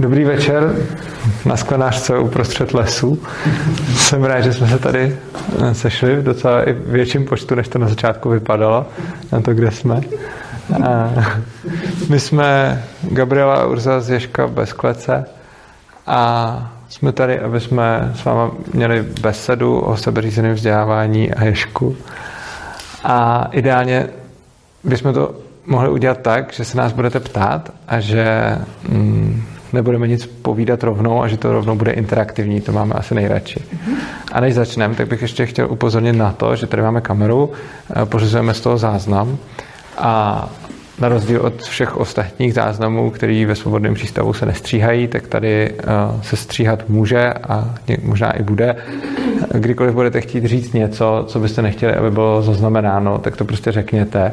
Dobrý večer na sklenářce uprostřed lesu. Jsem rád, že jsme se tady eh, sešli v docela i větším počtu, než to na začátku vypadalo, na to, kde jsme. A my jsme Gabriela Urza z Ježka bez klece a jsme tady, aby jsme s váma měli besedu o sebeřízeném vzdělávání a Ježku. A ideálně bychom to mohli udělat tak, že se nás budete ptát a že mm, nebudeme nic povídat rovnou a že to rovnou bude interaktivní, to máme asi nejradši. A než začneme, tak bych ještě chtěl upozornit na to, že tady máme kameru, eh, pořizujeme z toho záznam a na rozdíl od všech ostatních záznamů, který ve svobodném přístavu se nestříhají, tak tady eh, se stříhat může a možná i bude. Kdykoliv budete chtít říct něco, co byste nechtěli, aby bylo zaznamenáno, tak to prostě řekněte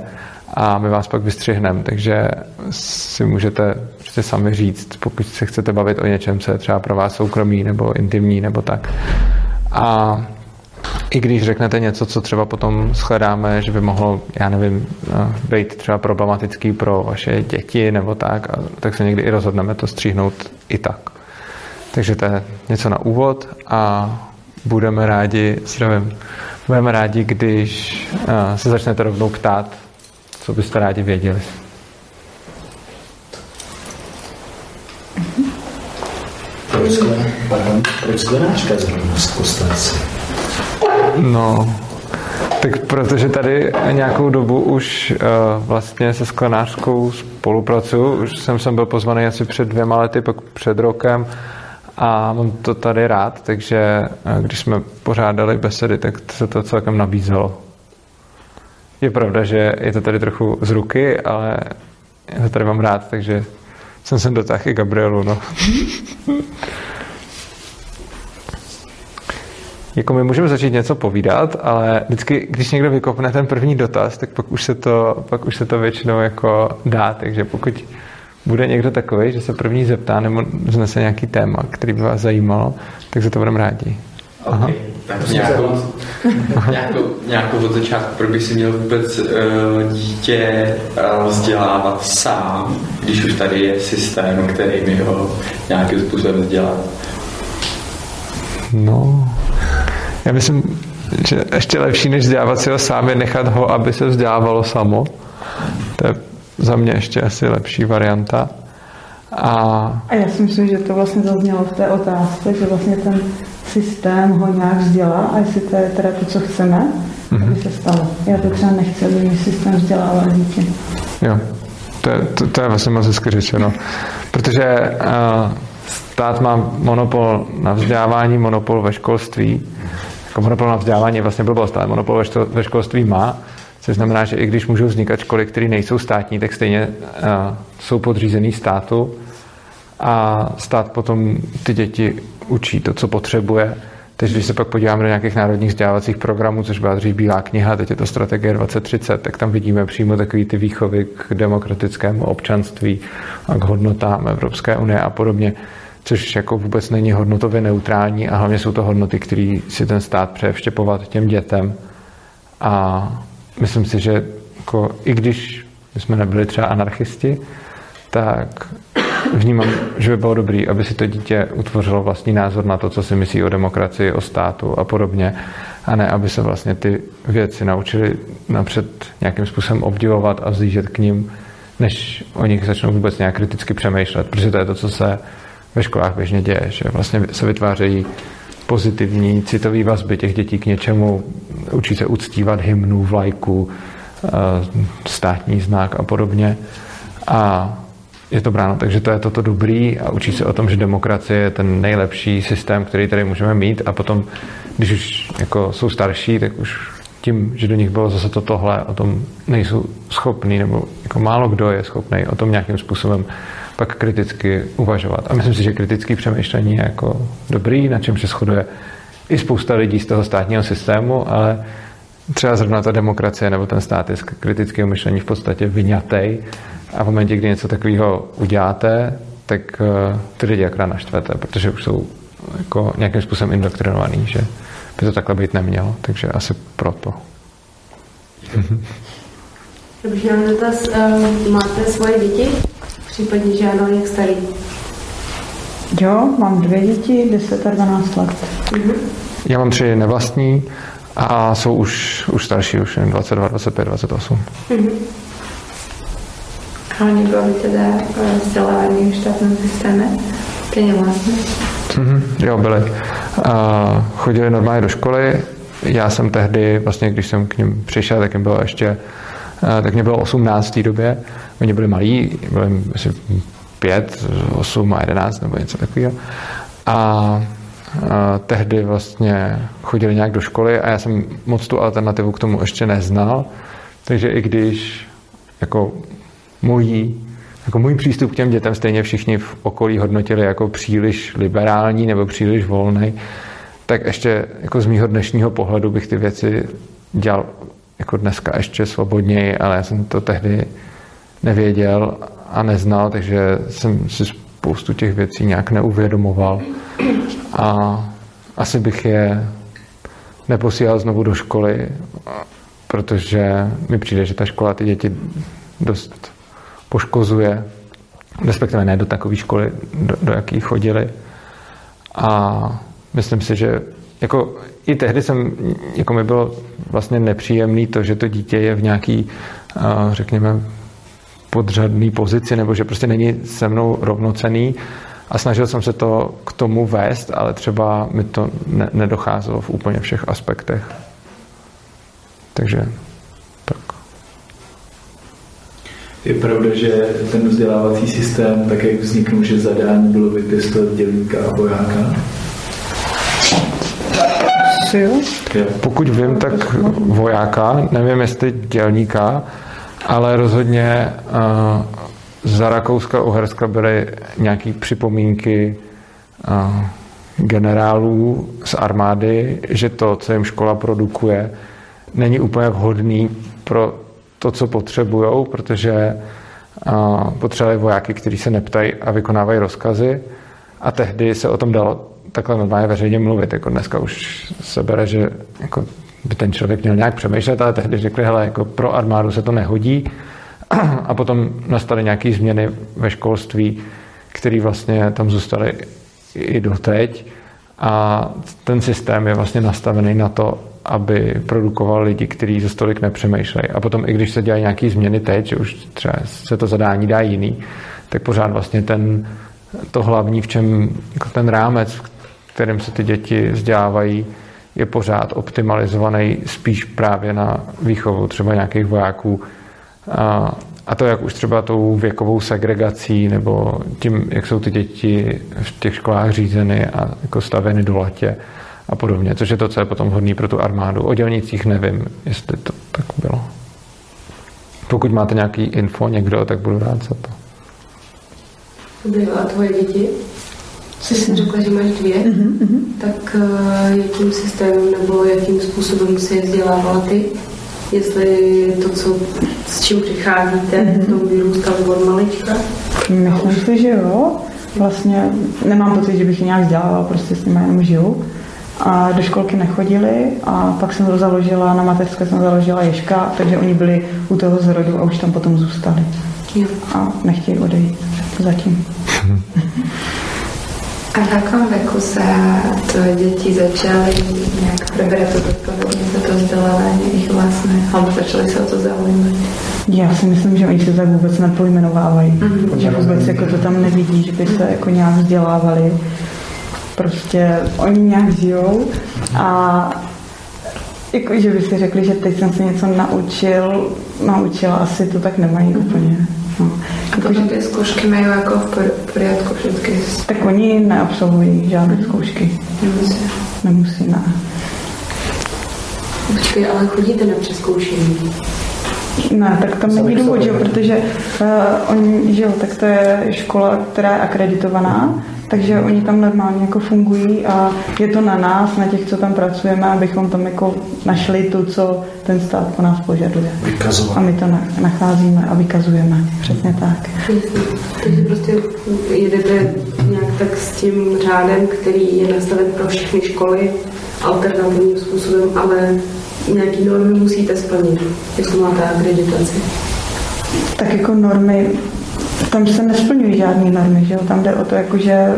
a my vás pak vystřihneme, takže si můžete prostě sami říct, pokud se chcete bavit o něčem, co je třeba pro vás soukromý nebo intimní nebo tak. A i když řeknete něco, co třeba potom shledáme, že by mohlo, já nevím, no, být třeba problematický pro vaše děti nebo tak, tak se někdy i rozhodneme to stříhnout i tak. Takže to je něco na úvod a budeme rádi, zdravím, budeme rádi, když se začnete rovnou ptát, co byste rádi věděli. Proč sklenáčka zrovna? No, tak protože tady nějakou dobu už uh, vlastně se sklenářskou spolupracuju. Už jsem sem byl pozvaný asi před dvěma lety, pak před rokem a mám to tady rád, takže uh, když jsme pořádali besedy, tak se to celkem nabízelo. Je pravda, že je to tady trochu z ruky, ale já to tady mám rád, takže jsem sem dotáhl i Gabrielu, no. jako my můžeme začít něco povídat, ale vždycky, když někdo vykopne ten první dotaz, tak pak už se to, pak už se to většinou jako dá, takže pokud bude někdo takový, že se první zeptá nebo znese nějaký téma, který by vás zajímalo, tak se to budeme rádi. Okay. Tak nějakou, nějakou, nějakou od začátku, proč by si měl vůbec uh, dítě uh, vzdělávat sám, když už tady je systém, který mi ho nějakým způsobem vzdělá? No, já myslím, že ještě lepší, než vzdělávat si ho sám, je nechat ho, aby se vzdělávalo samo. To je za mě ještě asi lepší varianta. A... a já si myslím, že to vlastně zaznělo v té otázce, že vlastně ten systém ho nějak vzdělá a jestli to je teda to, co chceme, mm-hmm. aby se stalo. Já to třeba nechci, aby mi systém vzdělával dítě. Jo, to je, to, to je vlastně moc hezky řečeno. Protože uh, stát má monopol na vzdělávání, monopol ve školství. Jako monopol na vzdělávání je vlastně blbost, ale monopol ve školství má, což znamená, že i když můžou vznikat školy, které nejsou státní, tak stejně uh, jsou podřízený státu a stát potom ty děti učí to, co potřebuje. Takže když se pak podíváme do nějakých národních vzdělávacích programů, což byla dřív Bílá kniha, teď je to strategie 2030, tak tam vidíme přímo takový ty výchovy k demokratickému občanství a k hodnotám Evropské unie a podobně, což jako vůbec není hodnotově neutrální a hlavně jsou to hodnoty, které si ten stát přeje vštěpovat těm dětem. A myslím si, že jako, i když jsme nebyli třeba anarchisti, tak vnímám, že by bylo dobré, aby si to dítě utvořilo vlastní názor na to, co si myslí o demokracii, o státu a podobně, a ne, aby se vlastně ty věci naučili napřed nějakým způsobem obdivovat a vzlížet k ním, než o nich začnou vůbec nějak kriticky přemýšlet, protože to je to, co se ve školách běžně děje, že vlastně se vytvářejí pozitivní citové vazby těch dětí k něčemu, učí se uctívat hymnu, vlajku, eh, státní znak a podobně. A je to bráno, takže to je toto dobrý a učí se o tom, že demokracie je ten nejlepší systém, který tady můžeme mít a potom, když už jako jsou starší, tak už tím, že do nich bylo zase to tohle, o tom nejsou schopní, nebo jako málo kdo je schopný o tom nějakým způsobem pak kriticky uvažovat. A myslím si, že kritické přemýšlení je jako dobrý, na čem se shoduje i spousta lidí z toho státního systému, ale třeba zrovna ta demokracie nebo ten stát je z kritického myšlení v podstatě vyňatej a v momentě, kdy něco takového uděláte, tak uh, ty lidi akorát naštvete, protože už jsou jako nějakým způsobem indoktrinovaný, že by to takhle být nemělo. Takže asi proto. Dobře, mám dotaz. Uh, máte svoje děti? Případně, že ano, jak starý? Jo, mám dvě děti, 10 a 12 let. Mm-hmm. Já mám tři nevlastní a jsou už, už starší, už 22, 25, 28. Mm-hmm. A oni byli teda eh, vzdělávání v štátním systému? Ty nevlastní? Mm-hmm, jo, byli. Uh, chodili normálně do školy. Já jsem tehdy, vlastně když jsem k ním přišel, tak jim bylo ještě, uh, tak mě bylo 18 v té době. Oni byli malí, byli asi 5, 8 a 11 nebo něco takového. A, tehdy vlastně chodili nějak do školy a já jsem moc tu alternativu k tomu ještě neznal. Takže i když jako můj, jako můj přístup k těm dětem stejně všichni v okolí hodnotili jako příliš liberální nebo příliš volný, tak ještě jako z mýho dnešního pohledu bych ty věci dělal jako dneska ještě svobodněji, ale já jsem to tehdy nevěděl a neznal, takže jsem si spoustu těch věcí nějak neuvědomoval. A asi bych je neposílal znovu do školy, protože mi přijde, že ta škola ty děti dost poškozuje, respektive ne do takové školy, do, do jaký chodili. A myslím si, že jako i tehdy jsem, jako mi bylo vlastně nepříjemný to, že to dítě je v nějaký, řekněme, podřadný pozici, nebo že prostě není se mnou rovnocený a snažil jsem se to k tomu vést, ale třeba mi to ne, nedocházelo v úplně všech aspektech. Takže tak. Je pravda, že ten vzdělávací systém, tak jak vzniknul, že zadání bylo vypěstovat dělníka a vojáka? Pokud vím, tak vojáka, nevím jestli dělníka, ale rozhodně uh, za Rakouska Uherska byly nějaké připomínky uh, generálů z armády, že to, co jim škola produkuje, není úplně vhodný pro to, co potřebují, protože uh, potřebovali vojáky, kteří se neptají a vykonávají rozkazy. A tehdy se o tom dalo takhle normálně veřejně mluvit. Jako dneska už se bere, že jako by ten člověk měl nějak přemýšlet, ale tehdy řekli, hele, jako pro armádu se to nehodí. A potom nastaly nějaké změny ve školství, které vlastně tam zůstaly i doteď. A ten systém je vlastně nastavený na to, aby produkoval lidi, kteří za stolik nepřemýšlejí. A potom, i když se dělají nějaké změny teď, že už třeba se to zadání dá jiný, tak pořád vlastně ten, to hlavní, v čem jako ten rámec, v kterým se ty děti vzdělávají, je pořád optimalizovaný spíš právě na výchovu třeba nějakých vojáků. A, a to jak už třeba tou věkovou segregací nebo tím, jak jsou ty děti v těch školách řízeny a jako stavěny do latě a podobně, což je to, co je potom vhodný pro tu armádu. O dělnicích nevím, jestli to tak bylo. Pokud máte nějaký info někdo, tak budu rád za to. Byla tvoje děti? Jsi si řekla, že máš dvě, mm-hmm. tak uh, jakým systémem nebo jakým způsobem se je vzdělávala ty? Jestli to, co, s čím přicházíte, mm-hmm. v tom vyrůstalo od malička? Myslím si, že jo. Vlastně nemám pocit, že bych je nějak vzdělávala, prostě s nimi jenom žiju. A do školky nechodili a pak jsem to založila, na mateřské jsem založila Ješka, takže oni byli u toho zrodu a už tam potom zůstali. Jo. A nechtějí odejít zatím. A v jakém věku se tvoje děti začaly nějak preberat to odpovědnost za to vzdělávání jejich vlastné, alebo začaly se o to zaujímat? Já si myslím, že oni se tak vůbec nepojmenovávají. Mm-hmm. Že vůbec jako to tam nevidí, že by se jako nějak vzdělávali. Prostě oni nějak žijou a jako, že by si řekli, že teď jsem se něco naučil, naučila, asi to tak nemají mm-hmm. úplně. No. A potom ty zkoušky mají jako v pořádku všechny? Tak oni neabsolvují žádné zkoušky. Nemusí. Nemusí, ne. Počkej, ale chodíte na přeskoušení? Ne, tak tam není důvod, že, protože uh, oni, že jo, tak to je škola, která je akreditovaná, takže oni tam normálně jako fungují a je to na nás, na těch, co tam pracujeme, abychom tam jako našli to, co ten stát po nás požaduje. Vykazovat. A my to nacházíme a vykazujeme. Přesně tak. Takže prostě jedete nějak tak s tím řádem, který je nastaven pro všechny školy alternativním způsobem, ale nějaký normy musíte splnit, jestli máte akreditaci. Tak jako normy tam se nesplňují žádné normy, že jo? Tam jde o to, jako, že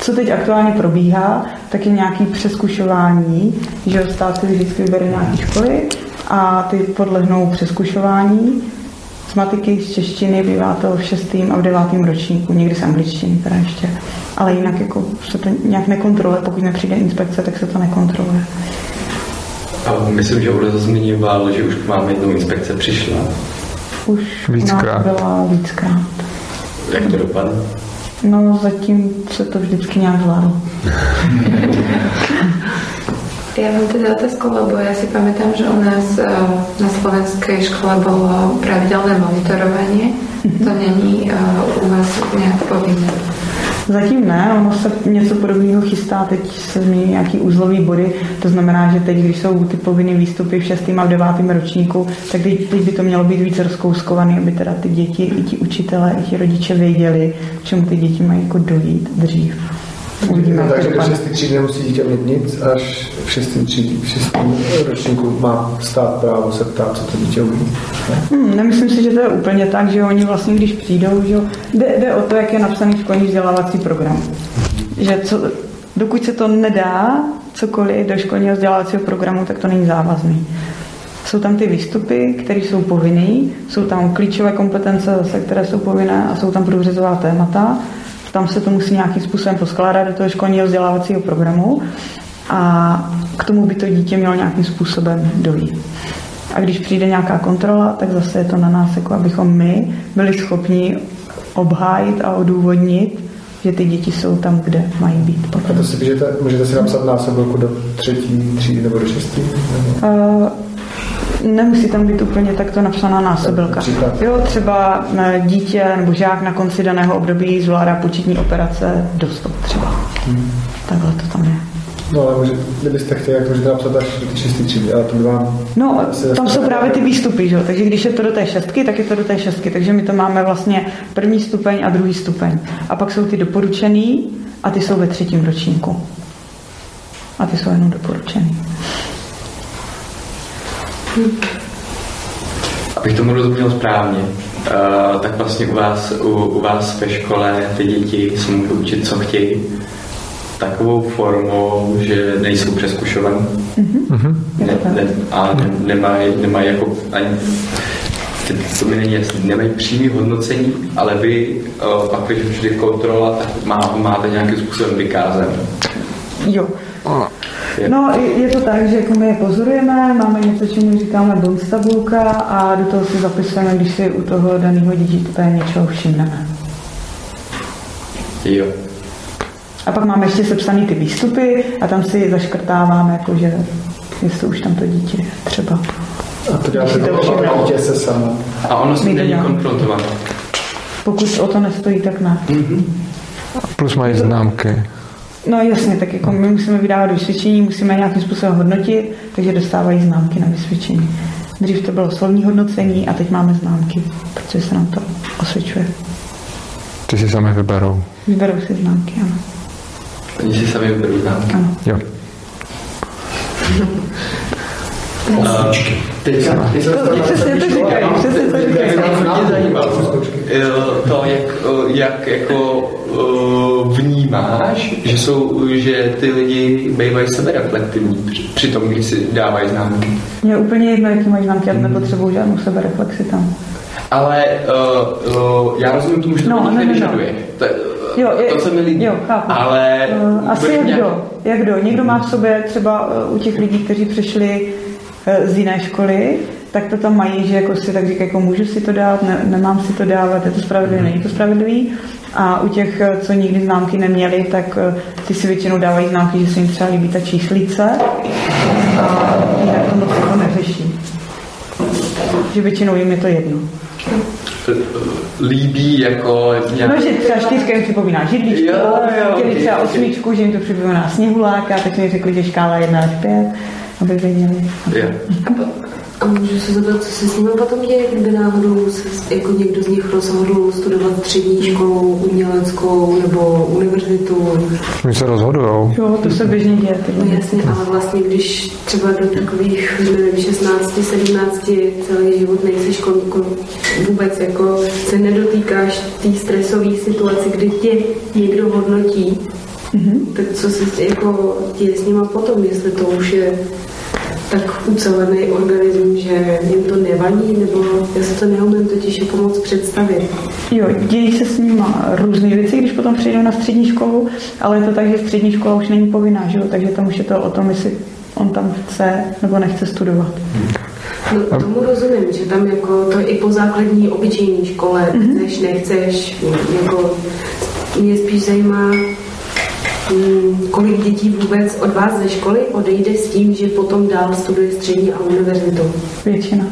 co teď aktuálně probíhá, tak je nějaký přeskušování, že stát si vždycky vybere nějaké školy a ty podlehnou přeskušování. Z matiky, z češtiny bývá to v šestém a v devátém ročníku, někdy z angličtiny teda ještě. Ale jinak jako se to nějak nekontroluje, pokud nepřijde inspekce, tak se to nekontroluje. A myslím, že Uda zmiňoval, že už mám jednou inspekce přišla. Už víckrát. byla víckrát. Jak to dopadne? No, zatím se to vždycky nějak zvládlo. Já mám teda otázku, lebo já si pamätám, že u nás eh, na slovenské škole bylo pravidelné monitorování. To není eh, u vás nějak povinné. Zatím ne, ono se něco podobného chystá, teď se změní nějaký úzlový body, to znamená, že teď, když jsou ty povinné výstupy v 6. a v 9. ročníku, tak teď, teď by to mělo být více rozkouskované, aby teda ty děti, i ti učitelé, i ti rodiče věděli, čemu ty děti mají jako dojít dřív. Uvidíme, takže do 6. třídy nemusí dítě mít nic, až v 6. třídě, v 6. ročníku má stát právo se ptát, co to dítě umí. Ne? Hmm, nemyslím si, že to je úplně tak, že oni vlastně, když přijdou, že jde, jde o to, jak je napsaný školní vzdělávací program. Že co, dokud se to nedá cokoliv do školního vzdělávacího programu, tak to není závazný. Jsou tam ty výstupy, které jsou povinné, jsou tam klíčové kompetence, zase, které jsou povinné a jsou tam průřezová témata tam se to musí nějakým způsobem poskládat do toho školního vzdělávacího programu a k tomu by to dítě mělo nějakým způsobem dojít. A když přijde nějaká kontrola, tak zase je to na nás, jako abychom my byli schopni obhájit a odůvodnit, že ty děti jsou tam, kde mají být. Potom. A to si můžete, můžete si napsat násobilku do třetí třídy nebo do šestý? Uh, nemusí tam být úplně takto napsaná násobilka. Jo, třeba eh, dítě nebo žák na konci daného období zvládá početní operace do 100 třeba. Hmm. Takhle to tam je. No ale může, kdybyste chtěli, jak můžete napsat až do šestý třídy, ale to by vám... No, tam jsou právě ty výstupy, že? takže když je to do té šestky, tak je to do té šestky, takže my to máme vlastně první stupeň a druhý stupeň. A pak jsou ty doporučený a ty jsou ve třetím ročníku. A ty jsou jenom doporučený. Abych tomu rozuměl správně, uh, tak vlastně u vás, u, u vás ve škole ty děti se můžou učit, co chtějí, takovou formou, že nejsou přeskušovaní mm-hmm. ne, ne, a ne, nemají, nemají jako ani to mi není jasný, nemají přímý hodnocení, ale vy uh, pak, když přijde kontrola, tak má, máte nějakým způsobem vykázat. Jo. No, je to tak, že jako my je pozorujeme, máme něco, čemu říkáme bonus tabulka a do toho si zapisujeme, když si u toho daného dítěte něčeho všimneme. Jo. A pak máme ještě sepsaný ty výstupy a tam si zaškrtáváme, jakože jestli už tam to dítě třeba. A to děláte to dítě se samo. A ono si není konfrontované. Pokud o to nestojí, tak ne. Mm-hmm. Plus mají známky. No jasně, tak jako my musíme vydávat vysvědčení, musíme nějakým způsobem hodnotit, takže dostávají známky na vysvědčení. Dřív to bylo slovní hodnocení a teď máme známky, protože se nám to osvědčuje. Ty si sami vyberou. Vyberou si známky, ano. Oni si sami vyberou známky? Ano. Jo. Osmičky. Teďka, přesně to říkají, přesně to říkají. Mě zajímalo to, jak, jak jako vnímáš, že, jsou, že ty lidi bývají sebereflektivní při tom, když si dávají známky. Mně úplně jedno, jaký mají známky, já nepotřebuju žádnou sebereflexi tam. Ale uh, uh, já rozumím tomu, že to no, ne, nevyžaduje. To, jo, je, to se mi líbí. Jo, chápu. Ale uh, asi jak nějak... kdo, jak kdo. Někdo má v sobě třeba uh, u těch lidí, kteří přišli z jiné školy, tak to tam mají, že jako si tak říkají, jako můžu si to dát, ne, nemám si to dávat, je to spravedlivé, není to spravedlivý. A u těch, co nikdy známky neměli, tak eh, ty si většinou dávají známky, že se jim třeba líbí ta číslice a jinak to moc jako neřeší. Že většinou jim je to jedno. Líbí jako nějak... No, že třeba čtyřka jim připomíná židličku, chtěli třeba osmičku, že jim to připomíná sněhuláka, tak mi řekli, že škála 1 až 5, aby věděli. Yeah. A můžu se zeptat, co se s nimi potom děje, kdyby náhodou se jako někdo z nich rozhodl studovat střední školu, uměleckou nebo univerzitu? Oni se rozhodují. Jo, to se běžně děje. No jasně, ale vlastně když třeba do takových, nevím, 16, 17, celý život nejsi školníku, vůbec jako se nedotýkáš té stresové situaci, kdy tě někdo hodnotí, Mm-hmm. Tak co si jako děje s nima potom, jestli to už je tak ucelený organism, že jim to nevadí, nebo já se to neumím totiž jako moc představit. Jo, dějí se s nimi různé věci, když potom přijdou na střední školu, ale je to tak, že střední škola už není povinná, že jo? takže tam už je to o tom, jestli on tam chce nebo nechce studovat. No, tomu rozumím, že tam jako to i po základní obyčejní škole, mm-hmm. chceš, nechceš, jako mě spíš zajímá, kolik dětí vůbec od vás ze školy odejde s tím, že potom dál studuje střední a univerzitu? Většina.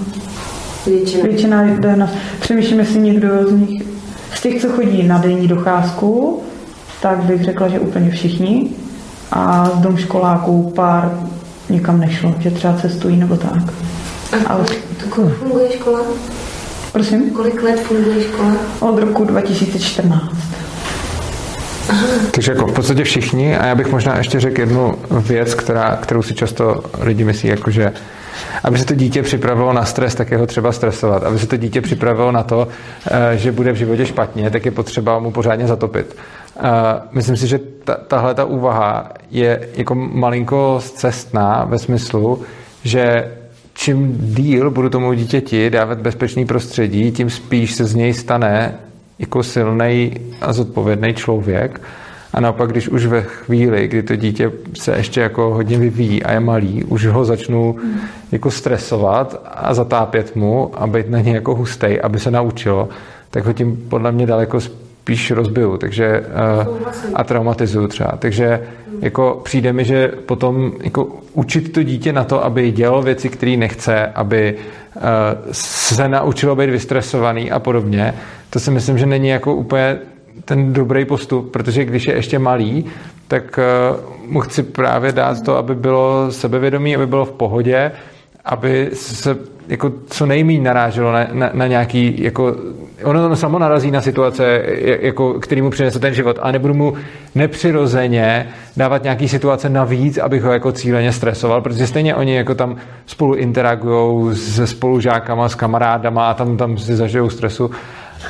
Většina. Většina jde na... Přemýšlím, jestli někdo z nich, z těch, co chodí na denní docházku, tak bych řekla, že úplně všichni. A z dom školáků pár někam nešlo, že třeba cestují nebo tak. A Ale... to kolik funguje škola? Prosím? Kolik let funguje škola? Od roku 2014. Takže jako v podstatě všichni a já bych možná ještě řekl jednu věc, která, kterou si často lidi myslí, jako že aby se to dítě připravilo na stres, tak je ho třeba stresovat. Aby se to dítě připravilo na to, eh, že bude v životě špatně, tak je potřeba mu pořádně zatopit. Eh, myslím si, že ta, tahle ta úvaha je jako malinko cestná ve smyslu, že čím díl budu tomu dítěti dávat bezpečný prostředí, tím spíš se z něj stane jako silný a zodpovědný člověk. A naopak, když už ve chvíli, kdy to dítě se ještě jako hodně vyvíjí a je malý, už ho začnu jako stresovat a zatápět mu a být na něj jako hustej, aby se naučilo, tak ho tím podle mě daleko spíš rozbiju takže, eh, a traumatizuju třeba. Takže jako přijde mi, že potom jako učit to dítě na to, aby dělalo věci, které nechce, aby uh, se naučilo být vystresovaný a podobně, to si myslím, že není jako úplně ten dobrý postup, protože když je ještě malý, tak uh, mu chci právě dát to, aby bylo sebevědomí, aby bylo v pohodě, aby se jako co nejméně naráželo na, na, na nějaký, jako, ono, ono samo narazí na situace, jako, který mu přinese ten život a nebudu mu nepřirozeně dávat nějaký situace navíc, abych ho jako cíleně stresoval, protože stejně oni jako tam spolu interagují se spolužákama, s kamarádama a tam, tam si zažijou stresu.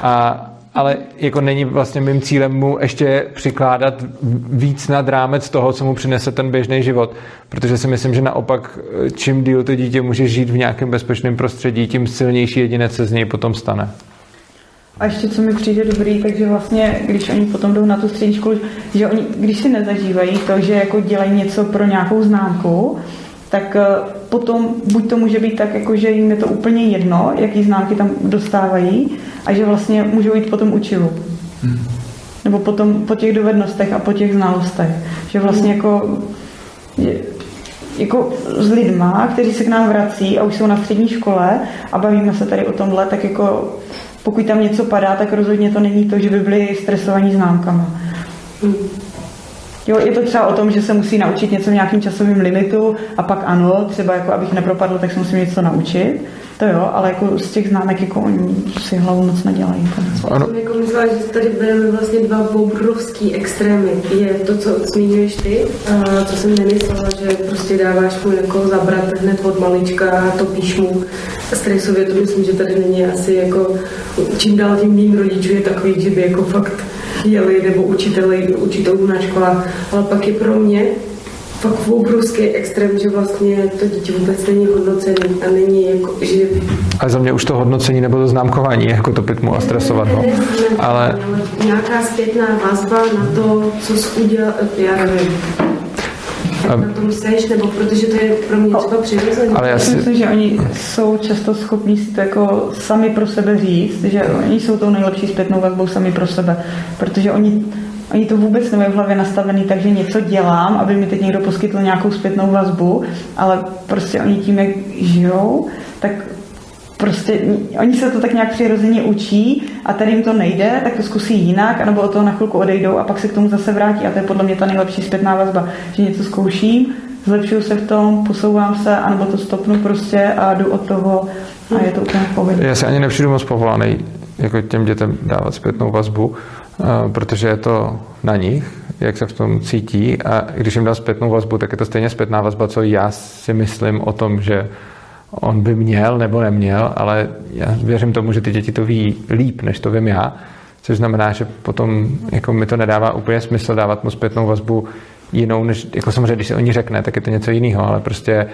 A, ale jako není vlastně mým cílem mu ještě přikládat víc nad rámec toho, co mu přinese ten běžný život. Protože si myslím, že naopak čím díl to dítě může žít v nějakém bezpečném prostředí, tím silnější jedinec se z něj potom stane. A ještě co mi přijde dobrý, takže vlastně, když oni potom jdou na tu střední školu, že oni, když si nezažívají to, že jako dělají něco pro nějakou známku, tak eh, potom buď to může být tak, jako že jim je to úplně jedno, jaký známky tam dostávají a že vlastně můžou jít po tom učivu. Hmm. Nebo potom po těch dovednostech a po těch znalostech. Že vlastně jako, je, jako s lidma, kteří se k nám vrací a už jsou na střední škole a bavíme se tady o tomhle, tak jako pokud tam něco padá, tak rozhodně to není to, že by byli stresovaní známkama. Hmm. Jo, je to třeba o tom, že se musí naučit něco v nějakým časovém limitu a pak ano, třeba jako abych nepropadl, tak se musím něco naučit. To jo, ale jako z těch známek jako oni si hlavu moc nedělají. Ano. Já jsem jako myslela, že tady bereme vlastně dva obrovský extrémy. Je to, co zmiňuješ ty, a co jsem nemyslela, že prostě dáváš mu jako zabrat hned od malička a topíš mu stresově. To myslím, že tady není asi jako čím dál tím mým rodičů je takový, že by jako fakt jeli nebo učiteli, učitelů na školách, ale pak je pro mě fakt obrovský extrém, že vlastně to dítě vůbec není hodnocený a není jako, že... Ale za mě už to hodnocení nebo to známkování, jako to mu a stresovat ho. Ale... Nějaká zpětná vazba na to, co jsi udělal, já nevím, a... na tom seš, nebo protože to je pro mě třeba přirozené. Ale já si... myslím, že oni jsou často schopní si to jako sami pro sebe říct, že oni jsou tou nejlepší zpětnou vazbou sami pro sebe, protože oni Oni to vůbec nemají v hlavě nastavený, takže něco dělám, aby mi teď někdo poskytl nějakou zpětnou vazbu, ale prostě oni tím, jak žijou, tak prostě oni se to tak nějak přirozeně učí a tady jim to nejde, tak to zkusí jinak, anebo od toho na chvilku odejdou a pak se k tomu zase vrátí. A to je podle mě ta nejlepší zpětná vazba, že něco zkouším, zlepšuju se v tom, posouvám se, anebo to stopnu prostě a jdu od toho a je to úplně v. Já se ani nepřijdu moc povolaný jako těm dětem dávat zpětnou vazbu, protože je to na nich, jak se v tom cítí a když jim dám zpětnou vazbu, tak je to stejně zpětná vazba, co já si myslím o tom, že on by měl nebo neměl, ale já věřím tomu, že ty děti to ví líp, než to vím já. Což znamená, že potom jako mi to nedává úplně smysl dávat mu zpětnou vazbu jinou, než jako samozřejmě, když se o ní řekne, tak je to něco jiného, ale prostě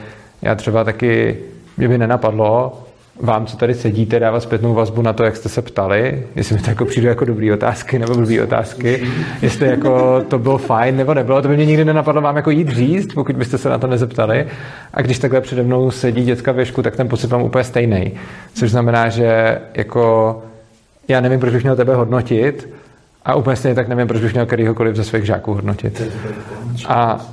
já třeba taky, mě by nenapadlo vám, co tady sedíte, dávat zpětnou vazbu na to, jak jste se ptali, jestli mi to jako přijde jako dobrý otázky nebo blbý otázky, jestli jako to bylo fajn nebo nebylo, to by mě nikdy nenapadlo vám jako jít říct, pokud byste se na to nezeptali. A když takhle přede mnou sedí děcka věšku, tak ten pocit mám úplně stejný. Což znamená, že jako já nevím, proč bych měl tebe hodnotit a úplně stejně tak nevím, proč bych měl kterýhokoliv ze svých žáků hodnotit. A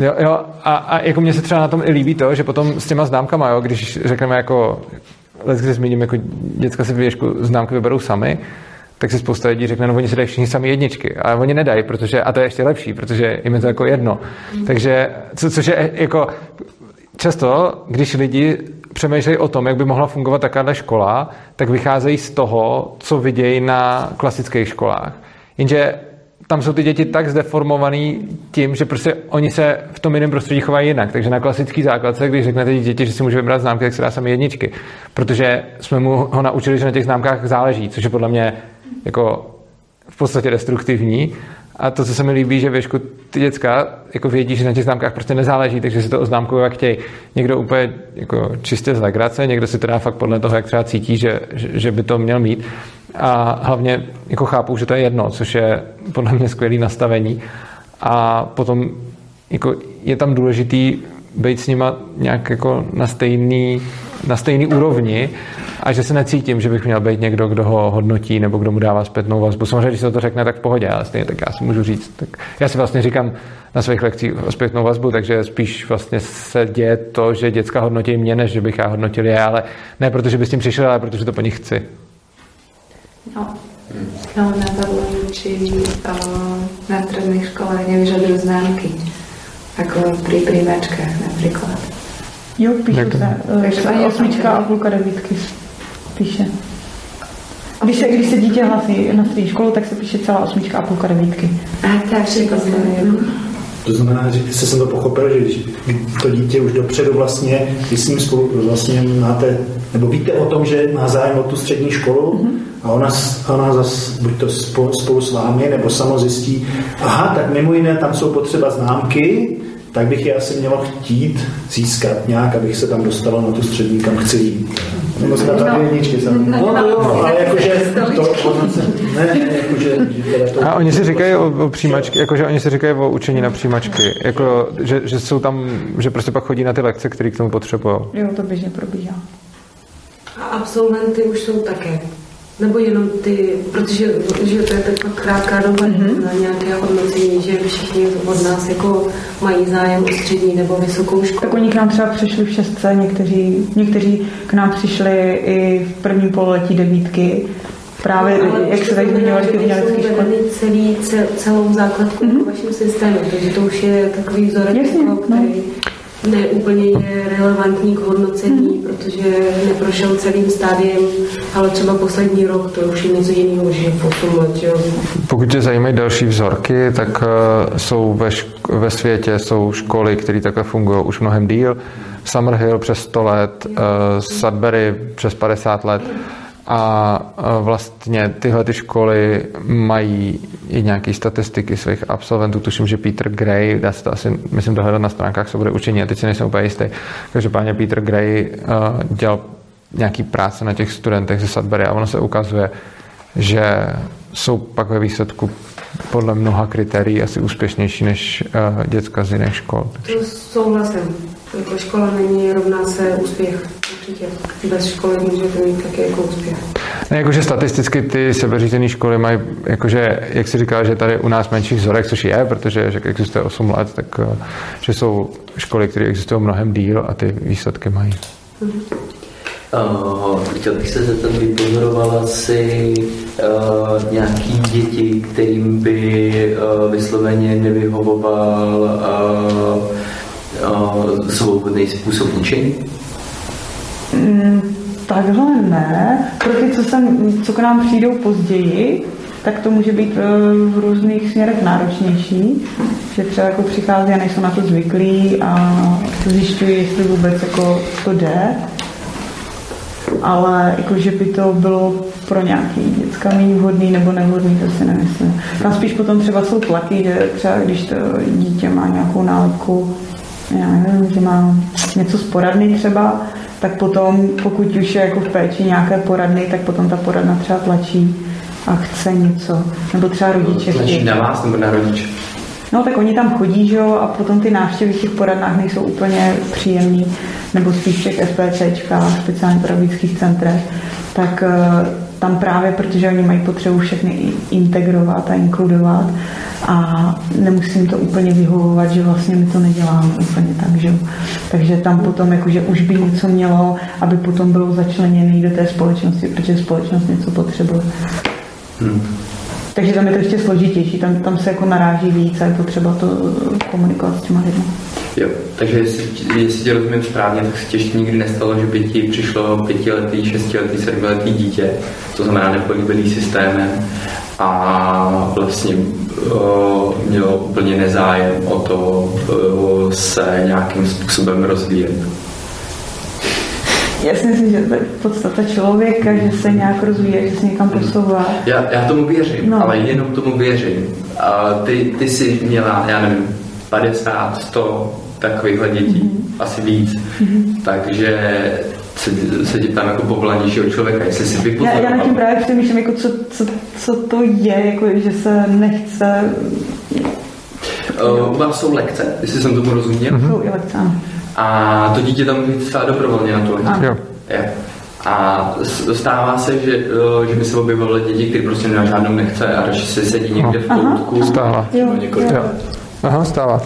Jo, jo a, a jako mně se třeba na tom i líbí to, že potom s těma známkama, jo, když řekneme jako, let, když zmíním, jako děcka si věšku známky vyberou sami, tak si spousta lidí řekne, no oni si dají všichni sami jedničky, ale oni nedají, protože, a to je ještě lepší, protože jim je to jako jedno. Takže, co, což je jako, často, když lidi přemýšlejí o tom, jak by mohla fungovat taková škola, tak vycházejí z toho, co vidějí na klasických školách. Jenže tam jsou ty děti tak zdeformovaný tím, že prostě oni se v tom jiném prostředí chovají jinak. Takže na klasický základce, když řeknete děti, že si může vybrat známky, tak se dá sami jedničky. Protože jsme mu ho naučili, že na těch známkách záleží, což je podle mě jako v podstatě destruktivní. A to, co se mi líbí, že věšku ty děcka jako vědí, že na těch známkách prostě nezáleží, takže si to oznámkují, jak chtějí. Někdo úplně jako čistě z legrace, někdo si teda fakt podle toho, jak třeba cítí, že, že by to měl mít. A hlavně jako chápu, že to je jedno, což je podle mě skvělé nastavení. A potom jako je tam důležitý být s nima nějak jako na stejný, na stejný úrovni a že se necítím, že bych měl být někdo, kdo ho hodnotí nebo kdo mu dává zpětnou vazbu. Samozřejmě, když se to řekne, tak v pohodě, ale stejně tak já si můžu říct. Tak já si vlastně říkám na svých lekcích zpětnou vazbu, takže spíš vlastně se děje to, že děcka hodnotí mě, než že bych já hodnotil je, ale ne protože by s tím přišel, ale protože to po nich chci. No, no napadlo či uh, na stredných školách nevyžadujú známky, ako pri príjmačkách napríklad. Jo, píšu se. Uh, osmička a půlka devítky píše. Když se, když se dítě hlasí na střední školu, tak se píše celá osmička a půlka devítky. A tak všechno to znamená, že se jsem to pochopil, že když to dítě už dopředu vlastně, když s ním spolu vlastně máte, nebo víte o tom, že má zájem o tu střední školu mm-hmm. a ona, ona zas, buď to spolu, spolu s vámi, nebo samo zjistí, aha, tak mimo jiné tam jsou potřeba známky, tak bych je asi měla chtít získat nějak, abych se tam dostala na tu střední, kam chci jít. Nebo se tam no. jedničky jsem. No, no, jo, ale jakože to, ne, jakože, to, A oni si říkají o, o přijímačky, jakože oni si říkají o učení na přijímačky, jako, že, že jsou tam, že prostě pak chodí na ty lekce, které k tomu potřebují. Jo, to běžně probíhá. A absolventy už jsou také nebo jenom ty, protože že to je taková krátká doba mm-hmm. na nějaké hodnocení, že všichni od nás jako mají zájem o střední nebo vysokou školu. Tak oni k nám třeba přišli v šestce, někteří, někteří k nám přišli i v prvním pololetí devítky, Právě, no, jak se tady zmiňovali ty umělecké školy. Celý, cel, celou základku mm-hmm. vašem systému, takže to už je takový vzorek, Jasně, jako, který... No ne úplně je relevantní k hodnocení, mm. protože neprošel celým stádiem, ale třeba poslední rok to už je něco jiného, už je 8 let. Jo. Pokud tě zajímají další vzorky, tak uh, jsou ve, šk- ve světě jsou školy, které takhle fungují už mnohem díl. Summerhill přes 100 let, uh, Sudbury přes 50 let. Mm a vlastně tyhle ty školy mají i nějaké statistiky svých absolventů. Tuším, že Peter Gray, dá se to asi, myslím, dohledat na stránkách bude učení, a teď si nejsem úplně jistý. Každopádně Peter Gray uh, dělal nějaký práce na těch studentech ze Sudbury a ono se ukazuje, že jsou pak ve výsledku podle mnoha kritérií asi úspěšnější než uh, děcka z jiných škol. Souhlasím. Škola není rovná se úspěch určitě bez školy můžete mít taky jako úspěch. Ne, jakože statisticky ty sebeřízené školy mají, jakože, jak si říkal, že tady u nás menší vzorek, což je, protože že existuje 8 let, tak eh, že jsou školy, které existují mnohem díl a ty výsledky mají. Uh, chtěl bych se zeptat, vypozorovala si uh, nějaký děti, kterým by uh, vysloveně nevyhovoval uh, uh, svobodný způsob učení? Mm, takhle ne. Pro ty, co, sem, co k nám přijdou později, tak to může být eh, v různých směrech náročnější, že třeba jako přichází a nejsou na to zvyklí a zjišťují, jestli vůbec jako to jde. ale jako, že by to bylo pro nějaký děcka méně vhodný nebo nevhodný, to si nemyslím. Tam spíš potom třeba jsou tlaky, že třeba když to dítě má nějakou nálepku, já nevím, že má něco z poradny třeba, tak potom, pokud už je jako v péči nějaké poradny, tak potom ta poradna třeba tlačí a chce něco. Nebo třeba rodiče Tlačí na vás nebo na rodiče? No tak oni tam chodí, že jo, a potom ty návštěvy v těch poradnách nejsou úplně příjemný, nebo spíš v těch SPCčkách, speciálně pedagogických centrech, tak eh, tam právě, protože oni mají potřebu všechny integrovat a inkludovat a nemusím to úplně vyhovovat, že vlastně my to neděláme úplně tak, že Takže tam potom jakože už by něco mělo, aby potom bylo začleněné do té společnosti, protože společnost něco potřebuje. Hmm. Takže tam je to ještě složitější, tam, tam se jako naráží víc a je potřeba to komunikovat s těma lidmi. Jo, takže jestli, jestli tě rozumím správně, tak se ti ještě nikdy nestalo, že by ti přišlo pětiletý, šestiletý, sedmiletý dítě, to znamená nepolíbený systémem a vlastně uh, mělo úplně nezájem o to uh, se nějakým způsobem rozvíjet. Já si myslím, že to je podstata člověka, že se nějak rozvíje, že se někam posouvá. Já, já tomu věřím, no. ale jenom tomu věřím. A ty, ty jsi měla, já nevím, 50, 100 takovýchhle dětí, mm-hmm. asi víc. Mm-hmm. Takže se, se tě tam jako povolanějšího člověka, jestli si vypozoroval. Já, já na tím právě přemýšlím, jako co, co, co to je, jako, že se nechce... Uh, u vás jsou lekce, jestli jsem tomu rozuměl. Mm-hmm. Jsou i lekce, A to dítě tam může celá dobrovolně na tu lekci. Jo. Je. A stává se, že, že by se objevily děti, které prostě na žádnou nechce a radši se sedí někde v koutku. Stává. Jo, jo. Aha, stává.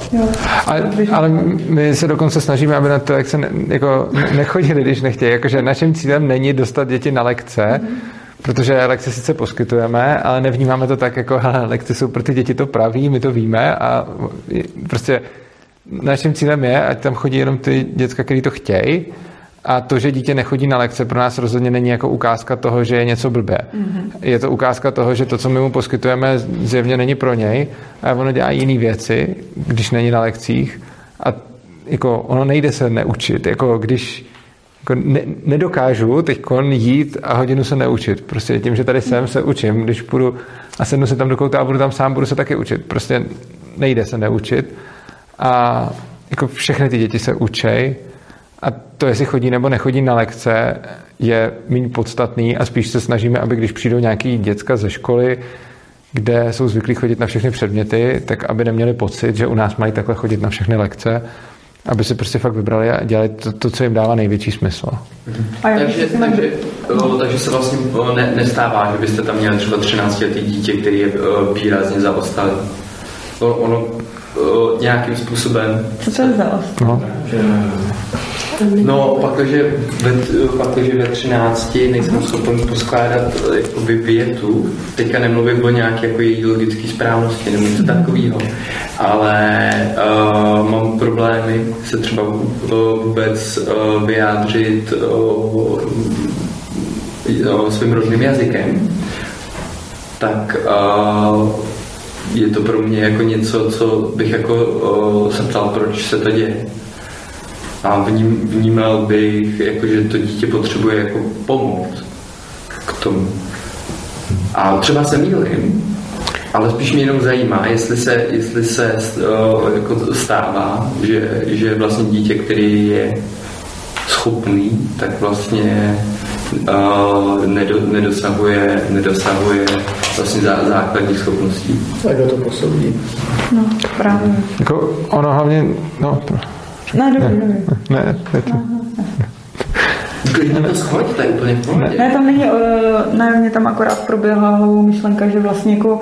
Ale, ale my se dokonce snažíme, aby na to lekce ne, jako nechodili, když nechtějí. Jakože naším cílem není dostat děti na lekce, protože lekce sice poskytujeme, ale nevnímáme to tak, jako hele, lekce jsou pro ty děti to praví, my to víme a prostě naším cílem je, ať tam chodí jenom ty děcka, který to chtějí a to, že dítě nechodí na lekce, pro nás rozhodně není jako ukázka toho, že je něco blbé. Mm-hmm. Je to ukázka toho, že to, co my mu poskytujeme, zjevně není pro něj a ono dělá jiné věci, když není na lekcích a jako ono nejde se neučit. Jako když jako ne, nedokážu teď jít a hodinu se neučit. Prostě tím, že tady jsem, se učím. Když půjdu a sednu se tam do kouta a budu tam sám, budu se taky učit. Prostě nejde se neučit. A jako všechny ty děti se učej a to, jestli chodí nebo nechodí na lekce, je méně podstatný a spíš se snažíme, aby když přijdou nějaký děcka ze školy, kde jsou zvyklí chodit na všechny předměty, tak aby neměli pocit, že u nás mají takhle chodit na všechny lekce, aby si prostě fakt vybrali a dělali to, to co jim dává největší smysl. A takže, takže, o, takže se vlastně ne, nestává, že byste tam měli třeba 13 letý dítě, který je výrazně zaostalý. Ono nějakým způsobem. Co to je za no. No, pak, že ve, pak, že ve 13 nejsem schopen poskládat jakoby větu, teďka nemluvím o nějaké jako její logické správnosti nebo něco takového, ale uh, mám problémy se třeba vůbec uh, vyjádřit uh, uh, svým rodným jazykem, tak uh, je to pro mě jako něco, co bych jako uh, se ptal, proč se to děje. A vním, vnímal bych, jako, že to dítě potřebuje jako pomoc k tomu. A třeba se mýlím, ale spíš mě jenom zajímá, jestli se, jestli se uh, jako stává, že, že vlastně dítě, který je schopný, tak vlastně nedo, nedosahuje, nedosahuje vlastně zá, základních schopností. A kdo to posoudí? No, právě. Jako ono hlavně, no, ne, dobrý, dobrý. Ne, ne, ne. Klidně to schoď, to je úplně v pohodě. Ne, tam není, uh, ne, mě tam akorát proběhla hlavou myšlenka, že vlastně jako uh,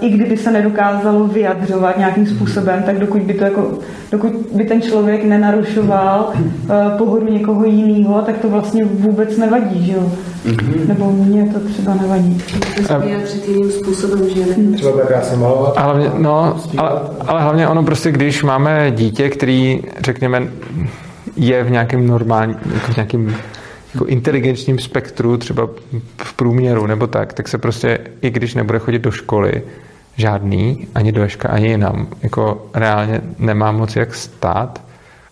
i kdyby se nedokázalo vyjadřovat nějakým způsobem, tak dokud by to jako, dokud by ten člověk nenarušoval uh, pohodu někoho jiného, tak to vlastně vůbec nevadí, že jo? Mm-hmm. Nebo mně to třeba nevadí. To vyjádřit jiným způsobem, že ne? Třeba tak krásně malovat. Ale, hlavně, no, ale, ale hlavně ono prostě, když máme dítě, který, řekněme, je v nějakém normálním, jako v nějakém jako inteligenčním spektru, třeba v průměru nebo tak, tak se prostě, i když nebude chodit do školy, žádný, ani do Eška, ani jinam, jako reálně nemá moc jak stát,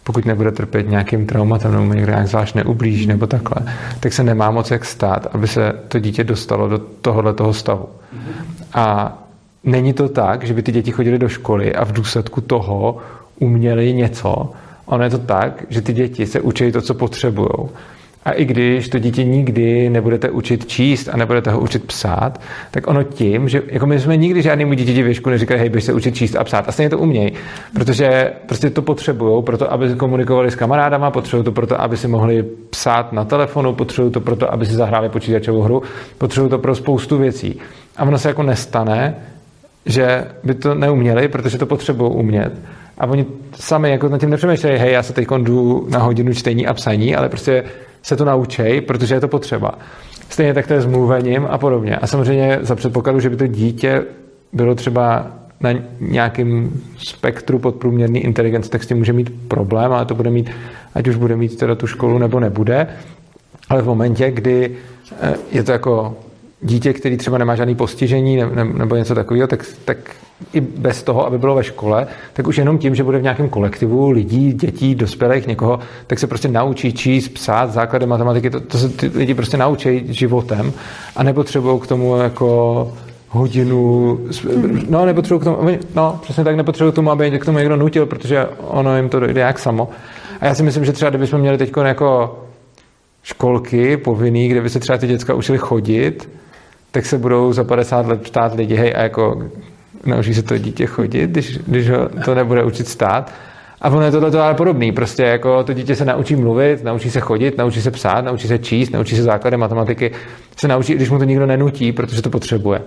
pokud nebude trpět nějakým traumatem nebo někdo nějak zvlášť neublíží nebo takhle, tak se nemá moc jak stát, aby se to dítě dostalo do tohohle toho stavu. A není to tak, že by ty děti chodily do školy a v důsledku toho uměli něco. Ono je to tak, že ty děti se učí to, co potřebují. A i když to dítě nikdy nebudete učit číst a nebudete ho učit psát, tak ono tím, že jako my jsme nikdy žádnému dítěti věšku neříkali, hej, běž se učit číst a psát. A stejně to umějí, protože prostě to potřebují, proto aby komunikovali s kamarádama, potřebují to proto, aby si mohli psát na telefonu, potřebují to proto, aby si zahráli počítačovou hru, potřebují to pro spoustu věcí. A ono se jako nestane, že by to neuměli, protože to potřebují umět. A oni sami jako na tím nepřemýšlejí, hej, já se teď jdu na hodinu čtení a psaní, ale prostě se to naučej, protože je to potřeba. Stejně tak to je s mluvením a podobně. A samozřejmě za předpokladu, že by to dítě bylo třeba na nějakém spektru podprůměrný inteligence, tak s tím může mít problém, ale to bude mít, ať už bude mít teda tu školu nebo nebude. Ale v momentě, kdy eh, je to jako dítě, který třeba nemá žádný postižení nebo něco takového, tak, tak i bez toho, aby bylo ve škole, tak už jenom tím, že bude v nějakém kolektivu lidí, dětí, dospělých, někoho, tak se prostě naučí číst, psát, základy matematiky, to, to se ty lidi prostě naučí životem a nepotřebují k tomu jako hodinu, no nepotřebují k tomu, no přesně tak nepotřebují k tomu, aby k tomu někdo nutil, protože ono jim to dojde jak samo. A já si myslím, že třeba kdybychom měli teď jako školky povinný, kde by se třeba ty děcka učili chodit, tak se budou za 50 let ptát lidi, hej, a jako naučí se to dítě chodit, když, když ho to nebude učit stát. A ono je tohle ale podobný. Prostě jako to dítě se naučí mluvit, naučí se chodit, naučí se psát, naučí se číst, naučí se základy matematiky, se naučí, když mu to nikdo nenutí, protože to potřebuje.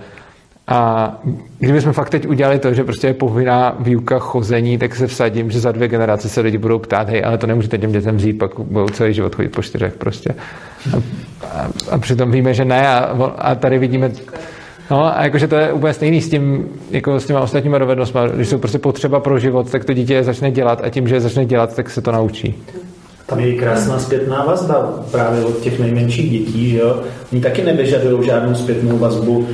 A kdybychom fakt teď udělali to, že prostě je povinná výuka chození, tak se vsadím, že za dvě generace se lidi budou ptát, hej, ale to nemůžete těm dětem vzít, pak budou celý život chodit po čtyřech prostě. A, a, a přitom víme, že ne a, a tady vidíme No a jakože to je úplně stejný s tím, jako s těma ostatníma dovednostmi. Když jsou prostě potřeba pro život, tak to dítě začne dělat a tím, že je začne dělat, tak se to naučí. Tam je krásná zpětná vazba právě od těch nejmenších dětí, že jo? Oni taky nevyžadují žádnou zpětnou vazbu.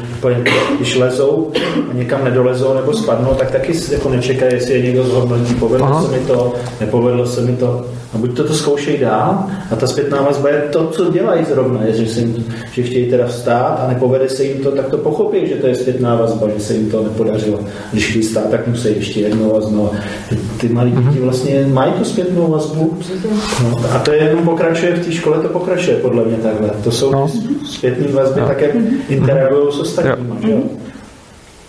Když lezou a někam nedolezou nebo spadnou, tak taky jako nečekají, jestli je někdo zhodnotí, povedlo Aha. se mi to, nepovedlo se mi to. A buď to, to zkoušej dál a ta zpětná vazba je to, co dělají zrovna, je, že, jim, že chtějí teda vstát a nepovede se jim to, tak to pochopí, že to je zpětná vazba, že se jim to nepodařilo. Když chtějí stát, tak musí ještě jednou a znovu. Ty malí děti mhm. vlastně mají tu zpětnou vazbu no, a to je jenom pokračuje v té škole, to pokračuje podle mě takhle. To jsou no. zpětné vazby, no. také interagují s ostatními. Jo.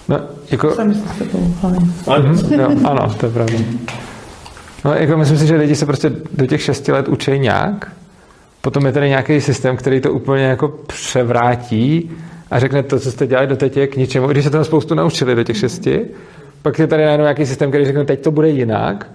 No, jako... Sami se to Ano, to je pravda. No, jako myslím si, že lidi se prostě do těch šesti let učí nějak, potom je tady nějaký systém, který to úplně jako převrátí a řekne to, co jste dělali doteď je k ničemu, když se toho spoustu naučili do těch šesti, pak je tady najednou nějaký systém, který řekne, teď to bude jinak,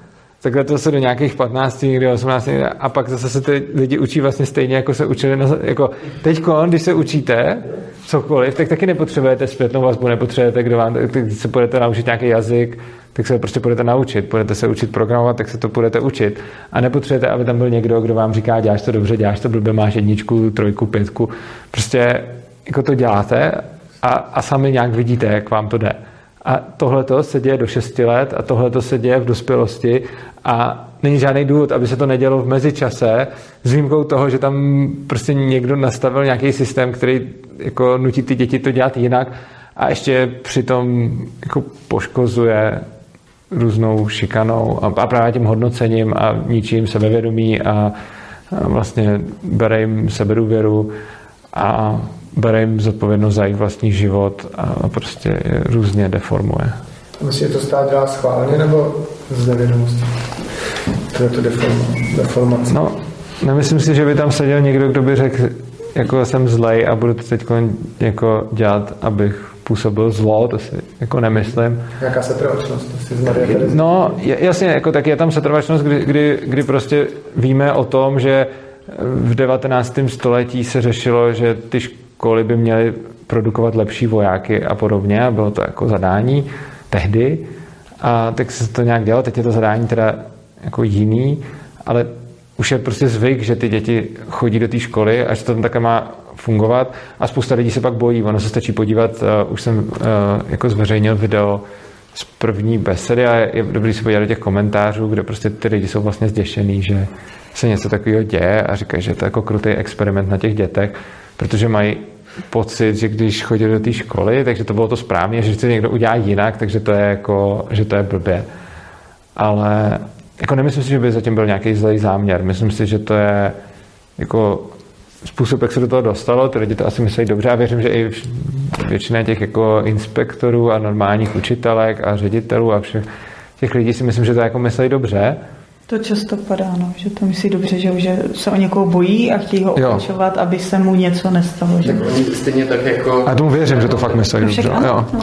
takhle to se do nějakých 15, někdy 18 a pak zase se ty lidi učí vlastně stejně, jako se učili. Na, jako teď, když se učíte cokoliv, tak taky nepotřebujete zpětnou vazbu, nepotřebujete, kdo vám, když se budete naučit nějaký jazyk, tak se prostě budete naučit. Budete se učit programovat, tak se to budete učit. A nepotřebujete, aby tam byl někdo, kdo vám říká, děláš to dobře, děláš to blbě, máš jedničku, trojku, pětku. Prostě jako to děláte a, a sami nějak vidíte, jak vám to jde. A tohle se děje do 6 let a tohle se děje v dospělosti. A není žádný důvod, aby se to nedělo v mezičase, s výjimkou toho, že tam prostě někdo nastavil nějaký systém, který jako nutí ty děti to dělat jinak a ještě přitom jako poškozuje různou šikanou a, právě tím hodnocením a ničím sebevědomí a, a vlastně bere jim sebedůvěru a bere jim zodpovědnost za jejich vlastní život a prostě je různě deformuje. Myslíš, že to stát dělá schválně nebo z nevědomosti? To je to deformace. No, nemyslím si, že by tam seděl někdo, kdo by řekl, jako jsem zlej a budu to teď jako dělat, abych působil zlo, to si jako nemyslím. Jaká setrvačnost? No, jasně, jako tak je tam setrvačnost, kdy, kdy, kdy prostě víme o tom, že v 19. století se řešilo, že ty školy by měly produkovat lepší vojáky a podobně a bylo to jako zadání tehdy. A tak se to nějak dělalo, teď je to zadání teda jako jiný, ale už je prostě zvyk, že ty děti chodí do té školy a že to tam také má fungovat. A spousta lidí se pak bojí. Ono se stačí podívat, uh, už jsem uh, jako zveřejnil video z první besedy a je dobrý se podívat do těch komentářů, kde prostě ty lidi jsou vlastně zděšený, že se něco takového děje a říkají, že to je jako krutý experiment na těch dětech, protože mají pocit, že když chodí do té školy, takže to bylo to správně, že se někdo udělá jinak, takže to je jako, že to je blbě. Ale jako nemyslím si, že by zatím byl nějaký zlej záměr. Myslím si, že to je jako způsob, jak se do toho dostalo, ty lidi to asi myslí dobře a věřím, že i většina těch jako inspektorů a normálních učitelek a ředitelů a všech těch lidí si myslím, že to jako myslí dobře. To často padá, no, že to myslí dobře, že, že se o někoho bojí a chtějí ho opačovat, aby se mu něco nestalo. Že? Tak oni stejně tak jako... A tomu věřím, že to fakt myslí dobře. Jo. No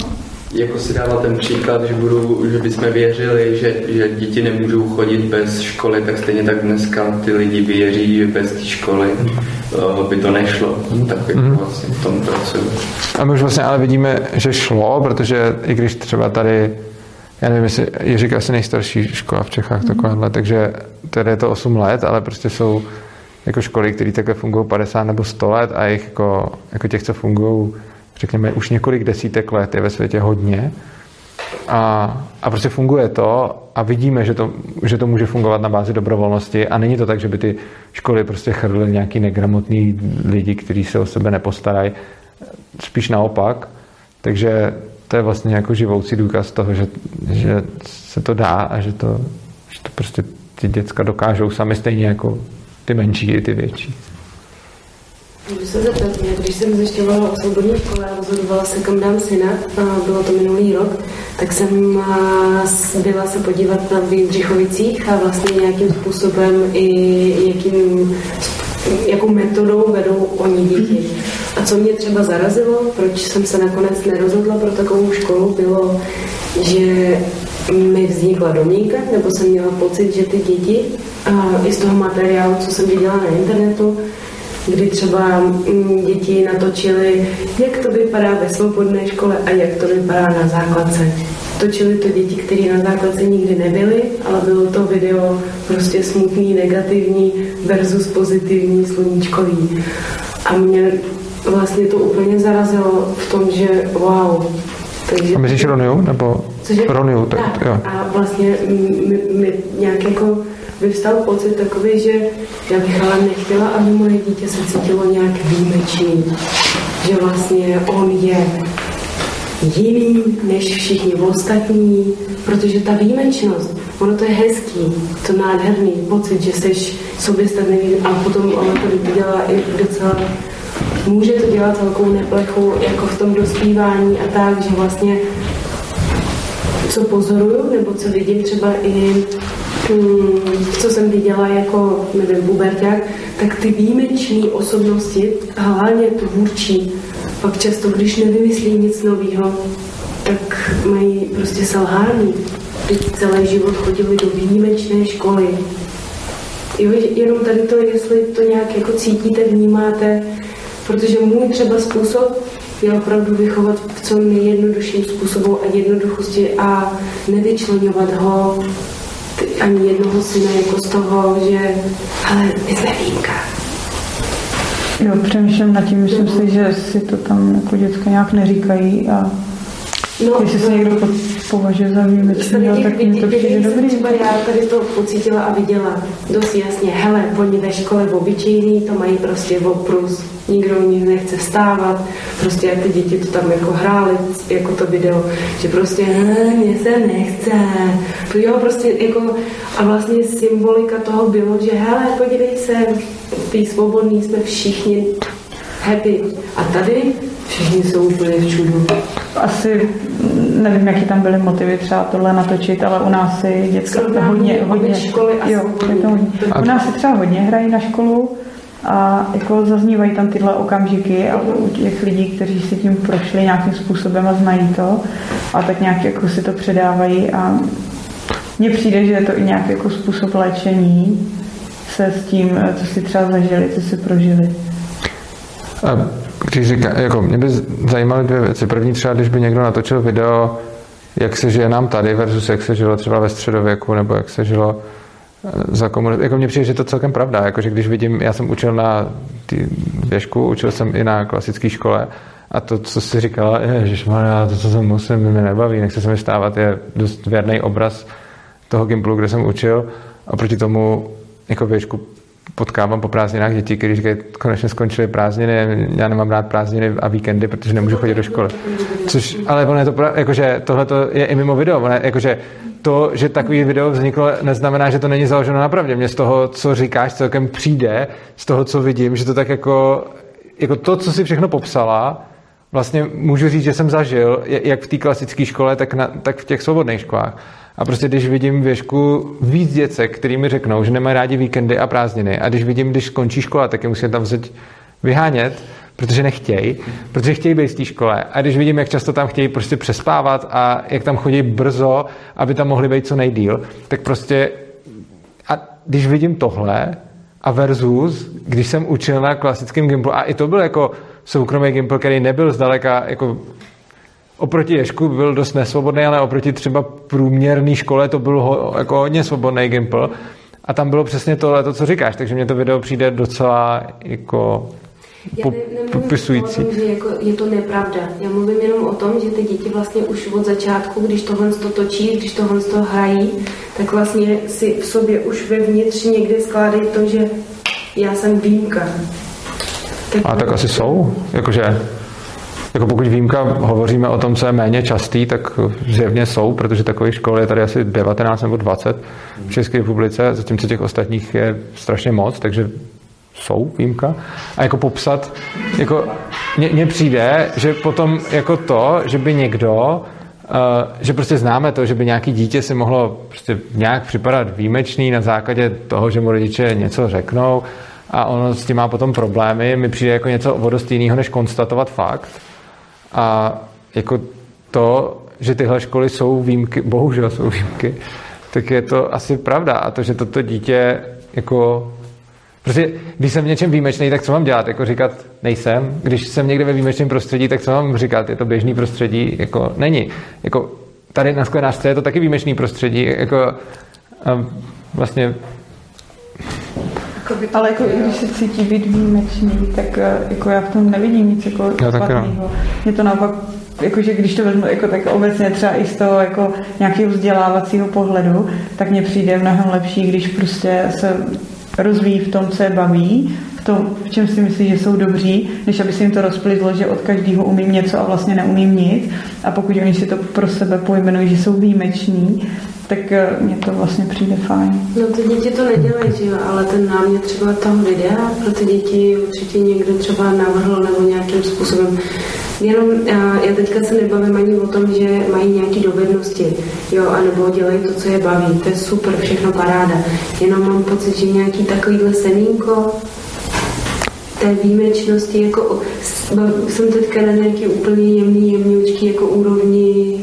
jako si dával ten příklad, že, budu, že bychom věřili, že, že děti nemůžou chodit bez školy, tak stejně tak dneska ty lidi věří, že bez té školy uh, by to nešlo. Tak jako mm. vlastně v tom pracuji. A my už vlastně ale vidíme, že šlo, protože i když třeba tady já nevím, jestli Jiřík asi nejstarší škola v Čechách mm. takováhle, takže tady je to 8 let, ale prostě jsou jako školy, které takhle fungují 50 nebo 100 let a jich jako, jako těch, co fungují řekněme, už několik desítek let je ve světě hodně a, a prostě funguje to a vidíme, že to, že to může fungovat na bázi dobrovolnosti a není to tak, že by ty školy prostě chrlily nějaký negramotný lidi, kteří se o sebe nepostarají. Spíš naopak. Takže to je vlastně jako živoucí důkaz toho, že, že se to dá a že to, že to prostě ty děcka dokážou sami stejně jako ty menší i ty větší. Můžu se zeptat, když jsem zjišťovala o svobodné škole a rozhodovala se, kam dám syna, a bylo to minulý rok, tak jsem byla se podívat na Výdřichovicích a vlastně nějakým způsobem i jakým, jakou metodou vedou oni děti. A co mě třeba zarazilo, proč jsem se nakonec nerozhodla pro takovou školu, bylo, že mi vznikla domínka, nebo jsem měla pocit, že ty děti a i z toho materiálu, co jsem viděla na internetu, kdy třeba mm, děti natočili, jak to vypadá ve svobodné škole a jak to vypadá na základce. Točili to děti, které na základce nikdy nebyly, ale bylo to video prostě smutný, negativní versus pozitivní, sluníčkový. A mě vlastně to úplně zarazilo v tom, že wow. Takže, a myslíš Roniu? Nebo Cože? Roniu, tak, tak, jo. A vlastně mi, mi nějak jako vyvstal pocit takový, že já bych ale nechtěla, aby moje dítě se cítilo nějak výjimečný. Že vlastně on je jiný než všichni ostatní, protože ta výjimečnost, ono to je hezký, to nádherný pocit, že jsi soběstačný a potom ono to dělá i docela může to dělat velkou neplechu jako v tom dospívání a tak, že vlastně co pozoruju, nebo co vidím třeba i Hmm, co jsem viděla jako, nevím, buberťák, tak ty výjimečné osobnosti, hlavně tvůrčí, pak často, když nevymyslí nic nového, tak mají prostě selhání. Teď celý život chodili do výjimečné školy. Jo, jenom tady to, jestli to nějak jako cítíte, vnímáte, protože můj třeba způsob je opravdu vychovat v co nejjednodušším způsobu a jednoduchosti a nevyčlenovat ho ani jednoho syna jako z toho, že ale my jsme výjimka. Jo, přemýšlím nad tím, myslím si, že si to tam jako děcka nějak neříkají a No, Jestli se někdo považuje za výjimečného, tak mi to přijde dobrý. Třeba já tady to pocítila a viděla dost jasně, hele, oni ve škole v obyčejný to mají prostě oprus, nikdo u nich nechce vstávat, prostě jak ty děti to tam jako hrály, jako to video, že prostě, mně se nechce, to jo, prostě jako, a vlastně symbolika toho bylo, že hele, podívej se, ty svobodní jsme všichni happy. A tady všichni jsou úplně v čudu. Asi nevím, jaký tam byly motivy třeba tohle natočit, ale u nás si děcka to hodně, hodně, školy a jo, je to hodně. U nás si třeba hodně hrají na školu a jako zaznívají tam tyhle okamžiky a u těch lidí, kteří si tím prošli nějakým způsobem a znají to a tak nějak jako si to předávají a mně přijde, že je to i nějaký jako způsob léčení se s tím, co si třeba zažili, co si prožili. A když říká, jako mě by zajímaly dvě věci. První třeba, když by někdo natočil video, jak se žije nám tady versus jak se žilo třeba ve středověku, nebo jak se žilo eh, za komunity. Jako mně přijde, že to celkem pravda. Jako, že když vidím, já jsem učil na věžku, učil jsem i na klasické škole A to, co jsi říkala, že to, co jsem musím, mě nebaví, nechce se mi stávat, je dost věrný obraz toho Gimplu, kde jsem učil. A proti tomu jako věšku potkávám po prázdninách děti, kteří říkají, konečně skončily prázdniny, já nemám rád prázdniny a víkendy, protože nemůžu chodit do školy. Což, ale ono je to, jakože tohle je i mimo video, ono je, jakože to, že takový video vzniklo, neznamená, že to není založeno na pravdě. Mně z toho, co říkáš, celkem přijde, z toho, co vidím, že to tak jako, jako to, co si všechno popsala, vlastně můžu říct, že jsem zažil, jak v té klasické škole, tak, na, tak v těch svobodných školách. A prostě když vidím věšku víc děcek, který mi řeknou, že nemají rádi víkendy a prázdniny, a když vidím, když skončí škola, tak je musím tam vzít vyhánět, protože nechtějí, protože chtějí být v té škole. A když vidím, jak často tam chtějí prostě přespávat a jak tam chodí brzo, aby tam mohli být co nejdíl, tak prostě a když vidím tohle a versus, když jsem učil na klasickém Gimplu, a i to byl jako soukromý Gimpl, který nebyl zdaleka jako oproti Ješku byl dost nesvobodný, ale oproti třeba průměrné škole to byl ho, jako hodně svobodný Gimple. A tam bylo přesně tohle, to, co říkáš, takže mě to video přijde docela jako po, popisující. Tom, že jako je to nepravda. Já mluvím jenom o tom, že ty děti vlastně už od začátku, když tohle to točí, když tohle to hrají, tak vlastně si v sobě už vevnitř někde skládají to, že já jsem výjimka. Tak a tak asi jsou, jakože jako pokud výjimka hovoříme o tom, co je méně častý, tak zjevně jsou, protože takových škol je tady asi 19 nebo 20 v České republice, zatímco těch ostatních je strašně moc, takže jsou výjimka. A jako popsat, jako mně přijde, že potom jako to, že by někdo Uh, že prostě známe to, že by nějaký dítě si mohlo prostě nějak připadat výjimečný na základě toho, že mu rodiče něco řeknou a ono s tím má potom problémy, mi přijde jako něco o dost jiného, než konstatovat fakt. A jako to, že tyhle školy jsou výjimky, bohužel jsou výjimky, tak je to asi pravda. A to, že toto dítě jako Prostě když jsem v něčem výjimečný, tak co mám dělat? Jako říkat, nejsem. Když jsem někde ve výjimečném prostředí, tak co mám říkat? Je to běžný prostředí? Jako není. Jako tady na sklenářce je to taky výjimečný prostředí. Jako um, vlastně ale jako když se cítí být výjimečný, tak eh, jako já v tom nevidím nic jako špatného. Je to naopak jakože když to vezmu jako tak obecně třeba i z toho jako nějakého vzdělávacího pohledu, tak mně přijde mnohem lepší, když prostě se rozvíjí v tom, co je baví, v tom, v čem si myslí, že jsou dobří, než aby si jim to rozplizlo, že od každého umím něco a vlastně neumím nic. A pokud oni si to pro sebe pojmenují, že jsou výjimeční, tak eh, mně to vlastně přijde fajn. No ty děti to nedělají, že jo, ale ten námět třeba toho videa pro ty děti určitě někdo třeba navrhl nebo nějakým způsobem. Jenom eh, já teďka se nebavím ani o tom, že mají nějaké dovednosti, jo, anebo dělají to, co je baví. To je super, všechno paráda. Jenom mám pocit, že nějaký takovýhle semínko té výjimečnosti, jako jsem teďka na nějaký úplně jemný, jemňoučký jako úrovni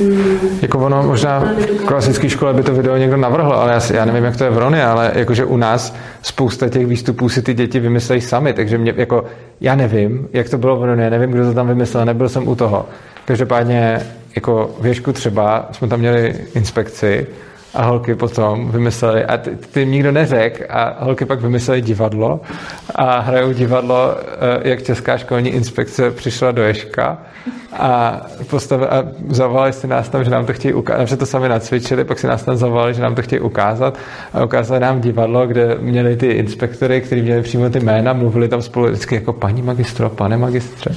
Hmm. Jako ono možná v klasické škole by to video někdo navrhl, ale já, já nevím, jak to je v Roně, ale jakože u nás spousta těch výstupů si ty děti vymyslejí sami, takže mě, jako, já nevím, jak to bylo v Roně, nevím, kdo to tam vymyslel, nebyl jsem u toho. Každopádně jako věšku třeba jsme tam měli inspekci a holky potom vymysleli, a ty, ty nikdo neřekl, a holky pak vymysleli divadlo a hrajou divadlo, eh, jak Česká školní inspekce přišla do Ješka a, a zavolali si nás tam, že nám to chtějí ukázat, že to sami nacvičili, pak si nás tam zavolali, že nám to chtějí ukázat a ukázali nám divadlo, kde měli ty inspektory, kteří měli přímo ty jména, mluvili tam spolu vždycky jako paní magistro, pane magistře.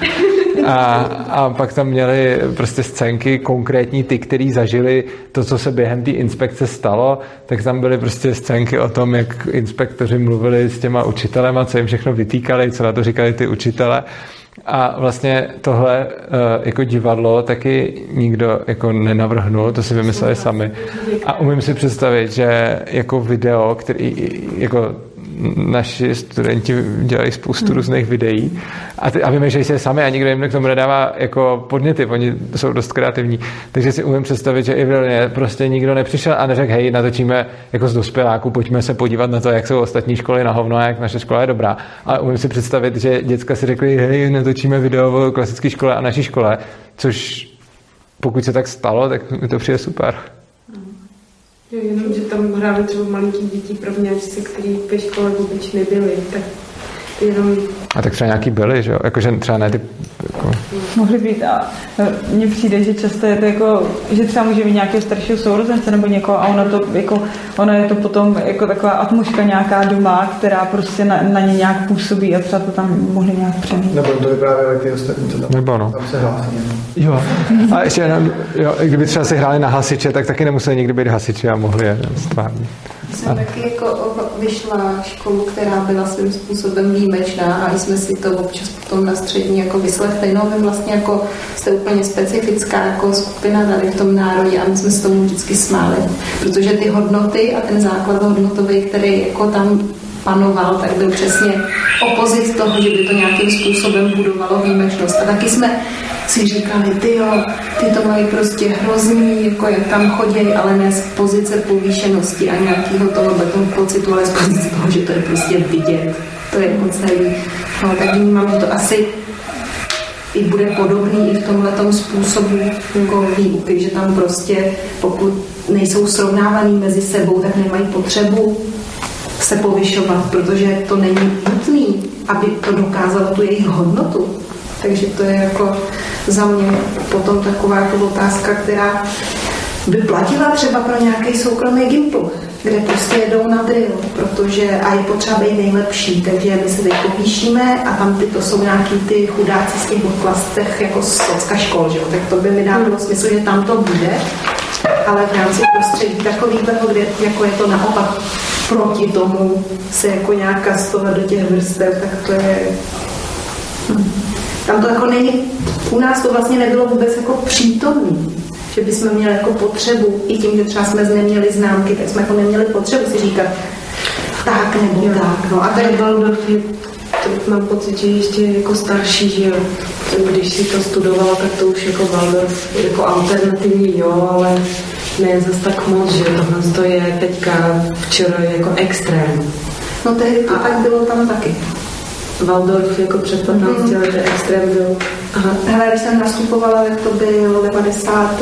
A, a pak tam měli prostě scénky konkrétní, ty, který zažili to, co se během té inspekce stalo, tak tam byly prostě scénky o tom, jak inspektoři mluvili s těma učitelema, co jim všechno vytýkali, co na to říkali ty učitele. A vlastně tohle eh, jako divadlo taky nikdo jako nenavrhnul, to si vymysleli sami. A umím si představit, že jako video, který jako naši studenti dělají spoustu různých videí a, ty, a vymýšlejí se sami a nikdo jim k tomu nedává jako podněty, oni jsou dost kreativní. Takže si umím představit, že i v Rolně prostě nikdo nepřišel a neřekl, hej, natočíme jako z dospěláků, pojďme se podívat na to, jak jsou ostatní školy na hovno a jak naše škola je dobrá. Ale umím si představit, že děcka si řekli, hej, natočíme video o klasické škole a naší škole, což pokud se tak stalo, tak mi to přijde super. Jo, jenom, že tam hráli třeba malinký děti prvňáčci, který ve škole vůbec nebyli, tak jenom... A tak třeba nějaký byli, že jo? Jakože třeba ne ty jako... Mohly být a mně přijde, že často je to jako, že třeba může mít nějakého staršího sourozence nebo někoho a ono to jako, ono je to potom jako taková atmosféra nějaká doma, která prostě na, na ně nějak působí a třeba to tam mohli nějak přenést. Nebo to vyprávěli ty ostatní, co tam, Nebo no. tam se hlásí. Jo. A ještě jenom, jo, kdyby třeba si hráli na hasiče, tak taky nemuseli nikdy být hasiči a mohli je stvárnit. Jsem taky jako vyšla školu, která byla svým způsobem výjimečná a jsme si to občas potom na střední jako vyslechli. No, vy vlastně jako jste úplně specifická jako skupina tady v tom národě a my jsme se tomu vždycky smáli, protože ty hodnoty a ten základ hodnotový, který jako tam panoval, tak byl přesně opozit toho, že by to nějakým způsobem budovalo výjimečnost. A taky jsme si říkali, ty jo, ty to mají prostě hrozný, jako jak tam chodí, ale ne z pozice povýšenosti a nějakého toho toho pocitu, ale z pozice toho, že to je prostě vidět. To je jako celý. No, tak vnímám, že to asi i bude podobný i v tomhle způsobu jako výuky, že tam prostě, pokud nejsou srovnávaný mezi sebou, tak nemají potřebu se povyšovat, protože to není nutný, aby to dokázalo tu jejich hodnotu. Takže to je jako za mě potom taková jako otázka, která by platila třeba pro nějaký soukromý gimpl, kde prostě jedou na drill, protože a je potřeba být nejlepší, takže my se teď popíšíme a tam ty to jsou nějaký ty chudáci z těch odklastech jako z škol, že jo? tak to by mi dávalo smysl, že tam to bude, ale v rámci prostředí takového, kde jako je to naopak proti tomu se jako nějak kastovat do těch vrstev, tak to je... Hm. Tam to jako není, u nás to vlastně nebylo vůbec jako přítomný, že bychom měli jako potřebu, i tím, že třeba jsme neměli známky, tak jsme jako neměli potřebu si říkat tak nebo jo. tak. No. A tady Waldorf je, to mám pocit, že ještě jako starší, že jo. Když si to studovala, tak to už jako Waldorf jako alternativní, jo, ale ne zase tak moc, že tohle to je teďka včera jako extrém. No tehdy to a tak bylo tam taky. Waldorf jako před 15 mm. lety extrém byl. Aha. Hele, když jsem nastupovala, tak to byl 90.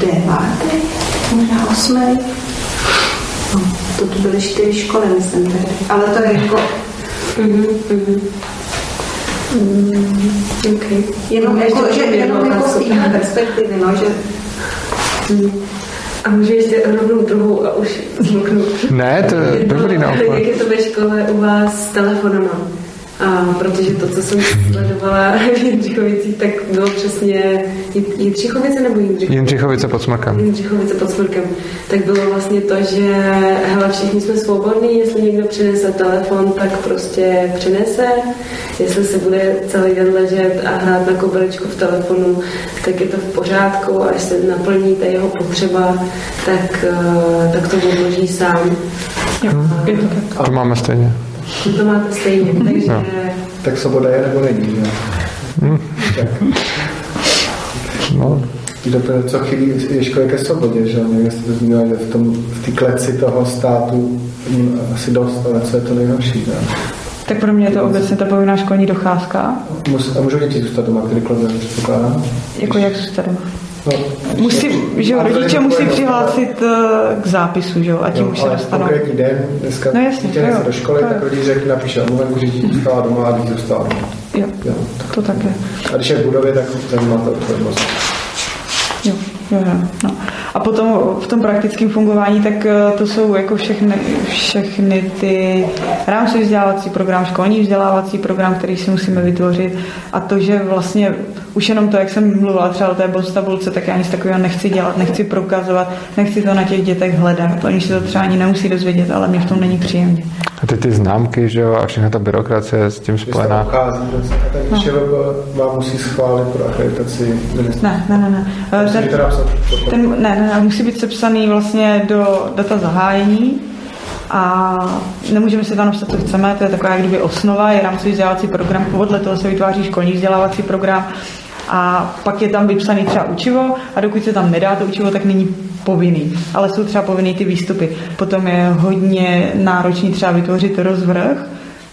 9. možná 8. No, to tu byly čtyři školy, myslím tedy. Ale to je jako... Mm-hmm, mm-hmm. Mm, okay. Jenom, no, jako, že, jenom jako z jiné perspektivy, no, že mm. A můžu ještě rovnou druhou a už zmoknu. Ne, to je dobrý naopak. Jak je to ve škole u vás s telefonama? A protože to, co jsem sledovala v Jindřichovicích, tak bylo přesně Jindřichovice nebo Jindřichovice? Jindřichovice pod smrkem. Jindřichovice pod smrkem. Tak bylo vlastně to, že hele, všichni jsme svobodní, jestli někdo přinese telefon, tak prostě přinese. Jestli se bude celý den ležet a hrát na koberečku v telefonu, tak je to v pořádku a až se naplní ta jeho potřeba, tak, eh, tak to odloží sám. Jo, a, to máme stejně. To máte stejně, takže... No. Tak svoboda je nebo není, ne? Hmm. No. Doplně, co chybí je školy ke svobodě, že nevím, jestli to zmínila, že v, tom, v té kleci toho státu asi dost, ale co je to nejhorší, ne? Tak pro mě je to obecně ta povinná školní docházka. Mus, a můžou děti zůstat doma, kdykoliv předpokládám? Jako jak zůstat doma? No, musí, že jo, rodiče musí přihlásit uh, k zápisu, že jo, a tím jo, už se dostanou. konkrétní den, dneska no jasně, dítě do školy, tak rodič řekne, napíše omluvenku, že dítě zůstává doma a dítě zůstává doma. Jo, jo tak. to také. A když je v budově, tak ten má to odpovědnost. Jo, jo, jo. No. A potom v tom praktickém fungování, tak eh, to jsou jako všechny, všechny ty rámcový vzdělávací program, školní vzdělávací program, který si musíme vytvořit a to, že vlastně už jenom to, jak jsem mluvila třeba o té tabulce, tak já nic takového nechci dělat, nechci prokazovat, nechci to na těch dětech hledat. Oni se to třeba ani nemusí dozvědět, ale mě v tom není příjemně. A ty ty známky, že jo, a všechna ta byrokracie s tím spojená. Když no. vám musí schválit pro akreditaci Ne, ne, ne. ne. Ten, ten, ne, ne, ne, musí být sepsaný vlastně do data zahájení a nemůžeme si tam napsat, co chceme, to je taková jak kdyby osnova, je rámcový vzdělávací program, podle toho se vytváří školní vzdělávací program a pak je tam vypsaný třeba učivo a dokud se tam nedá to učivo, tak není povinný, ale jsou třeba povinný ty výstupy. Potom je hodně náročný třeba vytvořit rozvrh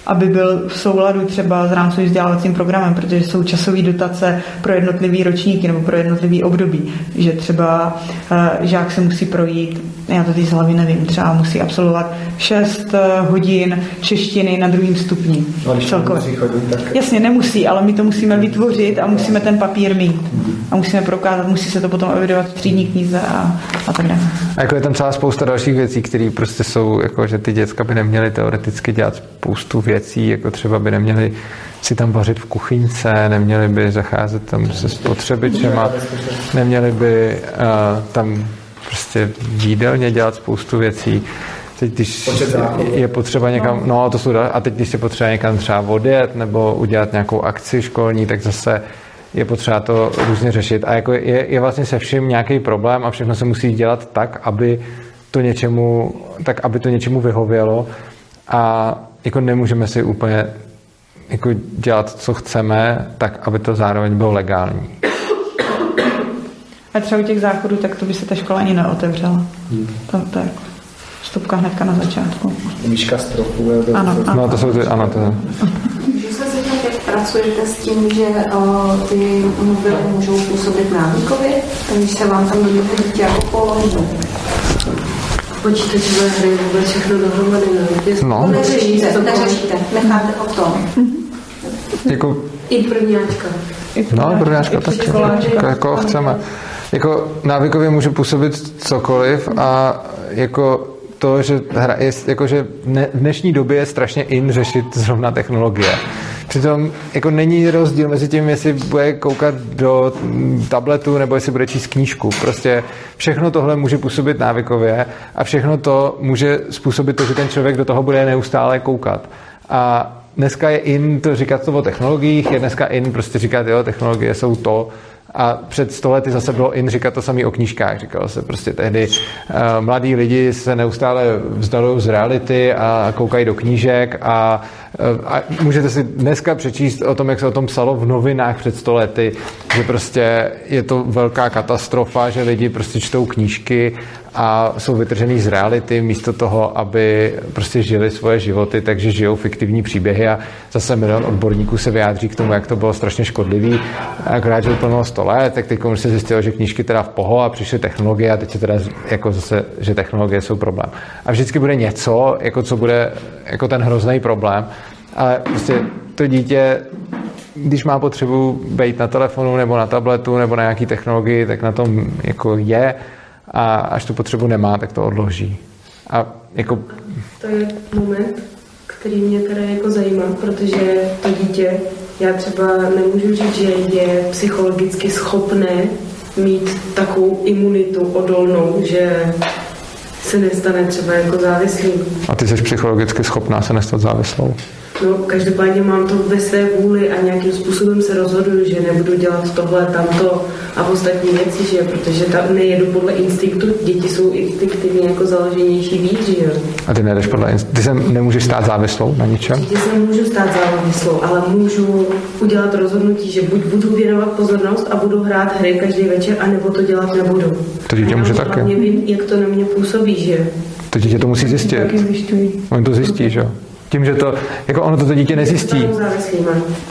aby byl v souladu třeba s rámcovým vzdělávacím programem, protože jsou časové dotace pro jednotlivé ročníky nebo pro jednotlivé období, že třeba uh, žák se musí projít, já to teď z hlavy nevím, třeba musí absolvovat 6 uh, hodin češtiny na druhém stupni. No, celkově. Chodit, tak... Jasně, nemusí, ale my to musíme vytvořit a musíme ten papír mít. A musíme prokázat, musí se to potom evidovat v třídní knize a, a tak dále. A jako je tam celá spousta dalších věcí, které prostě jsou, jako že ty děcka by neměly teoreticky dělat spoustu věcí, jako třeba by neměly si tam vařit v kuchyňce, neměli by zacházet tam se spotřebičema, neměli by uh, tam prostě jídelně dělat spoustu věcí. Teď, když je potřeba někam, no to jsou, a teď, když je potřeba někam třeba odjet nebo udělat nějakou akci školní, tak zase je potřeba to různě řešit. A jako je, je vlastně se vším nějaký problém a všechno se musí dělat tak, aby to něčemu, tak aby to něčemu vyhovělo a jako nemůžeme si úplně jako dělat, co chceme, tak aby to zároveň bylo legální. A třeba u těch záchodů, tak to by se ta škola ani neotevřela. Hmm. To, to je jako stupka hnedka na začátku. Výška stropu. Ano, ano. No, to jsou ty, ano, to Můžu se zeptat, jak pracujete s tím, že o, ty mobily můžou působit návykově, když se vám tam do dítě jako položí? Počítačové hry, vůbec všechno dohromady. No. no. Neřešíte, to neřešíte, necháte o tom. Jako... I prvňáčka. No, prvňáčka taky. Jako, jako chceme. Jako návykově může působit cokoliv a jako to, že, hra, je, jako, že v dnešní době je strašně in řešit zrovna technologie. Přitom jako není rozdíl mezi tím, jestli bude koukat do tabletu nebo jestli bude číst knížku. Prostě všechno tohle může působit návykově a všechno to může způsobit to, že ten člověk do toho bude neustále koukat. A dneska je in to říkat to o technologiích, je dneska in prostě říkat, jo, technologie jsou to, a před sto lety zase bylo in říkat to samé o knížkách. Říkalo se prostě tehdy, uh, mladí lidi se neustále vzdalují z reality a koukají do knížek a, a můžete si dneska přečíst o tom, jak se o tom psalo v novinách před sto lety, že prostě je to velká katastrofa, že lidi prostě čtou knížky a jsou vytržený z reality místo toho, aby prostě žili svoje životy, takže žijou fiktivní příběhy a zase milion odborníků se vyjádří k tomu, jak to bylo strašně škodlivý. Akorát, že úplně 100 let, tak teď se zjistilo, že knížky teda v poho a přišly technologie a teď se teda jako zase, že technologie jsou problém. A vždycky bude něco, jako co bude jako ten hrozný problém, ale prostě to dítě když má potřebu být na telefonu nebo na tabletu nebo na nějaký technologii, tak na tom jako je a až tu potřebu nemá, tak to odloží. A jako... To je moment, který mě teda jako zajímá, protože to dítě, já třeba nemůžu říct, že je psychologicky schopné mít takovou imunitu odolnou, že se nestane třeba jako závislým. A ty jsi psychologicky schopná se nestat závislou? No, každopádně mám to ve své vůli a nějakým způsobem se rozhoduju, že nebudu dělat tohle, tamto a ostatní věci, že protože tam nejedu podle instinktu, děti jsou instinktivně jako založenější víc, že jo. A ty nejdeš podle instinktu, ty se nemůžeš stát závislou na ničem? Ty se můžu stát závislou, ale můžu udělat rozhodnutí, že buď budu věnovat pozornost a budu hrát hry každý večer, anebo to dělat nebudu. To dítě může taky. vím, jak to na mě působí, že To dítě to musí zjistit. On to zjistí, že jo. Tím, že to, jako ono to, to dítě nezjistí.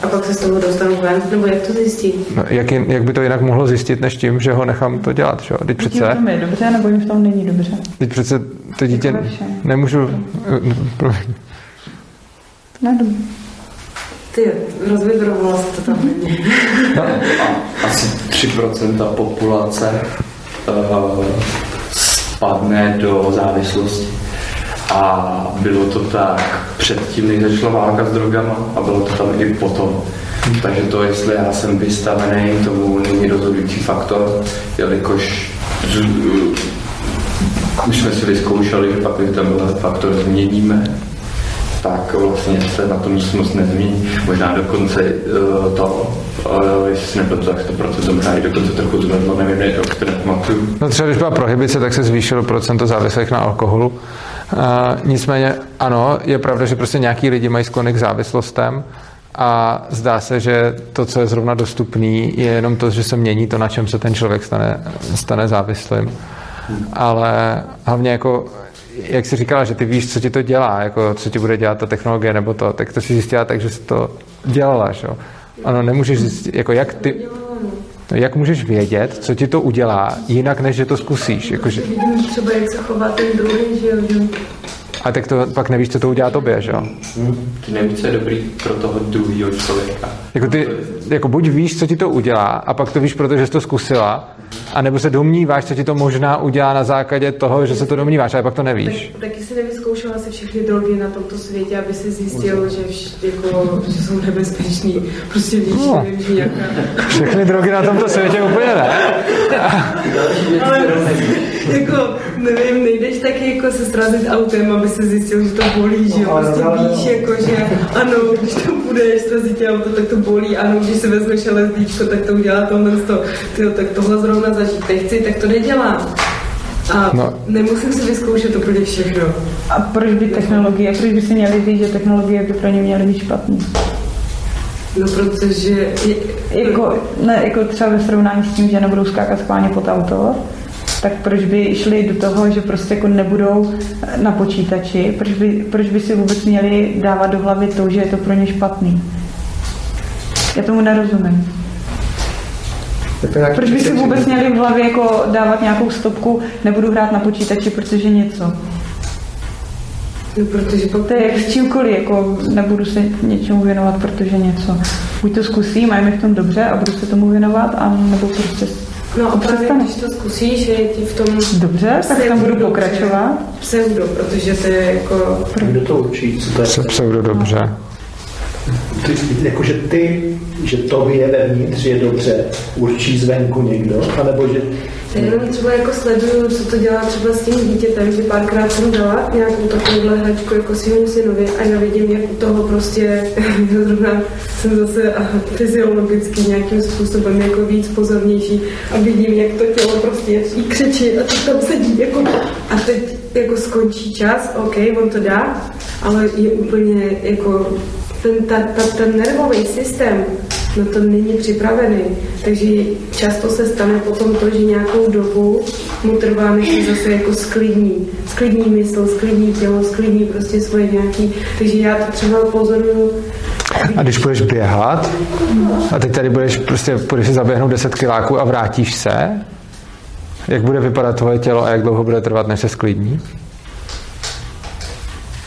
A pak se z toho dostanu ven, nebo jak to zjistí? No, jak, jak, by to jinak mohlo zjistit, než tím, že ho nechám to dělat, že jo? Teď přece... Tím je dobře, nebo jim v tom není dobře. Teď přece to dítě jako nemůžu... Ne, dobře. Ty, rozvibrovala se to tam no, Asi 3% populace uh, spadne do závislosti. A bylo to tak předtím, než začala válka s drogama a bylo to tam i potom. Takže to, jestli já jsem vystavený, tomu není rozhodující faktor, jelikož už jsme si vyzkoušeli, že pak, když tenhle faktor změníme, tak vlastně se na tom nic moc nezmění. Možná dokonce uh, to, uh, jestli si nepletu, tak 100% možná i dokonce trochu zvedlo, nevím, jak to nepamatuju. No třeba když byla prohibice, tak se zvýšilo procento závislých na alkoholu. Uh, nicméně ano, je pravda, že prostě nějaký lidi mají sklony k závislostem a zdá se, že to, co je zrovna dostupný, je jenom to, že se mění to, na čem se ten člověk stane, stane závislým. Ale hlavně jako jak jsi říkala, že ty víš, co ti to dělá, jako co ti bude dělat ta technologie nebo to, tak to si zjistila tak, že jsi to dělala, že? Ano, nemůžeš zjistit, jako jak ty... Jak můžeš vědět, co ti to udělá, jinak než že to zkusíš? Jakože... Třeba, jak se chová ten druhý, že jo, a tak to pak nevíš, co to udělá tobě, že jo? Ty nevíš, co je dobrý pro toho druhého člověka. Jako ty, jako buď víš, co ti to udělá, a pak to víš, protože jsi to zkusila, a nebo se domníváš, co ti to možná udělá na základě toho, že se to domníváš, ale pak to nevíš. Tak, taky si nevyzkoušela si všechny drogy na tomto světě, aby si zjistil, že, vš, jako, že jsou nebezpečný. Prostě víš, no. nevím, že nějaká... Všechny drogy na tomto světě úplně ne. ale, jako, nevím, nejdeš taky jako se srazit autem, aby se zjistil, že to bolí, že jo, prostě víš, jako, že ano, když to budeš srazit auto, tak to bolí, ano, když se vezmeš LSDčko, tak to udělá tohle, to, tyjo, tak tohle zrovna zažít nechci, tak to nedělám. A no. nemusím si vyzkoušet úplně všechno. A proč by technologie, proč by si měli říct, že technologie by pro ně měly být špatný? No protože... Je, jako, ne, jako třeba ve srovnání s tím, že nebudou skákat schválně pod auto, tak proč by šli do toho, že prostě jako nebudou na počítači, proč by, proč by si vůbec měli dávat do hlavy to, že je to pro ně špatný? Já tomu nerozumím. Proč by si vůbec měli v hlavě jako dávat nějakou stopku, nebudu hrát na počítači, protože něco? No, protože pokud... To je jak s čímkoliv, jako nebudu se něčemu věnovat, protože něco. Buď to zkusím a je mi v tom dobře a budu se tomu věnovat, a nebo prostě No a právě když to zkusíš, že je ti v tom Dobře, tak tam budu pokračovat. Pseudo, protože to je jako... Kdo to určí, co to je? Pseudo dobře. Ty, jakože ty, že to je vevnitř je dobře, určí zvenku někdo, anebo že Jenom třeba jako sleduju, co to dělá třeba s tím dítětem, že párkrát jsem dala nějakou takovouhle hračku jako svým synovi a já vidím, jak u toho prostě zrovna jsem zase fyziologicky nějakým způsobem jako víc pozornější a vidím, jak to tělo prostě jí křičí a teď tam sedí jako a teď jako skončí čas, OK, on to dá, ale je úplně jako ten, ta, ta, ten nervový systém na to není připravený. Takže často se stane potom to, že nějakou dobu mu trvá, než se zase jako sklidní. Sklidní mysl, sklidní tělo, sklidní prostě svoje nějaký. Takže já to třeba pozoruju a když budeš běhat a teď tady budeš prostě, budeš si zaběhnout 10 kiláků a vrátíš se, jak bude vypadat tvoje tělo a jak dlouho bude trvat, než se sklidní?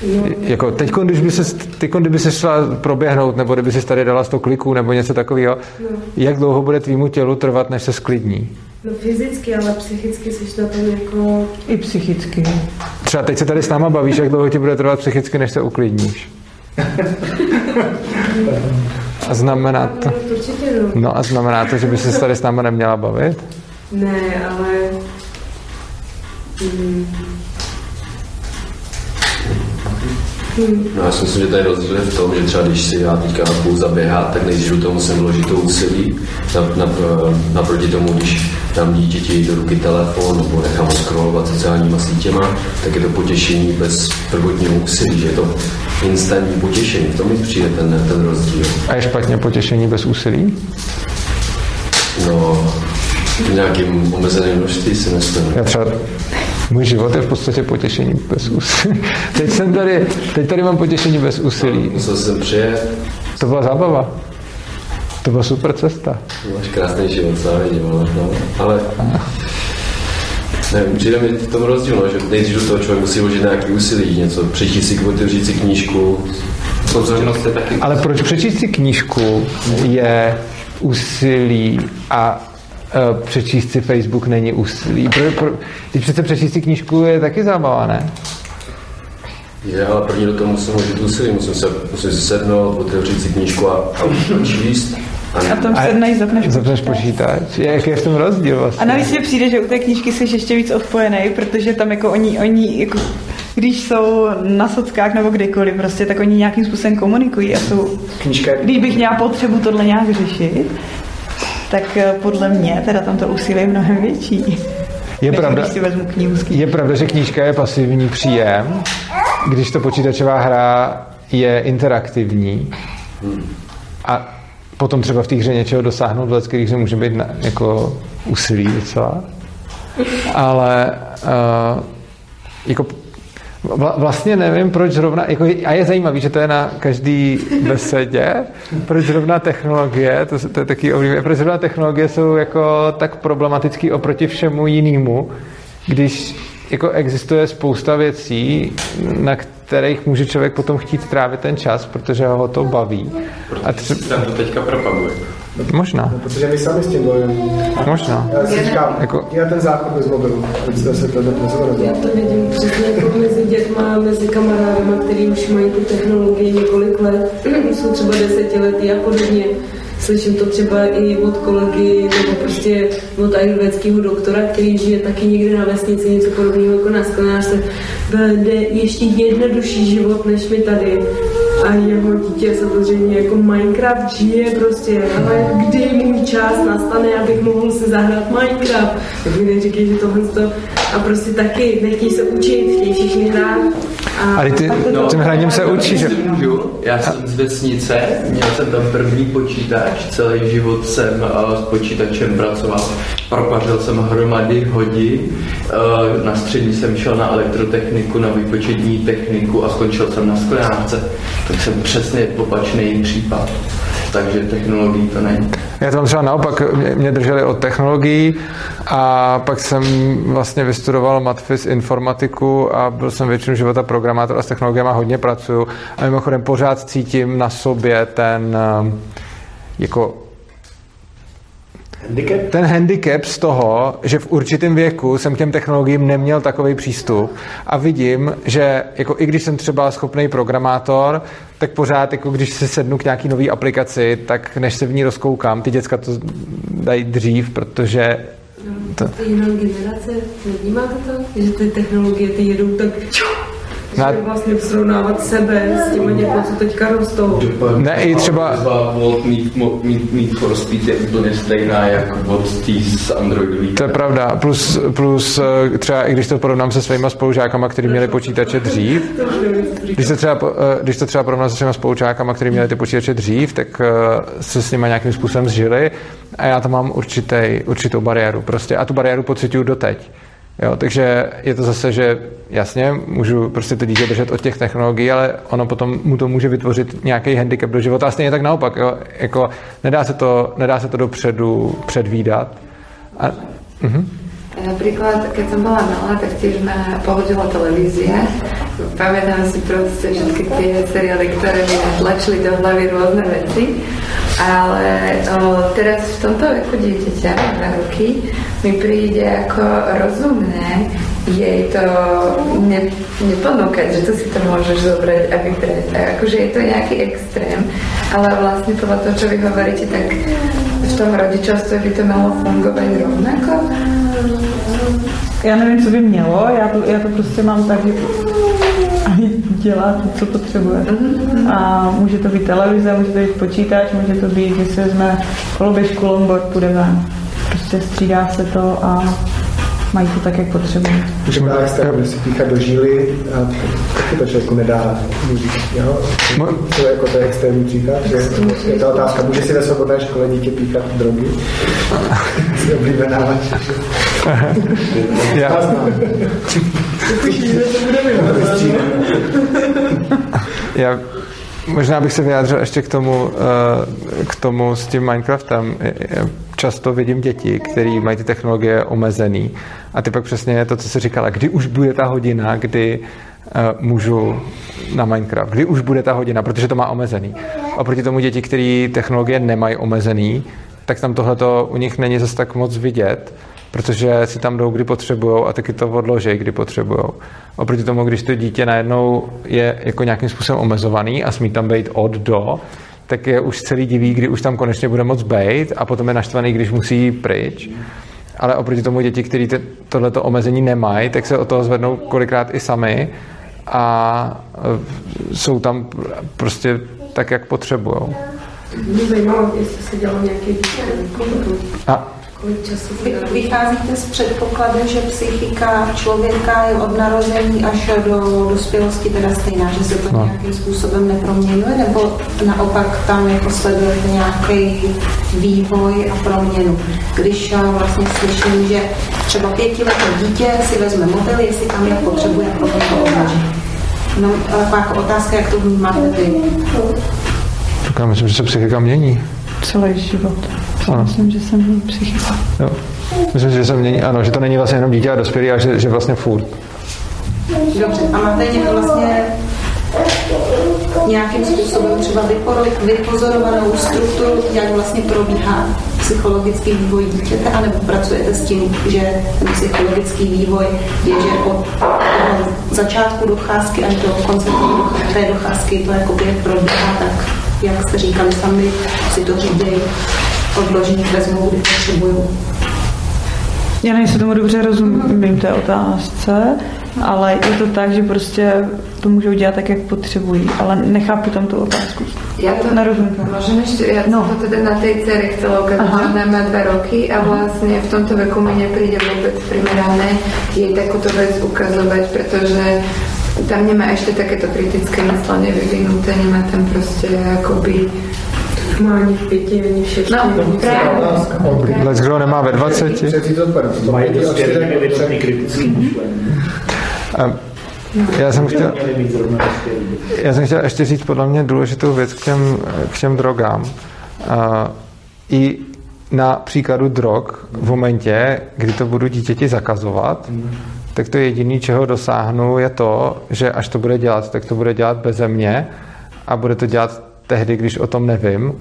No. Jako teď, když by se, teď, kdyby se šla proběhnout, nebo kdyby si tady dala 100 kliků, nebo něco takového, no. jak dlouho bude tvýmu tělu trvat, než se sklidní? No fyzicky, ale psychicky jsi na tom jako... I psychicky. Třeba teď se tady s náma bavíš, jak dlouho ti bude trvat psychicky, než se uklidníš? A znamená to... No. no a znamená to, že by se tady s náma neměla bavit? Ne, ale... Hmm. No já si myslím, že tady rozdíl je v tom, že třeba když si já teďka budu zaběhat, tak nejdřív toho musím vložit to úsilí, na, na, naproti tomu, když dám dítěti do ruky telefon nebo nechám ho scrollovat sociálníma sítěma, tak je to potěšení bez prvotního úsilí, že je to instantní potěšení. V tom mi přijde ten, ten rozdíl. A je špatně potěšení bez úsilí? No, v nějakým omezeném množství si myslím. Já třeba můj život je v podstatě potěšení bez úsilí. Teď jsem tady, teď tady mám potěšení bez úsilí. Co jsem přijet? To byla zábava. To byla super cesta. Máš krásný život, závidím, ale, no, ale nevím, přijde mi v tom rozdíl, no, že nejdřív do toho člověk musí vložit nějaký úsilí, něco, přečíst si, otevřít si knížku, pozornost je taky... Ale proč přečíst si knížku je úsilí a přečíst si Facebook není úsilí. Pro, pro, teď přece přečíst si knížku je taky zábava, ne? Je, ale první do toho musím uložit úsilí, musím, se, musím si sednout, otevřít si knížku a, a číst. A, a tam sedneš, zapneš, zapneš počítač. Jak je v tom rozdíl vlastně? A navíc mi přijde, že u té knížky jsi ještě víc odpojený, protože tam jako oni, oni jako, když jsou na sockách nebo kdekoliv, prostě, tak oni nějakým způsobem komunikují a jsou, Knížka. když bych měla potřebu tohle nějak řešit, tak eh, podle mě teda tam to úsilí je mnohem větší. Je pravda, si vezmu knihu je pravda, že knížka je pasivní příjem, když to počítačová hra je interaktivní a potom třeba v té hře něčeho dosáhnout, v kterých může být na, jako úsilí docela. Ale uh, jako Vlastně nevím, proč zrovna, jako, a je zajímavý, že to je na každý besedě, proč zrovna technologie, to, to je taky oblíbené, proč zrovna technologie jsou jako tak problematický oproti všemu jinému, když jako existuje spousta věcí, na kterých může člověk potom chtít trávit ten čas, protože ho to baví. Protože a třeba... to teďka propaguje. Možná. No, protože my sami s tím bojujeme. Možná. Já si říkám, jako... já ten záchod bez mobilu, se to nezvládá. Já to vidím přesně jako mezi dětma, mezi kamarádama, který už mají tu technologii několik let, jsou třeba desetiletí a podobně. Slyším to třeba i od kolegy nebo prostě od ajurvédského doktora, který žije taky někde na vesnici, něco podobného jako na sklenářce. Vede ještě jednodušší život než my tady. A jeho dítě samozřejmě jako Minecraft žije prostě, ale kdy můj čas nastane, abych mohl si zahrát Minecraft. Tak mi neříkej, že tohle to a prostě taky nechtějí se učit, chtějí všichni hrát. A, ale ty no, tím hraním se učí, že? Můžu, já jsem z vesnice, měl jsem tam první počítač, celý život jsem uh, s počítačem pracoval, propařil jsem hromady hodin, uh, na střední jsem šel na elektrotechniku, na výpočetní techniku a skončil jsem na sklenářce. Tak jsem přesně opačný případ. Takže technologií to není. Já tam třeba naopak, mě drželi od technologií a pak jsem vlastně vystudoval matfis informatiku a byl jsem většinu života programátor a s technologiemi hodně pracuju. A mimochodem pořád cítím na sobě ten jako Handicap? Ten handicap z toho, že v určitém věku jsem k těm technologiím neměl takový přístup a vidím, že jako i když jsem třeba schopný programátor, tak pořád, jako když se sednu k nějaký nové aplikaci, tak než se v ní rozkoukám, ty děcka to dají dřív, protože to... To je jiná generace, nevnímáte to? Že ty technologie, ty jedou tak na... vlastně srovnávat sebe s těmi dětmi, co teďka rostou. Ne, i třeba... Volt mít, mít, mít for Speed je úplně stejná jako od tý z Androidový. To je pravda. Plus, plus eh, třeba i když to porovnám se svýma spolužákama, kteří měli počítače dřív, když to třeba, eh, když to třeba porovnám se svýma spolužákama, kteří měli ty počítače dřív, tak eh, se s nimi nějakým způsobem zžili a já tam mám určitý, určitou bariéru prostě a tu bariéru pocituju doteď. Jo, takže je to zase, že jasně, můžu prostě to dítě držet od těch technologií, ale ono potom mu to může vytvořit nějaký handicap do života a stejně tak naopak. Jo, jako nedá, se to, nedá se to dopředu předvídat. A, uh-huh. Napríklad, keď som bola malá, tak tiež ma pohodila televízia. Pamätám si proste všetky tie seriály, ktoré mi tlačili do hlavy rôzne veci. Ale o, teraz v tomto veku dieťaťa, na roky, mi príde ako rozumné jej to ne, neponúkať, že to si to môžeš zobrať a vybrať. A akože je to nejaký extrém, ale vlastne podľa toho, čo vy hovoríte, tak v tom rodičovstve by to malo fungovať rovnako. Já nevím, co by mělo, já to, já to prostě mám tak, že dělá to, co potřebuje. A může to být televize, může to být počítač, může to být, že si vezme koloběžku, longboard, půjde ven. Prostě střídá se to a mají to tak, jak potřebují. Může právě tak si píchat do žíly a taky to člověku nedá mluvit, jo? To je jako to je extrémní příklad, že je to otázka, může si ve svobodné škole dítě píchat drogy? je oblíbená Já znám. Já možná bych se vyjádřil ještě k tomu, eh, k tomu s tím Minecraftem. Často vidím děti, které mají ty technologie omezený a ty pak přesně to, co jsi říkala, kdy už bude ta hodina, kdy eh, můžu na Minecraft, kdy už bude ta hodina, protože to má omezený. A proti tomu děti, které technologie nemají omezený, tak tam tohleto u nich není zase tak moc vidět protože si tam jdou, kdy potřebují a taky to odloží, kdy potřebují. Oproti tomu, když to dítě najednou je jako nějakým způsobem omezovaný a smí tam být od do, tak je už celý diví, kdy už tam konečně bude moc být a potom je naštvaný, když musí pryč. Ale oproti tomu děti, kteří tohleto omezení nemají, tak se o toho zvednou kolikrát i sami a e, jsou tam prostě tak, jak potřebují. Mě zajímalo, jestli se nějaký A Kolik času Vycházíte z předpokladu, že psychika člověka je od narození až do dospělosti teda stejná, že se to no. nějakým způsobem neproměňuje, nebo naopak tam jako sledujete nějaký vývoj a proměnu. Když já vlastně slyším, že třeba pětileté dítě si vezme mobil, jestli tam je potřebuje, potom to odloží. No, jako otázka, jak to vnímáte vy? Tak já myslím, že se psychika mění. Celý život. Ano. Myslím, že se mění psychika. Jo. Myslím, že se mění, ano, že to není vlastně jenom dítě a dospělý, ale že, že vlastně furt. Dobře, a máte někdo vlastně nějakým způsobem třeba vypozorovanou strukturu, jak vlastně probíhá psychologický vývoj dítěte, anebo pracujete s tím, že ten psychologický vývoj je, že od začátku docházky až do konce té docházky to jakoby probíhá tak, jak jste říkali sami, si to řídej, odloží, vezmou, kdy potřebuju. Já nejsem tomu dobře rozumím té otázce, ale je to tak, že prostě to můžou dělat tak, jak potřebují, ale nechápu tam tu otázku. Já to nerozumím. Můžeme ještě, já no. to teda na té dcere chcela ukázat, že ona má dva roky a vlastně v tomto veku mi nepríde vůbec primerané jej takovou věc ukazovat, protože tam nemá ještě takéto kritické myslenie vyvinuté, nemá tam prostě jakoby má ani v pěti, ani v šesti. No, právě. Let's kdo nemá ve dvaceti. Mají prostě evidentní kritický myšlení. Já jsem chtěl, já jsem chtěl ještě říct podle mě důležitou věc k těm, k těm drogám. I na příkladu drog v momentě, kdy to budu dítěti zakazovat, tak to jediné, čeho dosáhnu, je to, že až to bude dělat, tak to bude dělat beze mě a bude to dělat tehdy, když o tom nevím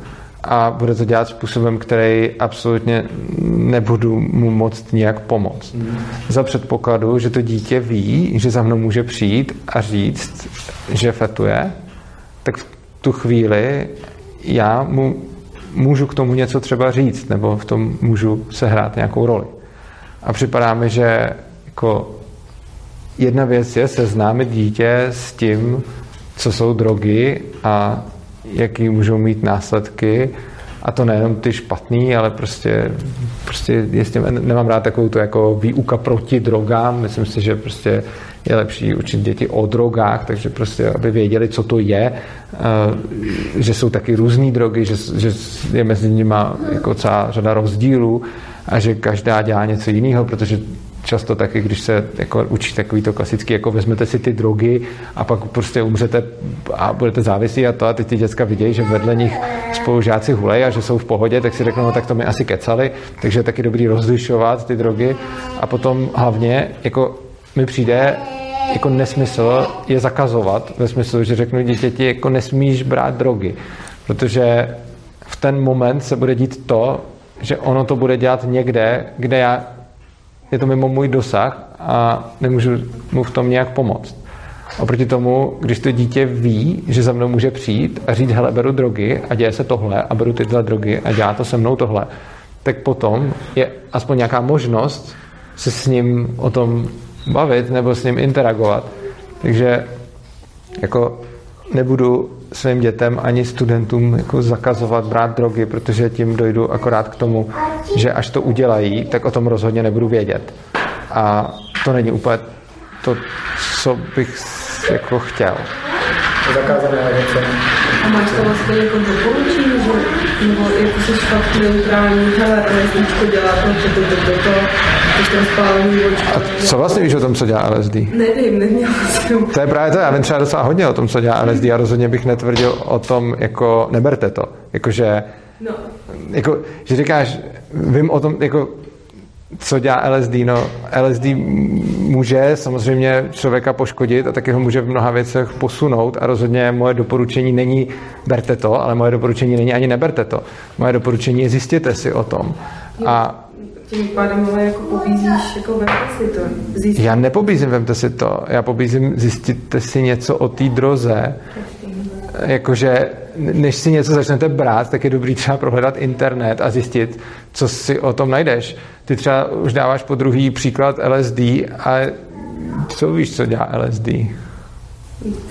a bude to dělat způsobem, který absolutně nebudu mu moct nijak pomoct. Mm. Za předpokladu, že to dítě ví, že za mnou může přijít a říct, že fetuje, tak v tu chvíli já mu můžu k tomu něco třeba říct, nebo v tom můžu sehrát nějakou roli. A připadá mi, že jako jedna věc je seznámit dítě s tím, co jsou drogy a jaký můžou mít následky. A to nejenom ty špatný, ale prostě, prostě jestli nemám rád takovou to jako výuka proti drogám, myslím si, že prostě je lepší učit děti o drogách, takže prostě, aby věděli, co to je, eh, že jsou taky různé drogy, že, že je mezi nimi jako celá řada rozdílů a že každá dělá něco jiného, protože často taky, když se jako učí takový to klasický, jako vezmete si ty drogy a pak prostě umřete a budete závislí a to a teď ty děcka vidějí, že vedle nich spolužáci hulej a že jsou v pohodě, tak si řeknou, no tak to mi asi kecali, takže je taky dobrý rozlišovat ty drogy. A potom hlavně jako mi přijde jako nesmysl je zakazovat, ve smyslu, že řeknu dítěti, jako nesmíš brát drogy, protože v ten moment se bude dít to, že ono to bude dělat někde, kde já je to mimo můj dosah a nemůžu mu v tom nějak pomoct. Oproti tomu, když to dítě ví, že za mnou může přijít a říct, hele, beru drogy a děje se tohle a beru tyhle drogy a dělá to se mnou tohle, tak potom je aspoň nějaká možnost se s ním o tom bavit nebo s ním interagovat. Takže jako nebudu svým dětem ani studentům jako zakazovat brát drogy, protože tím dojdu akorát k tomu, že až to udělají, tak o tom rozhodně nebudu vědět. A to není úplně to, co bych jako chtěl. Zakázané věci. A máš to vlastně jako doporučení, že nebo jako jsi fakt neutrální, hele, LSDčko dělá to, to, to, to, to, to, a co vlastně víš o tom, co dělá LSD? Nevím, neměl jsem. To je právě to, já vím třeba docela hodně o tom, co dělá LSD a rozhodně bych netvrdil o tom, jako neberte to. Jakože, no. jako, že říkáš, vím o tom, jako, co dělá LSD? No, LSD může samozřejmě člověka poškodit a taky ho může v mnoha věcech posunout a rozhodně moje doporučení není berte to, ale moje doporučení není ani neberte to. Moje doporučení je zjistěte si o tom. A tím pádem ale jako pobízíš, jako vemte si to. Zjistit. Já nepobízím, vemte si to. Já pobízím, zjistíte si něco o té droze. Jakože, než si něco začnete brát, tak je dobrý třeba prohledat internet a zjistit, co si o tom najdeš. Ty třeba už dáváš po druhý příklad LSD a co víš, co dělá LSD?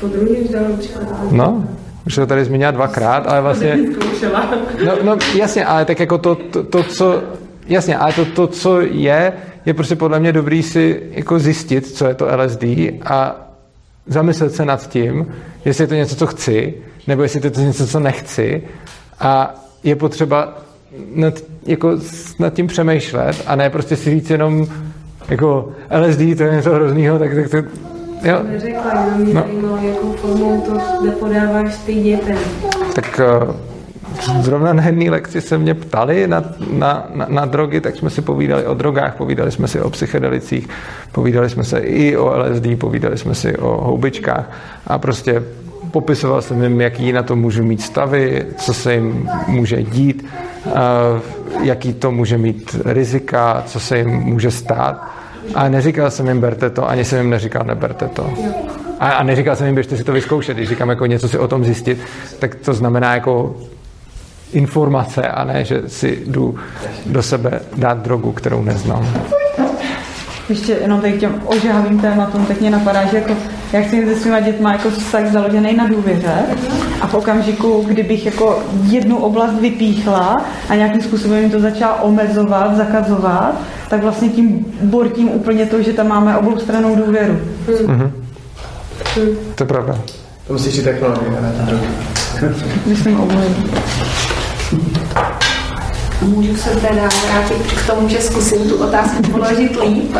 Po druhý už dávám příklad. No, už to tady zmínila dvakrát, ale vlastně... No, no jasně, ale tak jako to, to, to co jasně, ale to, to, co je, je prostě podle mě dobrý si jako zjistit, co je to LSD a zamyslet se nad tím, jestli je to něco, co chci, nebo jestli je to něco, co nechci a je potřeba nad, jako, nad tím přemýšlet a ne prostě si říct jenom jako LSD, to je něco hroznýho, tak, tak to, Jo. Neřekla, jenom mě no. zajímalo, jakou formou to nepodáváš ty dětem. Tak uh, zrovna na jedné lekci se mě ptali na, na, na, na drogy, tak jsme si povídali o drogách, povídali jsme si o psychedelicích, povídali jsme se i o LSD, povídali jsme si o houbičkách a prostě popisoval jsem jim, jaký na to můžu mít stavy, co se jim může dít, uh, jaký to může mít rizika, co se jim může stát. A neříkal jsem jim berte to, ani jsem jim neříkal neberte to. A, a neříkal jsem jim běžte si to vyzkoušet. Když říkám jako něco si o tom zjistit, tak to znamená jako informace a ne, že si jdu do sebe dát drogu, kterou neznám. Ještě jenom tady k těm ožávým tématům, tak mě napadá, že jako, já chci mít se svýma dětma jako vztah založený na důvěře a v okamžiku, kdybych jako jednu oblast vypíchla a nějakým způsobem jim to začala omezovat, zakazovat, tak vlastně tím bortím úplně to, že tam máme obou stranou důvěru. Mm-hmm. To je pravda. To musíš říct technologie, ne Myslím oboje. Můžu se teda vrátit k tomu, že zkusím tu otázku položit líp.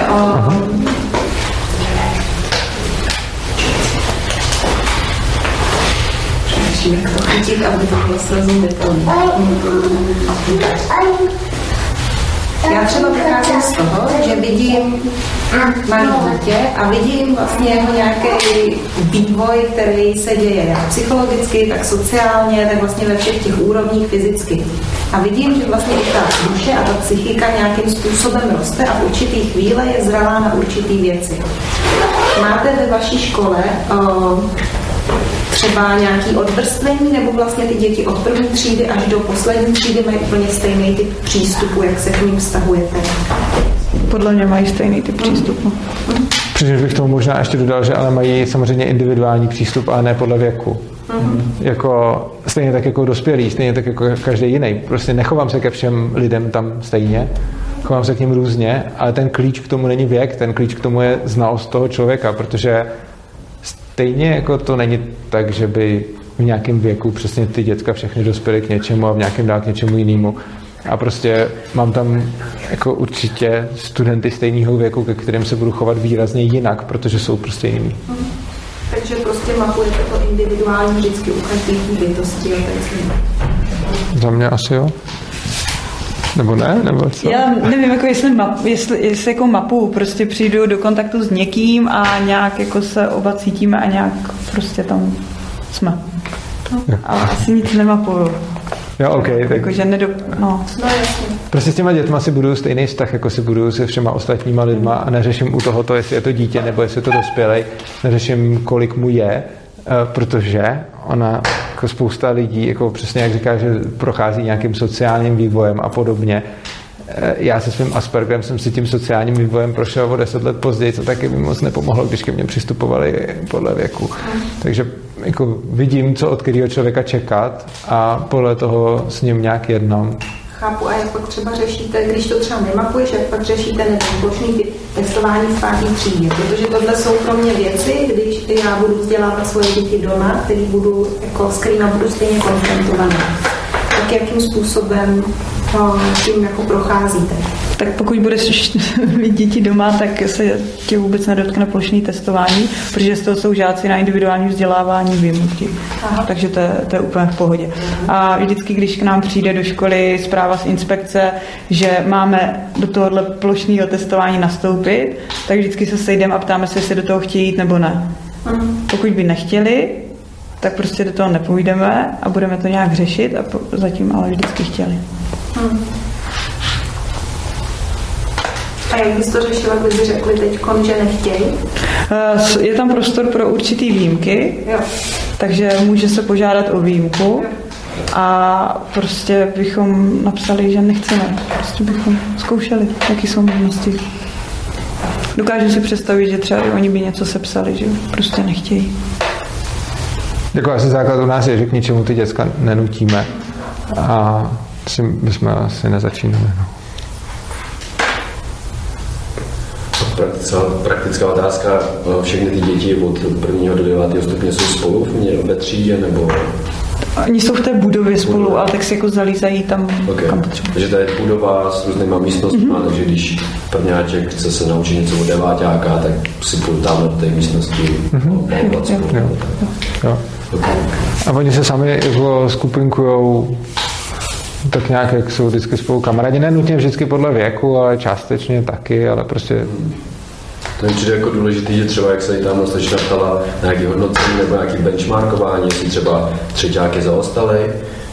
jak to chytit, aby to bylo srozumitelné. Já třeba vycházím z toho, že vidím malé dítě a vidím vlastně jeho nějaký vývoj, který se děje jak psychologicky, tak sociálně, tak vlastně ve všech těch úrovních fyzicky. A vidím, že vlastně i ta duše a ta psychika nějakým způsobem roste a v určitý chvíle je zralá na určitý věci. Máte ve vaší škole uh, třeba nějaký odvrstvení, nebo vlastně ty děti od první třídy až do poslední třídy mají úplně stejný typ přístupu, jak se k ním vztahujete? Podle mě mají stejný typ přístupu. Přičemž bych tomu možná ještě dodal, že ale mají samozřejmě individuální přístup, ale ne podle věku. Mm-hmm. Jako, stejně tak jako dospělí, stejně tak jako každý jiný. Prostě nechovám se ke všem lidem tam stejně, chovám se k ním různě, ale ten klíč k tomu není věk, ten klíč k tomu je znalost toho člověka, protože stejně jako to není tak, že by v nějakém věku přesně ty děcka všechny dospěly k něčemu a v nějakém dál k něčemu jinému. A prostě mám tam jako určitě studenty stejného věku, ke kterým se budu chovat výrazně jinak, protože jsou prostě jiný. Hmm. Takže prostě mapujete to individuální vždycky u každé bytosti. Za mě asi jo. Nebo ne? Nebo co? Já nevím, jako jestli, map, jestli, jestli jako mapu prostě přijdu do kontaktu s někým a nějak jako se oba cítíme a nějak prostě tam jsme. No, ale asi nic nemapuju. Jo, OK. Tak... Jako, že nedo... no. no prostě s těma dětma si budu stejný vztah, jako si budu se všema ostatníma lidma a neřeším u tohoto, jestli je to dítě nebo jestli je to dospělej, neřeším, kolik mu je, protože ona jako spousta lidí, jako přesně jak říká, že prochází nějakým sociálním vývojem a podobně. Eh, já se svým Aspergerem jsem si tím sociálním vývojem prošel o deset let později, co taky mi moc nepomohlo, když ke mně přistupovali podle věku. Takže jako vidím, co od kterého člověka čekat a podle toho s ním nějak jednám. Chápu, a jak pak třeba řešíte, když to třeba nemapuješ, jak pak řešíte nevím, plošný testování v pátý třídě, protože tohle jsou pro mě věci, když já budu vzdělávat svoje děti doma, který budu, jako, s kterými budu stejně konfrontovaná. Tak jakým způsobem tím jako procházíte? Tak pokud budeš mít děti doma, tak se tě vůbec nedotkne plošný testování, protože z toho jsou žáci na individuální vzdělávání výjimky. Takže to je, to je úplně v pohodě. A vždycky, když k nám přijde do školy zpráva z inspekce, že máme do tohohle plošného testování nastoupit, tak vždycky se sejdeme a ptáme se, jestli do toho chtějí jít nebo ne. Pokud by nechtěli, tak prostě do toho nepůjdeme a budeme to nějak řešit a zatím ale vždycky chtěli. Hmm. A jak bys to řešila, kdyby řekli teď, že nechtějí? Eh, je tam prostor pro určitý výjimky, jo. takže může se požádat o výjimku. Jo. A prostě bychom napsali, že nechceme. Prostě bychom zkoušeli, jaký jsou možnosti. Dokážu si představit, že třeba i oni by něco sepsali, že prostě nechtějí. Jako asi základ u nás je, že k ničemu ty děcka nenutíme. A si bychom asi nezačínali. No. praktická, praktická otázka, všechny ty děti od prvního do devátého stupně jsou spolu ve třídě, nebo Oni jsou v té budově spolu, ale tak si jako zalízají tam, okay. kam potřebují. Takže to je budova s různýma místnostmi, mm-hmm. takže když prvňáček chce se naučit něco od deváťáka, tak si půjdu tam do té místnosti mm-hmm. Okay. A oni se sami jako skupinkujou tak nějak, jak jsou vždycky spolu kamarádi, ne nutně vždycky podle věku, ale částečně taky, ale prostě to mi přijde jako důležitý, že třeba, jak se tam slečna ptala na nějaké hodnocení nebo nějaké benchmarkování, jestli třeba třetíák je zaostalý,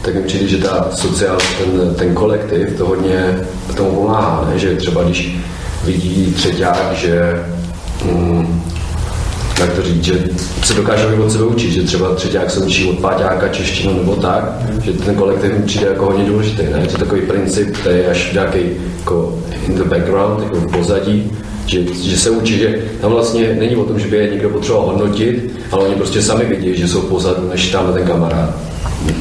tak mi přijde, že ta sociál, ten, ten kolektiv to hodně tomu pomáhá, ne? že třeba když vidí třetíák, že mm, jak to říct, že se dokážeme od sebe učit, že třeba třetíák se učí od páťáka češtinu nebo tak, že ten kolektiv mi přijde jako hodně důležitý, ne? To takový princip, který je až nějaký jako in the background, jako v pozadí, že, že se učí, že tam vlastně není o tom, že by je někdo potřeboval hodnotit, ale oni prostě sami vidí, že jsou pozadu než tam ten kamarád.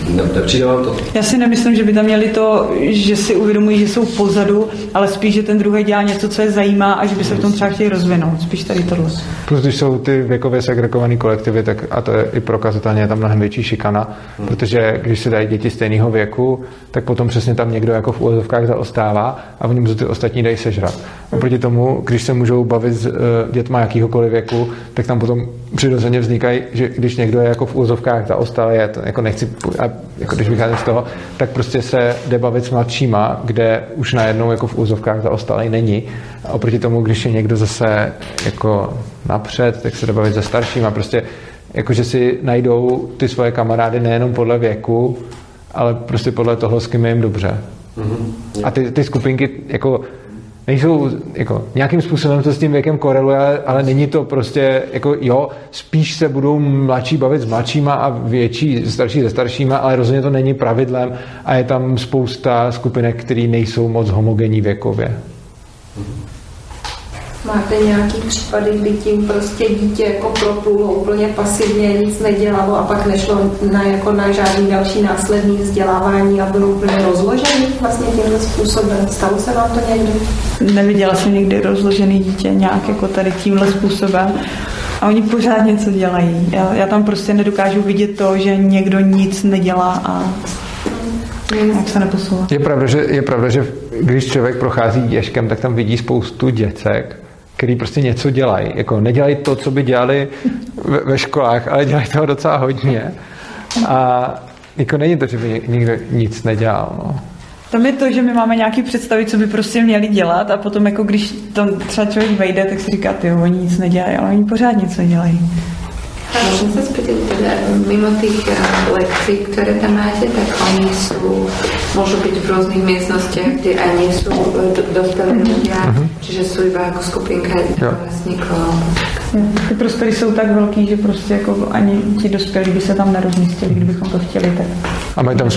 Ne, nepřijde vám to? Já si nemyslím, že by tam měli to, že si uvědomují, že jsou pozadu, ale spíš, že ten druhý dělá něco, co je zajímá a že by se v tom třeba chtěli rozvinout. Spíš tady tohle. Plus, když jsou ty věkově segregované kolektivy, tak a to je i prokazatelně je tam mnohem větší šikana, hmm. protože když se dají děti stejného věku, tak potom přesně tam někdo jako v úvozovkách zaostává a oni mu ty ostatní dají sežrat. Oproti tomu, když se můžou bavit s uh, dětma jakýhokoliv věku, tak tam potom přirozeně vznikají, že když někdo je jako v úvozovkách zaostalý, je to, jako nechci a jako když vycházím z toho, tak prostě se jde bavit s mladšíma, kde už najednou jako v úzovkách zaostalej není. A oproti tomu, když je někdo zase jako napřed, tak se jde bavit se staršíma. Prostě jakože si najdou ty svoje kamarády nejenom podle věku, ale prostě podle toho, s kým je jim dobře. Mm-hmm. A ty, ty skupinky jako nejsou, jako, nějakým způsobem to s tím věkem koreluje, ale není to prostě, jako jo, spíš se budou mladší bavit s mladšíma a větší, starší se staršíma, ale rozhodně to není pravidlem a je tam spousta skupinek, které nejsou moc homogenní věkově. Máte nějaký případy, kdy tím prostě dítě jako proplulo úplně pasivně, nic nedělalo a pak nešlo na, jako na žádný další následný vzdělávání a bylo úplně rozložený vlastně tímhle způsobem. Stalo se vám to někdy? Neviděla jsem někdy rozložený dítě nějak jako tady tímhle způsobem. A oni pořád něco dělají. Já, já tam prostě nedokážu vidět to, že někdo nic nedělá a jak se neposouvá. Je pravda, že, je pravda, že když člověk prochází ješkem, tak tam vidí spoustu děcek, který prostě něco dělají. Jako nedělají to, co by dělali ve, ve školách, ale dělají toho docela hodně. A jako není to, že by nikdo nic nedělal. No. Tam je to, že my máme nějaký představy, co by prostě měli dělat a potom jako když tam třeba člověk vejde, tak si říká, ty oni nic nedělají, ale oni pořád něco dělají. Môžem sa spýtať, teda mimo tých uh, lekcií, ktoré tam máte, tak oni sú, môžu byť v rôznych miestnostiach, kde nie sú uh, dospelí ľudia, uh-huh. čiže sú iba ako skupinka vlastníkov. Ty prostory jsou tak velký, že prostě jako ani ti dospělí by se tam nerozmístili, kdybychom to chtěli, tak a mají tam,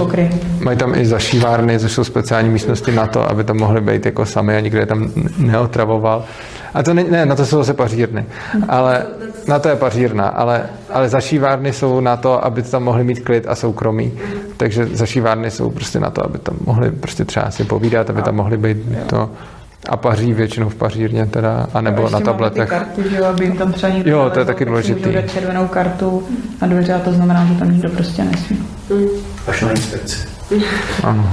mají tam i zašívárny, což jsou speciální místnosti na to, aby tam mohli být jako sami a nikdo je tam neotravoval. A to ne, ne na to jsou zase pařírny. Ale na to je pařírna, ale, ale zašívárny jsou na to, aby tam mohli mít klid a soukromí. Takže zašívárny jsou prostě na to, aby tam mohli prostě třeba si povídat, aby tam mohli být to a paří většinou v pařírně teda, anebo na tabletech. karty, že jo, aby jim tam třeba někdo Jo, to je taky důležitý. červenou kartu na dveře a to znamená, že tam nikdo prostě nesmí. Až na inspekci. Ano.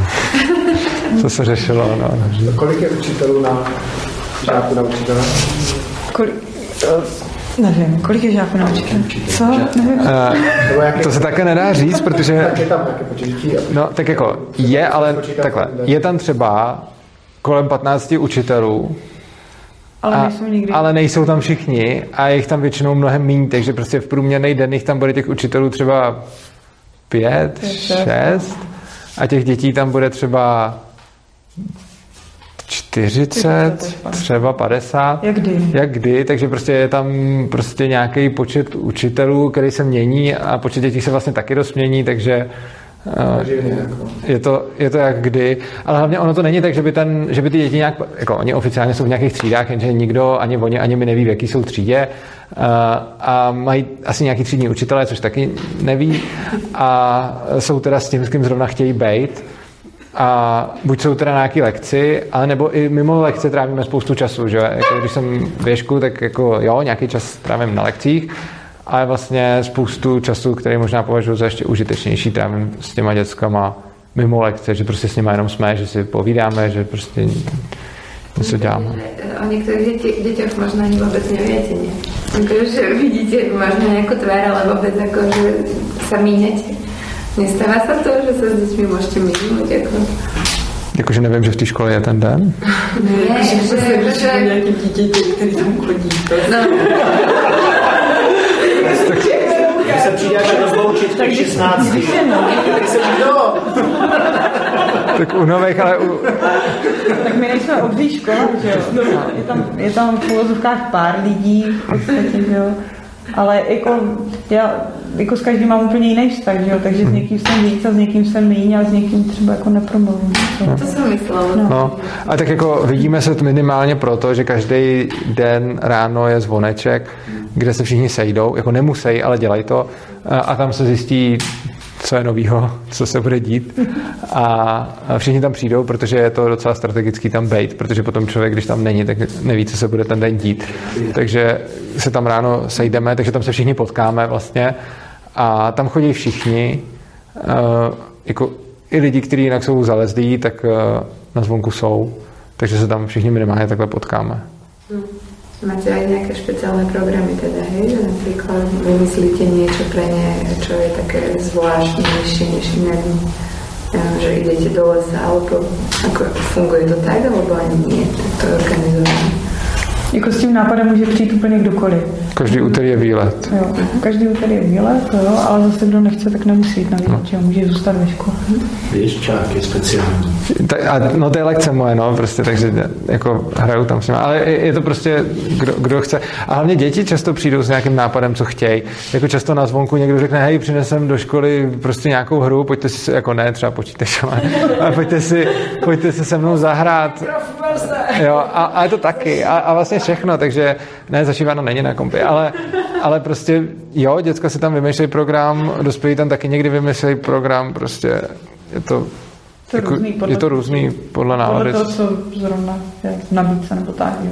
Co se řešilo, no. Kolik je učitelů na žáků na učitele? Kolik, Nevím, kolik je žáků na učitele? Co? Nevím. Uh, to se také nedá říct, protože... No, tak jako je, ale takhle. Je tam třeba kolem 15 učitelů, ale, a, nejsou nikdy. ale nejsou tam všichni a je jich tam většinou mnohem méně, takže prostě v průměrný den jich tam bude těch učitelů třeba pět, šest a těch dětí tam bude třeba 40, třeba 50. Jak kdy? Jak kdy, takže prostě je tam prostě nějaký počet učitelů, který se mění a počet dětí se vlastně taky dost mění, takže je to, je to jak kdy, ale hlavně ono to není tak, že by, ten, že by ty děti nějak, jako oni oficiálně jsou v nějakých třídách, jenže nikdo, ani oni, ani my neví, v jaký jsou třídě a mají asi nějaký třídní učitelé, což taky neví a jsou teda s tím, s kým zrovna chtějí být a buď jsou teda nějaké lekci, ale nebo i mimo lekce trávíme spoustu času, že jako když jsem v věšku, tak jako jo, nějaký čas trávím na lekcích, ale vlastně spoustu času, který možná považuji za ještě užitečnější, trávím s těma dětskama mimo lekce, že prostě s nimi jenom jsme, že si povídáme, že prostě něco děláme. O některých děti, dětech možná ani vůbec nevíte, ne? Jako, vidíte možná nějakou tvár, ale vůbec jako, že se. Nestává se to, že se s dětmi můžete mínit? Jako... Jakože nevím, že v té škole je ten den? Ne, ne že, že, že, že... nějaký dítěti, který tam chodí. No. Já se přijde až rozloučit v 16. Tak se no. Tak u nových, ale u... Tak my nejsme od škola, že jo? Je tam, je tam v pár lidí, v podstatě, že jo? Ale jako, já jako s každým mám úplně jiný vztah, že jo? takže s mhm. někým jsem víc a s někým jsem méně a s někým třeba jako nepromluvím. No. To jsem myslela. No. no. A tak jako vidíme se minimálně proto, že každý den ráno je zvoneček, kde se všichni sejdou, jako nemusí, ale dělají to a tam se zjistí, co je novýho, co se bude dít. A všichni tam přijdou, protože je to docela strategický tam bejt, protože potom člověk, když tam není, tak neví, co se bude ten den dít. Takže se tam ráno sejdeme, takže tam se všichni potkáme vlastně a tam chodí všichni, jako i lidi, kteří jinak jsou zalezdí, tak na zvonku jsou, takže se tam všichni minimálně takhle potkáme. Hmm. Máte aj nejaké špeciálne programy teda, hej? Že napríklad vymyslíte niečo pre ne, čo je také zvláštnejšie než iné dni? že idete do lesa, alebo ako funguje to tak, alebo ani nie, to organizované. Jako s tím nápadem může přijít úplně kdokoliv. Každý úterý je výlet. Jo, každý úterý je výlet, jo, ale zase kdo nechce, tak nemusí jít na výlet, no. může zůstat ve škole. Věščák je speciální. Tak, a, no to je lekce moje, no, prostě, takže jako hraju tam s nimi. Ale je, je to prostě, kdo, kdo, chce. A hlavně děti často přijdou s nějakým nápadem, co chtějí. Jako často na zvonku někdo řekne, hej, přinesem do školy prostě nějakou hru, pojďte si, jako ne, třeba počítač, ale, ale pojďte si, pojďte si se mnou zahrát. Jo, a, a je to taky. A, a vlastně všechno, takže ne, zašíváno není na kompi, ale, ale prostě jo, děcka si tam vymýšlejí program, dospělí tam taky někdy vymýšlejí program, prostě je to to jako, různý podle, je to různý podle nálady. Podle toho, co zrovna je nabídce nebo tak, jo.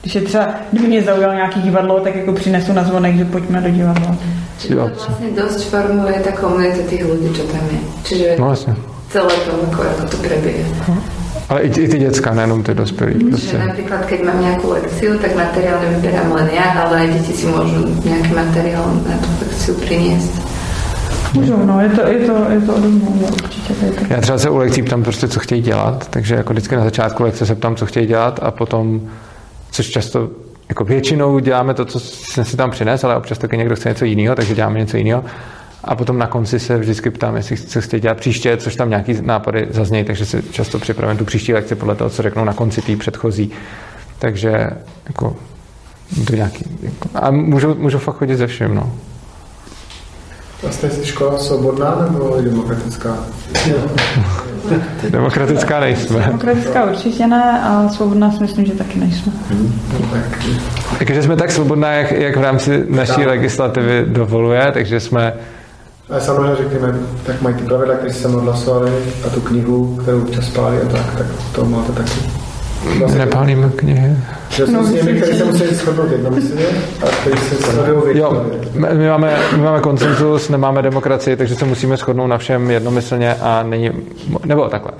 Když je třeba, kdyby mě zaujalo nějaký divadlo, tak jako přinesu na zvonek, že pojďme do divadla. Čiže to vlastně dost formuje ta komunita těch lidí, co tam je. Čiže no, vlastně. celé to, jako, jako to preběhne. Ale i, i ty děcka, nejenom ty dospělí. Prostě. například, když mám nějakou lekci, tak materiál nevyberám len já, ale i děti si můžu nějaký materiál na tu lekci přinést. Můžou, no, je to, je to, je to ode mě, určitě. Je to. Já třeba se u lekcí ptám prostě, co chtějí dělat, takže jako vždycky na začátku lekce se ptám, co chtějí dělat a potom, což často, jako většinou děláme to, co jsem si tam přines, ale občas taky někdo chce něco jiného, takže děláme něco jiného. A potom na konci se vždycky ptám, jestli co chtějí dělat příště, což tam nějaký nápady zaznějí, takže si často připravím tu příští lekci podle toho, co řeknou na konci té předchozí. Takže jako, to nějaký, jako, a můžu, můžu fakt chodit ze všem, no. A jste si škola svobodná nebo demokratická? demokratická nejsme. Demokratická určitě ne a svobodná si myslím, že taky nejsme. Takže jsme tak svobodná, jak, jak v rámci naší legislativy dovoluje, takže jsme a samozřejmě řekněme, tak mají ty pravidla, které se odhlasovali a tu knihu, kterou občas pálí a tak, tak to máte taky. Vlastně Nepálíme knihy. Že no, s nimi, kteří se musí shodnout jednomyslně a kteří se shodují Jo, my máme, my máme koncenzus, nemáme demokracii, takže se musíme shodnout na všem jednomyslně a není, nebo takhle.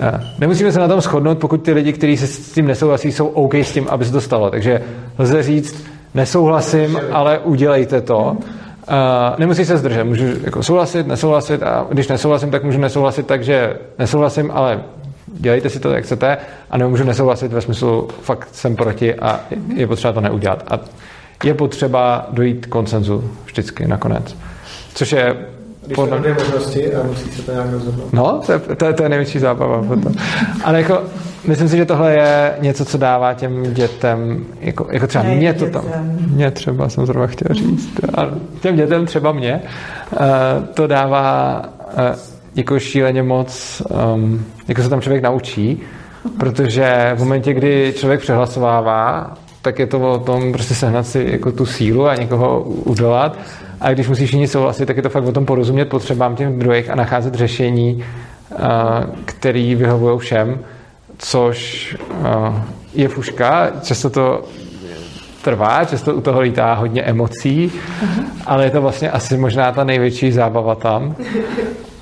Eh, nemusíme se na tom shodnout, pokud ty lidi, kteří se s tím nesouhlasí, jsou OK s tím, aby se to stalo. Takže lze říct, nesouhlasím, ale udělejte to. Uh, nemusí se zdržet, můžu jako souhlasit, nesouhlasit a když nesouhlasím, tak můžu nesouhlasit takže nesouhlasím, ale dělejte si to, jak chcete a nemůžu nesouhlasit ve smyslu fakt jsem proti a je potřeba to neudělat. A je potřeba dojít k koncenzu vždycky nakonec. Což je když podle... dvě možnosti a musí se to nějak rozhodnout. No, to je, to, je, to je největší zábava. Potom. Ale jako, myslím si, že tohle je něco, co dává těm dětem, jako, jako třeba mě to tam, mě třeba jsem zrovna chtěl říct, a těm dětem třeba mě, uh, to dává uh, jako šíleně moc, um, jako se tam člověk naučí, protože v momentě, kdy člověk přehlasovává, tak je to o tom prostě sehnat si jako tu sílu a někoho udolat. A když musíš všichni souhlasit, tak je to fakt o tom porozumět potřebám těch druhých a nacházet řešení, uh, který vyhovují všem, což je fuška, často to trvá, často u toho lítá hodně emocí, uh-huh. ale je to vlastně asi možná ta největší zábava tam.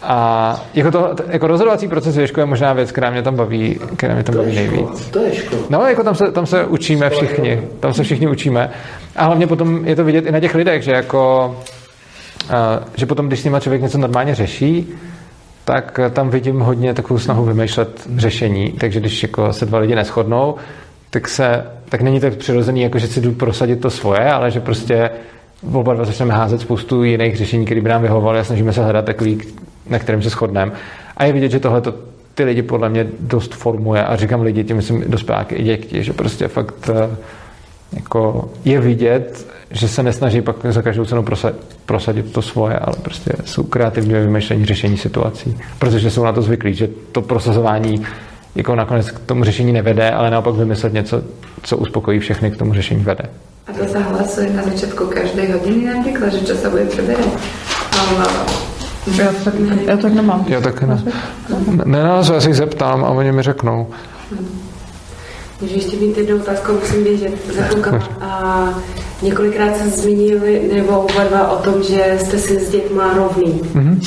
A jako, to, jako rozhodovací proces věšku je možná věc, která mě tam baví, která mě tam to baví nejvíc. To je škola. No, jako tam se, tam se učíme všichni. Tam se všichni učíme. A hlavně potom je to vidět i na těch lidech, že jako že potom, když s nima člověk něco normálně řeší, tak tam vidím hodně takovou snahu vymýšlet řešení. Takže když jako se dva lidi neschodnou, tak, se, tak není tak přirozený, jako že si jdu prosadit to svoje, ale že prostě oba dva začneme házet spoustu jiných řešení, které by nám vyhovovaly a snažíme se hledat takový, na kterém se shodneme. A je vidět, že tohle ty lidi podle mě dost formuje a říkám lidi, tím myslím dospěláky i děti, že prostě fakt eh, jako je vidět, že se nesnaží pak za každou cenu prosadit to svoje, ale prostě jsou kreativně vymýšlení řešení situací, protože jsou na to zvyklí, že to prosazování jako nakonec k tomu řešení nevede, ale naopak vymyslet něco, co uspokojí všechny, k tomu řešení vede. A to se hlasuje na začátku každé hodiny například, že čo se bude přeberat? Já tak, já tak nemám. Já tak ne. Ne, ne, já se jich zeptám a oni mi řeknou. Můžu ještě mít jednu otázku, musím běžet za A několikrát se zmínili, nebo oba dva o tom, že jste si s dětma rovný. Mm-hmm.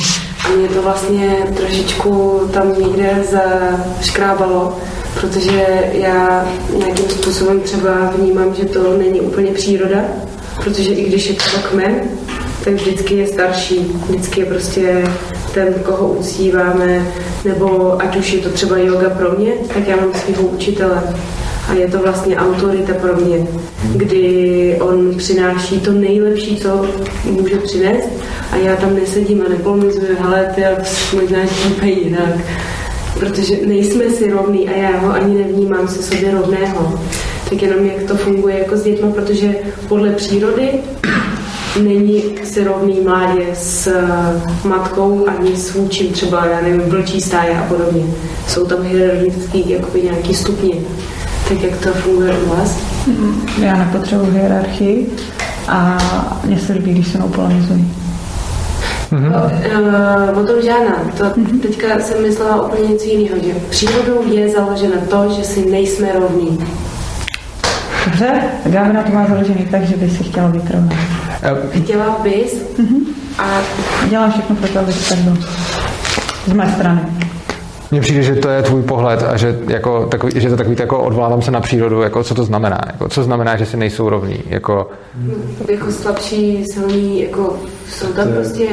A mě to vlastně trošičku tam někde zaškrábalo, protože já nějakým způsobem třeba vnímám, že to není úplně příroda, protože i když je třeba kmen, tak vždycky je starší, vždycky je prostě ten, koho uctíváme, nebo ať už je to třeba yoga pro mě, tak já mám svého učitele a je to vlastně autorita pro mě, kdy on přináší to nejlepší, co může přinést a já tam nesedím a nepolmizuju, hele, ty možná úplně jinak, protože nejsme si rovný a já ho ani nevnímám se sobě rovného. Tak jenom jak to funguje jako s dětmi, protože podle přírody není si rovný mládě s eh, matkou ani s vůčím třeba, já nevím, vlčí stáje a podobně. Jsou tam hierarchický jakoby nějaký stupně. Tak jak to funguje u vás? Já nepotřebuji hierarchii a mně se líbí, když se mnou polemizují. Mm-hmm. Uh, o tom žádná. To mm-hmm. teďka jsem myslela úplně něco jiného, že přírodou je založena to, že si nejsme rovní. Dobře, Gábina to má založený tak, že by si chtěla být rovná. Chtěla bys? Mm-hmm. A dělám všechno pro to, aby tak bylo. Z mé strany. Mně přijde, že to je tvůj pohled a že, jako, takový, že to takový jako odvolávám se na přírodu, jako co to znamená, jako, co znamená, že si nejsou rovní. Jako... Hmm, jako slabší, silný, jako jsou tam prostě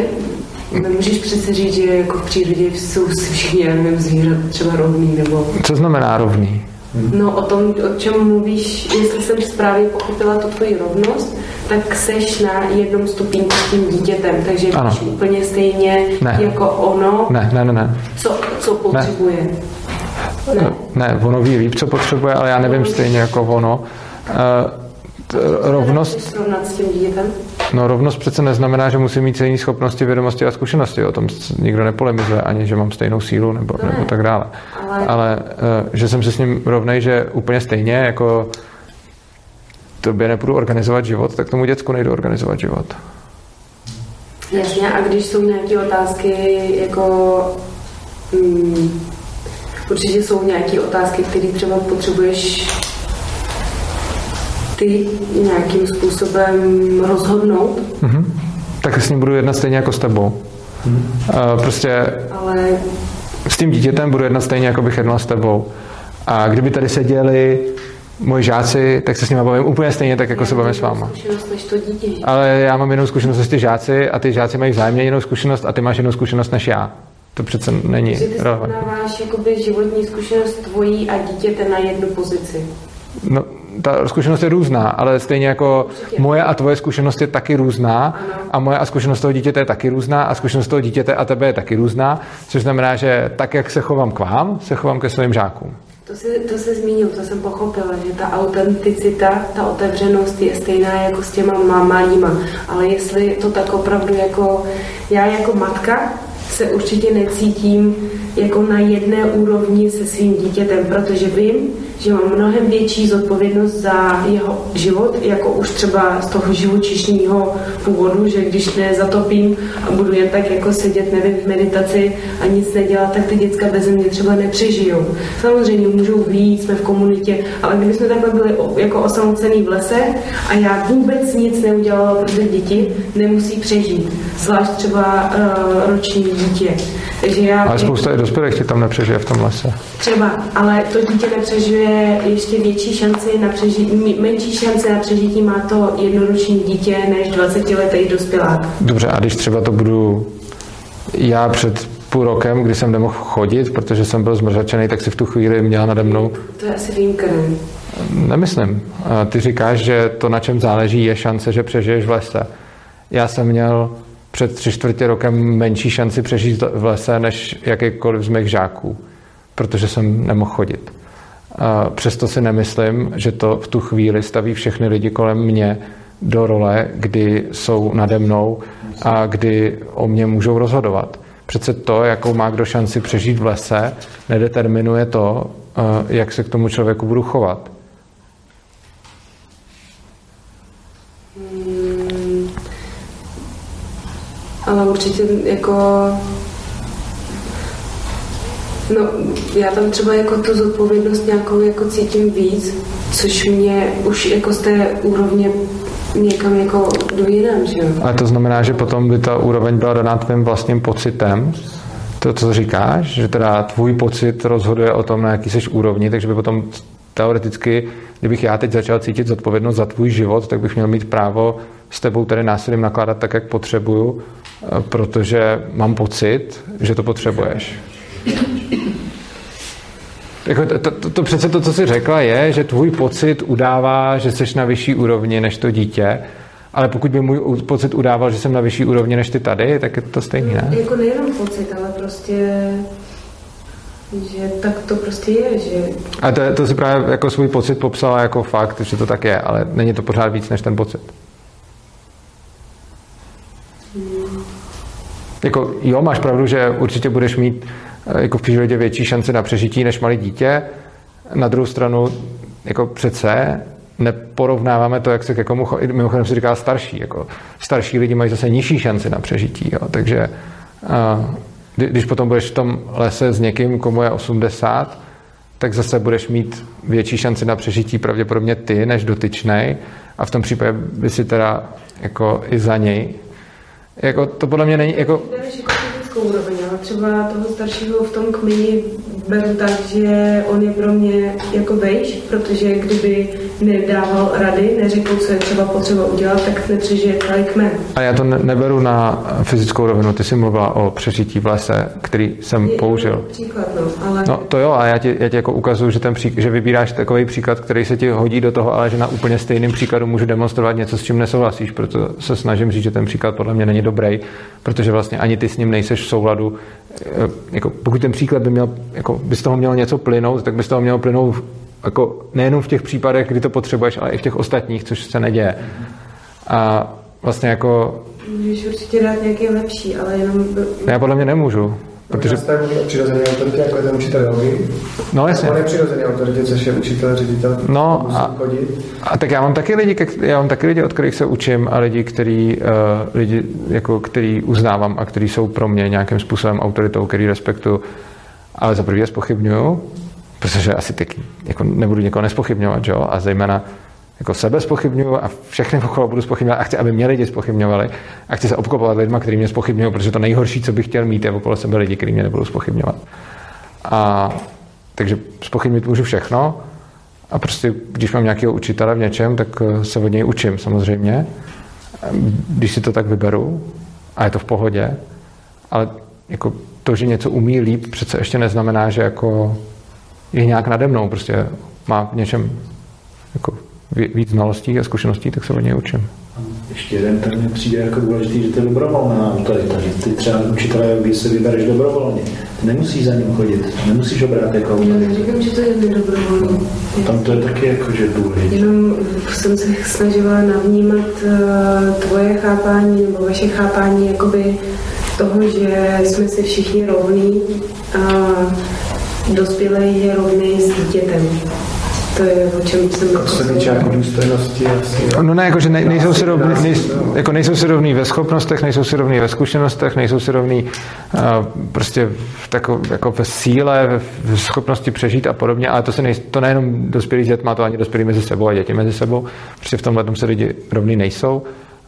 Nemůžeš přece říct, že jako v přírodě jsou všichni, já nevím, zvířat třeba rovný, nebo... Co znamená rovný? No o tom, o čem mluvíš, jestli jsem správně pochopila tu tvoji rovnost, tak seš na jednom stupínku s tím dítětem, takže ano. víš úplně stejně ne. jako ono, ne, ne, ne, ne. Co, co potřebuje. Ne. ne. ne, ono ví líp, co potřebuje, ale já nevím stejně jako ono. Uh, rovnost... s tím dítětem? No rovnost přece neznamená, že musím mít stejné schopnosti, vědomosti a zkušenosti. O tom nikdo nepolemizuje, ani že mám stejnou sílu nebo, ne, nebo tak dále. Ale, ale uh, že jsem se s ním rovnej, že úplně stejně jako tobě nepůjdu organizovat život, tak tomu děcku nejdu organizovat život. Jasně, a když jsou nějaké otázky, jako hmm, určitě jsou nějaké otázky, které třeba potřebuješ ty nějakým způsobem rozhodnout. Mm-hmm. Tak s ním budu jednat stejně jako s tebou. Mm-hmm. Uh, prostě Ale... s tím dítětem budu jednat stejně, jako bych jednal s tebou. A kdyby tady seděli moji žáci, tak se s nimi bavím úplně stejně tak, jako já se bavím s váma. Ale já mám jinou zkušenost než ty žáci a ty žáci mají vzájemně jinou zkušenost a ty máš jinou zkušenost než já. To přece není Takže ty relevantní. jakoby životní zkušenost tvojí a dítěte na jednu pozici. No, ta zkušenost je různá, ale stejně jako moje a tvoje zkušenost je taky různá a moje a zkušenost toho dítěte je taky různá a zkušenost toho dítěte a tebe je taky různá, což znamená, že tak, jak se chovám k vám, se chovám ke svým žákům. To se, to se zmínil, to jsem pochopila, že ta autenticita, ta otevřenost je stejná jako s těma malýma, ale jestli to tak opravdu jako, já jako matka se určitě necítím jako na jedné úrovni se svým dítětem, protože vím, že mám mnohem větší zodpovědnost za jeho život, jako už třeba z toho živočišního původu, že když nezatopím a budu jen tak jako sedět, nevím, v meditaci a nic nedělat, tak ty děcka bez mě třeba nepřežijou. Samozřejmě můžou výjít, jsme v komunitě, ale kdyby jsme takhle byli jako osamocený v lese a já vůbec nic neudělala pro ty děti, nemusí přežít. Zvlášť třeba uh, roční dítě. Takže já, ale spousta i dospělých ti tam nepřežije v tom lese. Třeba, ale to dítě nepřežije ještě větší šanci na přežití, menší šance na přežití má to jednoroční dítě než 20 letý dospělák. Dobře, a když třeba to budu já před půl rokem, kdy jsem nemohl chodit, protože jsem byl zmrzačený, tak si v tu chvíli měla nade mnou. To je asi výjimka, ne? Nemyslím. Ty říkáš, že to, na čem záleží, je šance, že přežiješ v lese. Já jsem měl před tři čtvrtě rokem menší šanci přežít v lese než jakýkoliv z mých žáků, protože jsem nemohl chodit. Přesto si nemyslím, že to v tu chvíli staví všechny lidi kolem mě do role, kdy jsou nade mnou a kdy o mě můžou rozhodovat. Přece to, jakou má kdo šanci přežít v lese, nedeterminuje to, jak se k tomu člověku budu chovat. ale určitě jako No, já tam třeba jako tu zodpovědnost nějakou jako cítím víc, což mě už jako z té úrovně někam jako do jinam, že jo. Ale to znamená, že potom by ta úroveň byla daná tvým vlastním pocitem, to, co říkáš, že teda tvůj pocit rozhoduje o tom, na jaký jsi úrovni, takže by potom teoreticky, kdybych já teď začal cítit zodpovědnost za tvůj život, tak bych měl mít právo s tebou tedy násilím nakládat tak, jak potřebuju, eh, protože mám pocit, že to potřebuješ. Jako to, to, to přece to, co jsi řekla, je, že tvůj pocit udává, že jsi na vyšší úrovni než to dítě, ale pokud by můj pocit udával, že jsem na vyšší úrovni než ty tady, tak je to stejný, ne? Jako nejenom pocit, ale prostě že tak to prostě je, že... A to, to si právě jako svůj pocit popsala jako fakt, že to tak je, ale není to pořád víc než ten pocit. Hmm. Jako jo, máš pravdu, že určitě budeš mít jako v přírodě větší šanci na přežití než malé dítě. Na druhou stranu, jako přece neporovnáváme to, jak se ke komu. Mimochodem se říká starší. Jako starší lidi mají zase nižší šanci na přežití. Jo. Takže uh, když potom budeš v tom lese s někým, komu je 80, tak zase budeš mít větší šanci na přežití pravděpodobně ty, než dotyčnej. A v tom případě by si teda jako i za něj. Jako to podle mě není jako úroveň, ale třeba toho staršího v tom kmeni beru tak, že on je pro mě jako vejš, protože kdyby nedával rady, neřekl, co je třeba potřeba udělat, tak nepřežije celý kmen. A já to ne- neberu na fyzickou rovinu. Ty jsi mluvila o přežití v lese, který jsem je použil. Příklad, no, ale... No to jo, a já ti, já ti jako ukazuju, že, ten příklad, že vybíráš takový příklad, který se ti hodí do toho, ale že na úplně stejným příkladu můžu demonstrovat něco, s čím nesouhlasíš, proto se snažím říct, že ten příklad podle mě není dobrý, protože vlastně ani ty s ním nejseš v souladu. E, jako, pokud ten příklad by měl, jako, by z toho měl něco plynout, tak by z toho mělo plynout jako nejenom v těch případech, kdy to potřebuješ, ale i v těch ostatních, což se neděje. A vlastně jako... Můžeš určitě dát nějaký lepší, ale jenom... Já podle mě nemůžu. Protože jste mluví o přirozené autoritě, jako je ten učitel jogi. No jasně. On je přirozený autoritě, což je učitel, ředitel. No a, a, tak já mám taky lidi, já mám taky lidi, od kterých se učím a lidi, který, uh, lidi, jako, který uznávám a který jsou pro mě nějakým způsobem autoritou, který respektuju. Ale za prvý je spochybnuju, protože asi teď jako nebudu někoho nespochybňovat, jo? a zejména jako sebe spochybnuju a všechny okolo budu spochybňovat a chci, aby mě lidi spochybňovali a chci se obklopovat lidma, kteří mě spochybňují, protože to nejhorší, co bych chtěl mít, je okolo sebe lidi, kteří mě nebudou spochybňovat. A takže spochybnit můžu všechno a prostě, když mám nějakého učitele v něčem, tak eh, se od něj učím samozřejmě, když si to tak vyberu a je to v pohodě, ale jako to, že něco umí líp, přece ještě neznamená, že jako je nějak nade mnou, prostě má v něčem jako víc znalostí a zkušeností, tak se od něj učím. Ještě jeden ten mi přijde jako důležitý, že to je dobrovolná autorita, že ty třeba učitelé, když se vybereš dobrovolně, ty nemusíš za ním chodit, nemusíš ho brát jako Já neříkám, že to je nedobrovolný. Tam to je taky jako, že důležité. Jenom jsem se snažila navnímat uh, tvoje chápání nebo vaše chápání jakoby toho, že jsme si všichni rovní a dospělý je rovný s dítětem. To je, o čem jsem jako se týče jako důstojnosti asi. No ne, jako, že ne, nejsou, si rovný, nej, jako nejsou si rovný ve schopnostech, nejsou si rovný ve zkušenostech, nejsou si rovný uh, prostě v tako, jako ve síle, ve, ve schopnosti přežít a podobně, ale to, se nej, to nejenom dospělí dět, má to ani dospělí mezi sebou a děti mezi sebou, protože v tomhle tom se lidi rovný nejsou,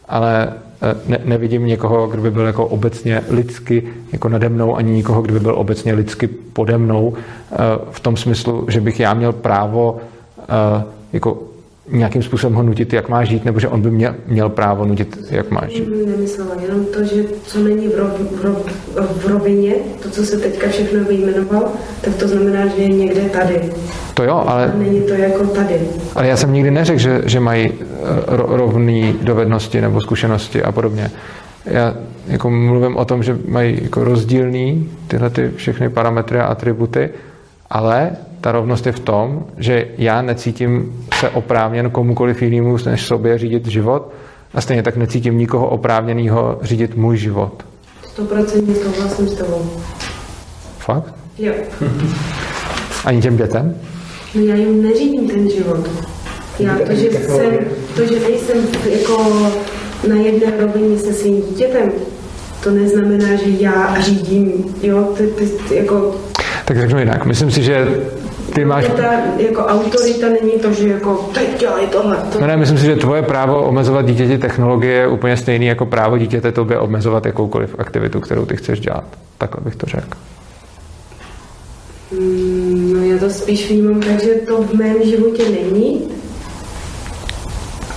ale eh, ne, nevidím někoho, kdo by byl jako obecně lidsky jako nade mnou, ani nikoho, kdo by byl obecně lidsky pode mnou, eh, v tom smyslu, že bych já měl právo jako nějakým způsobem ho nutit, jak má žít, nebo že on by měl, měl právo nutit, jak má žít? Nemyslela, jenom to, že co není v, rov, v, rov, v rovině, to, co se teďka všechno vyjmenoval, tak to znamená, že je někde tady. To jo, ale... A není to jako tady. Ale já jsem nikdy neřekl, že, že mají rovné dovednosti nebo zkušenosti a podobně. Já jako mluvím o tom, že mají jako rozdílný tyhle ty všechny parametry a atributy, ale ta rovnost je v tom, že já necítím se oprávněn komukoliv jinému než sobě řídit život a stejně tak necítím nikoho oprávněného řídit můj život. 100% souhlasím s tebou. Fakt? Jo. Ani těm dětem? No já jim neřídím ten život. Já to, že, jsem, to, že nejsem jako na jedné rovině se svým dítětem, to neznamená, že já řídím, jo, ty, ty, ty jako... Tak řeknu jinak. Myslím si, že ty máš... Ta jako autorita není to, že jako teď dělej tohle. To... No ne, myslím si, že tvoje právo omezovat dítěti technologie je úplně stejný jako právo dítěte tobě omezovat jakoukoliv aktivitu, kterou ty chceš dělat. Takhle bych to řekl. Mm, no já to spíš vnímám tak, že to v mém životě není.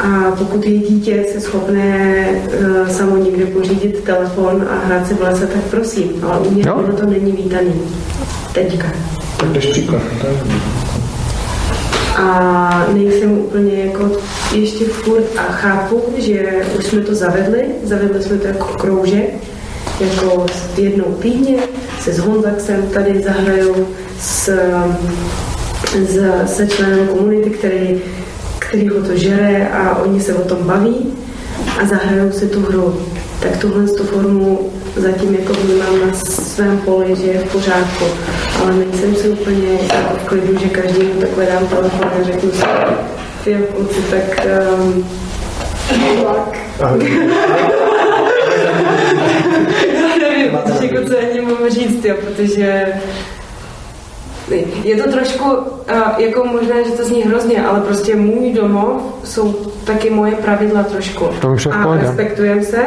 A pokud je dítě se schopné uh, samo někde pořídit telefon a hrát si v lese, tak prosím. Ale u mě to není vítaný. Teďka. Tak jdeš příklad. A nejsem úplně jako ještě furt a chápu, že už jsme to zavedli, zavedli jsme to jako kroužek, jako jednou týdně se s Honzaxem tady zahrajou s, s, se členem komunity, který, který ho to žere a oni se o tom baví a zahrajou si tu hru. Tak tuhle tu formu zatím jako vnímám na svém poli, že je v pořádku, ale nejsem si úplně jako v klidu, že každému takhle dám telefon a řeknu si, ty kluci, tak um, Já nevím, jako co ani mám říct, jo, protože je to trošku, jako možná, že to zní hrozně, ale prostě můj domov jsou taky moje pravidla trošku. To už a respektujeme se,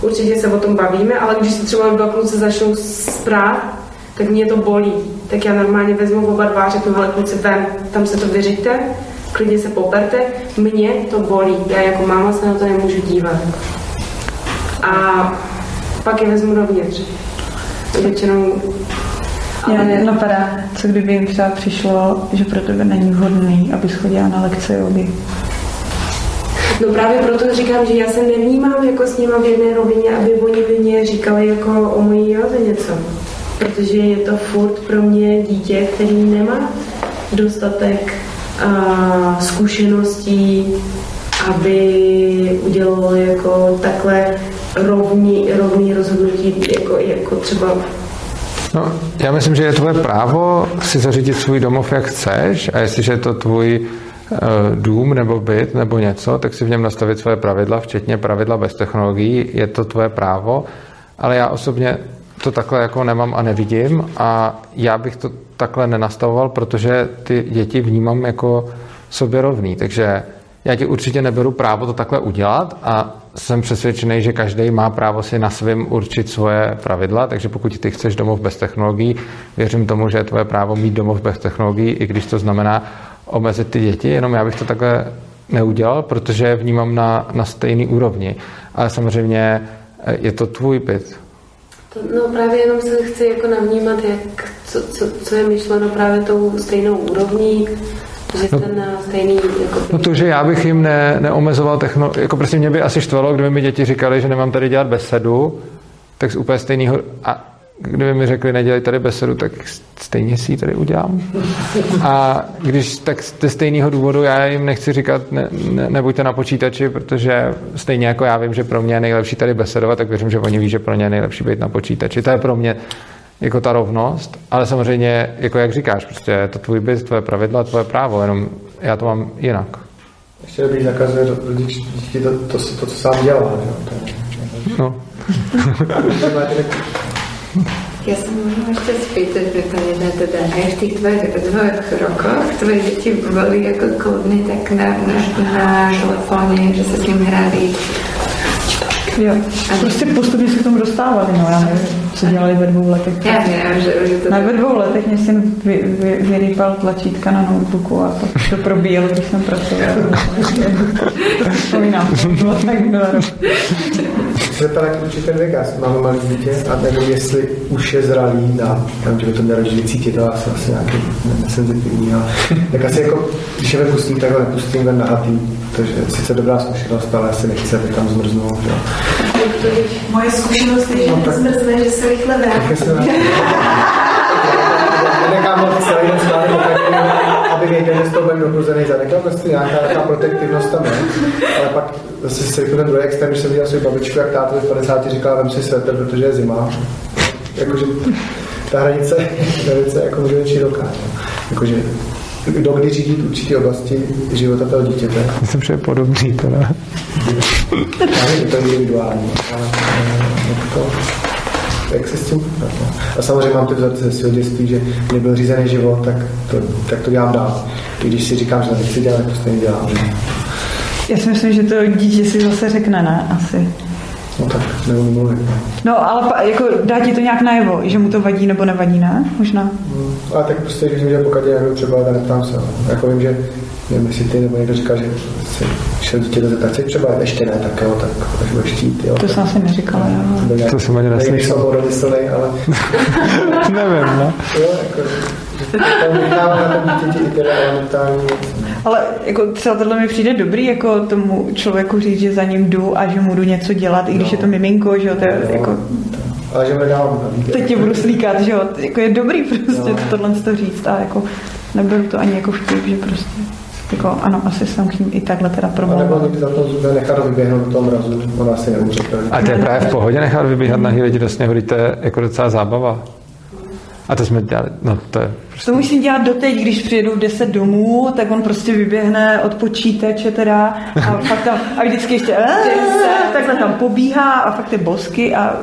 určitě se o tom bavíme, ale když se třeba dva kluci začnou sprát, tak mě to bolí. Tak já normálně vezmu oba dva a řeknu, ale kluci ven, tam se to vyřiďte, klidně se poperte, mě to bolí. Já jako máma se na to nemůžu dívat. A pak je vezmu dovnitř. Většinou ale... Napadá, co kdyby jim třeba přišlo, že pro tebe není vhodný, aby chodila na lekce jogy. No právě proto říkám, že já se nevnímám jako s nima v jedné rovině, aby oni by mě říkali jako o mojí józe něco. Protože je to furt pro mě dítě, který nemá dostatek a, zkušeností, aby udělalo jako takhle rovný, rovný rozhodnutí, jako, jako třeba No, já myslím, že je tvoje právo si zařídit svůj domov, jak chceš a jestliže je to tvůj dům nebo byt nebo něco, tak si v něm nastavit svoje pravidla, včetně pravidla bez technologií, je to tvoje právo, ale já osobně to takhle jako nemám a nevidím a já bych to takhle nenastavoval, protože ty děti vnímám jako sobě rovný, takže já ti určitě neberu právo to takhle udělat a jsem přesvědčený, že každý má právo si na svém určit svoje pravidla, takže pokud ty chceš domov bez technologií, věřím tomu, že je tvoje právo mít domov bez technologií, i když to znamená omezit ty děti, jenom já bych to takhle neudělal, protože vnímám na, na stejný úrovni. Ale samozřejmě eh, je to tvůj byt. No právě jenom se chci jako navnímat, jak, co, co, co je myšleno právě tou stejnou úrovní, že no, ten stejný... Jako... No to, že já bych jim ne, neomezoval technologii, jako prostě mě by asi štvalo, kdyby mi děti říkali, že nemám tady dělat besedu, tak z úplně stejného... A kdyby mi řekli, nedělej tady besedu, tak stejně si ji tady udělám. A když tak ze stejného důvodu já jim nechci říkat, ne, ne, nebuďte na počítači, protože stejně jako já vím, že pro mě je nejlepší tady besedovat, tak věřím, že oni ví, že pro ně je nejlepší být na počítači. To je pro mě jako ta rovnost, ale samozřejmě, jako jak říkáš, prostě je to tvůj byt, tvoje pravidla, tvoje právo, jenom já to mám jinak. Ještě bych zakazuje rodič to, to, to, to, co sám dělá. Že? No. Ja sa môžem ešte spýtať, pretože teda aj v tých dvoch, rokoch tvoje deti boli ako kľudne tak na, na, na že sa s ním hrali Jo. Prostě postupně se k tomu dostávali, no já nevím, co dělali ve dvou letech. Já nevím, že, že to... Na ve dvou letech mě syn vy, vy, vyrýpal tlačítka na notebooku a pak to probíjel, když jsem pracoval. to si vzpomínám, to bylo tak se ptala, jak učitel Vegas, máme malé dítě a nevím, jestli už je zralý na, tam, že by to mělo cítit, to asi, asi nějaký nesenzitivní, ale tak asi jako, když je vypustím, tak ho nepustím ven nahatý, protože sice dobrá zkušenost, ale asi nechce, aby tam zmrznou, že Moje zkušenost je, že no, zmrzne, že se rychle vrátí. Nechám ho celý den aby věděl, že z toho budeme dobuzený zadek. To prostě nějaká ta protektivnost tam je. Ale pak zase se řekl ten druhý extrém, když jsem viděl svou babičku, jak táta v 50 říkala, vem si svetr, protože je zima. Jakože ta hranice je velice jako může být široká. No. Jakože kdo kdy řídí určité oblasti života toho dítěte. Myslím, že je podobný teda. Já nevím, to je individuální, ale to, jak se s tím no. A samozřejmě mám ty vzorce ze svého dětství, že mě byl řízený život, tak to, tak to dělám dál. I když si říkám, že to nechci dělat, tak to stejně dělám. Já si myslím, že to dítě si zase řekne, ne? Asi. No tak, neumím mluvit. No, ale pa, jako dá ti to nějak najevo, že mu to vadí nebo nevadí, ne? Možná. Hmm, ale tak prostě, když že pokud je třeba, tak neptám se. No. Jako vím, že nevím, jestli ty nebo někdo říká, že si šel dítě do zeptat, třeba ještě ne, tak jo, tak až budeš chtít, jo. To jsem asi neříkala, jo. To jsem ani neslyšel. Nejsem ale... nevím, no. Jo, jako, ale jako třeba tohle mi přijde dobrý, jako tomu člověku říct, že za ním jdu a že mu jdu něco dělat, i když je to miminko, že jo, to je no, jako... Ale že nedávám. Teď tě budu slíkat, že jo, jako je dobrý prostě no. tohle to říct a jako neberu to ani jako vtip, že prostě jako ano, asi jsem k ním i takhle teda problém. Nebo někdy za to nechat vyběhnout do toho mrazu, ona asi neumře. A to je právě v pohodě nechat vybíhat na lidi do sněhu, to je jako docela zábava. A to jsme dělali, no to je prostě... To musím dělat doteď, když přijedu v 10 domů, tak on prostě vyběhne od počítače teda a fakt tam, a vždycky ještě takhle tam pobíhá a fakt ty bosky a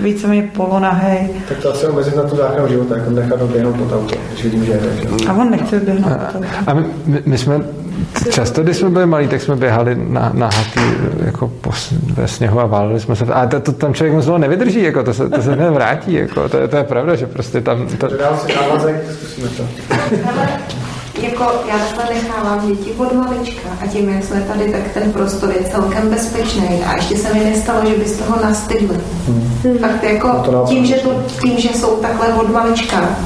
víceméně polonahej. Tak to asi omezit na tu záchranu života, jako nechat ho běhnout pod auto, když vidím, že je. A on nechce běhnout pod auto. A my, my, my jsme Často, když jsme byli malí, tak jsme běhali na, na hatý jako po, ve sněhu a válili jsme se. A to, to, tam člověk moc nevydrží, jako, to se, to se nevrátí. Jako, to, to, je pravda, že prostě tam... To... Dál si návazek, zkusíme to. jako já takhle nechávám děti od malička a tím, jak jsme tady, tak ten prostor je celkem bezpečný a ještě se mi nestalo, že by z toho nastydli. Hmm. Fakt jako no tím, že, to, tím, že jsou takhle od malička,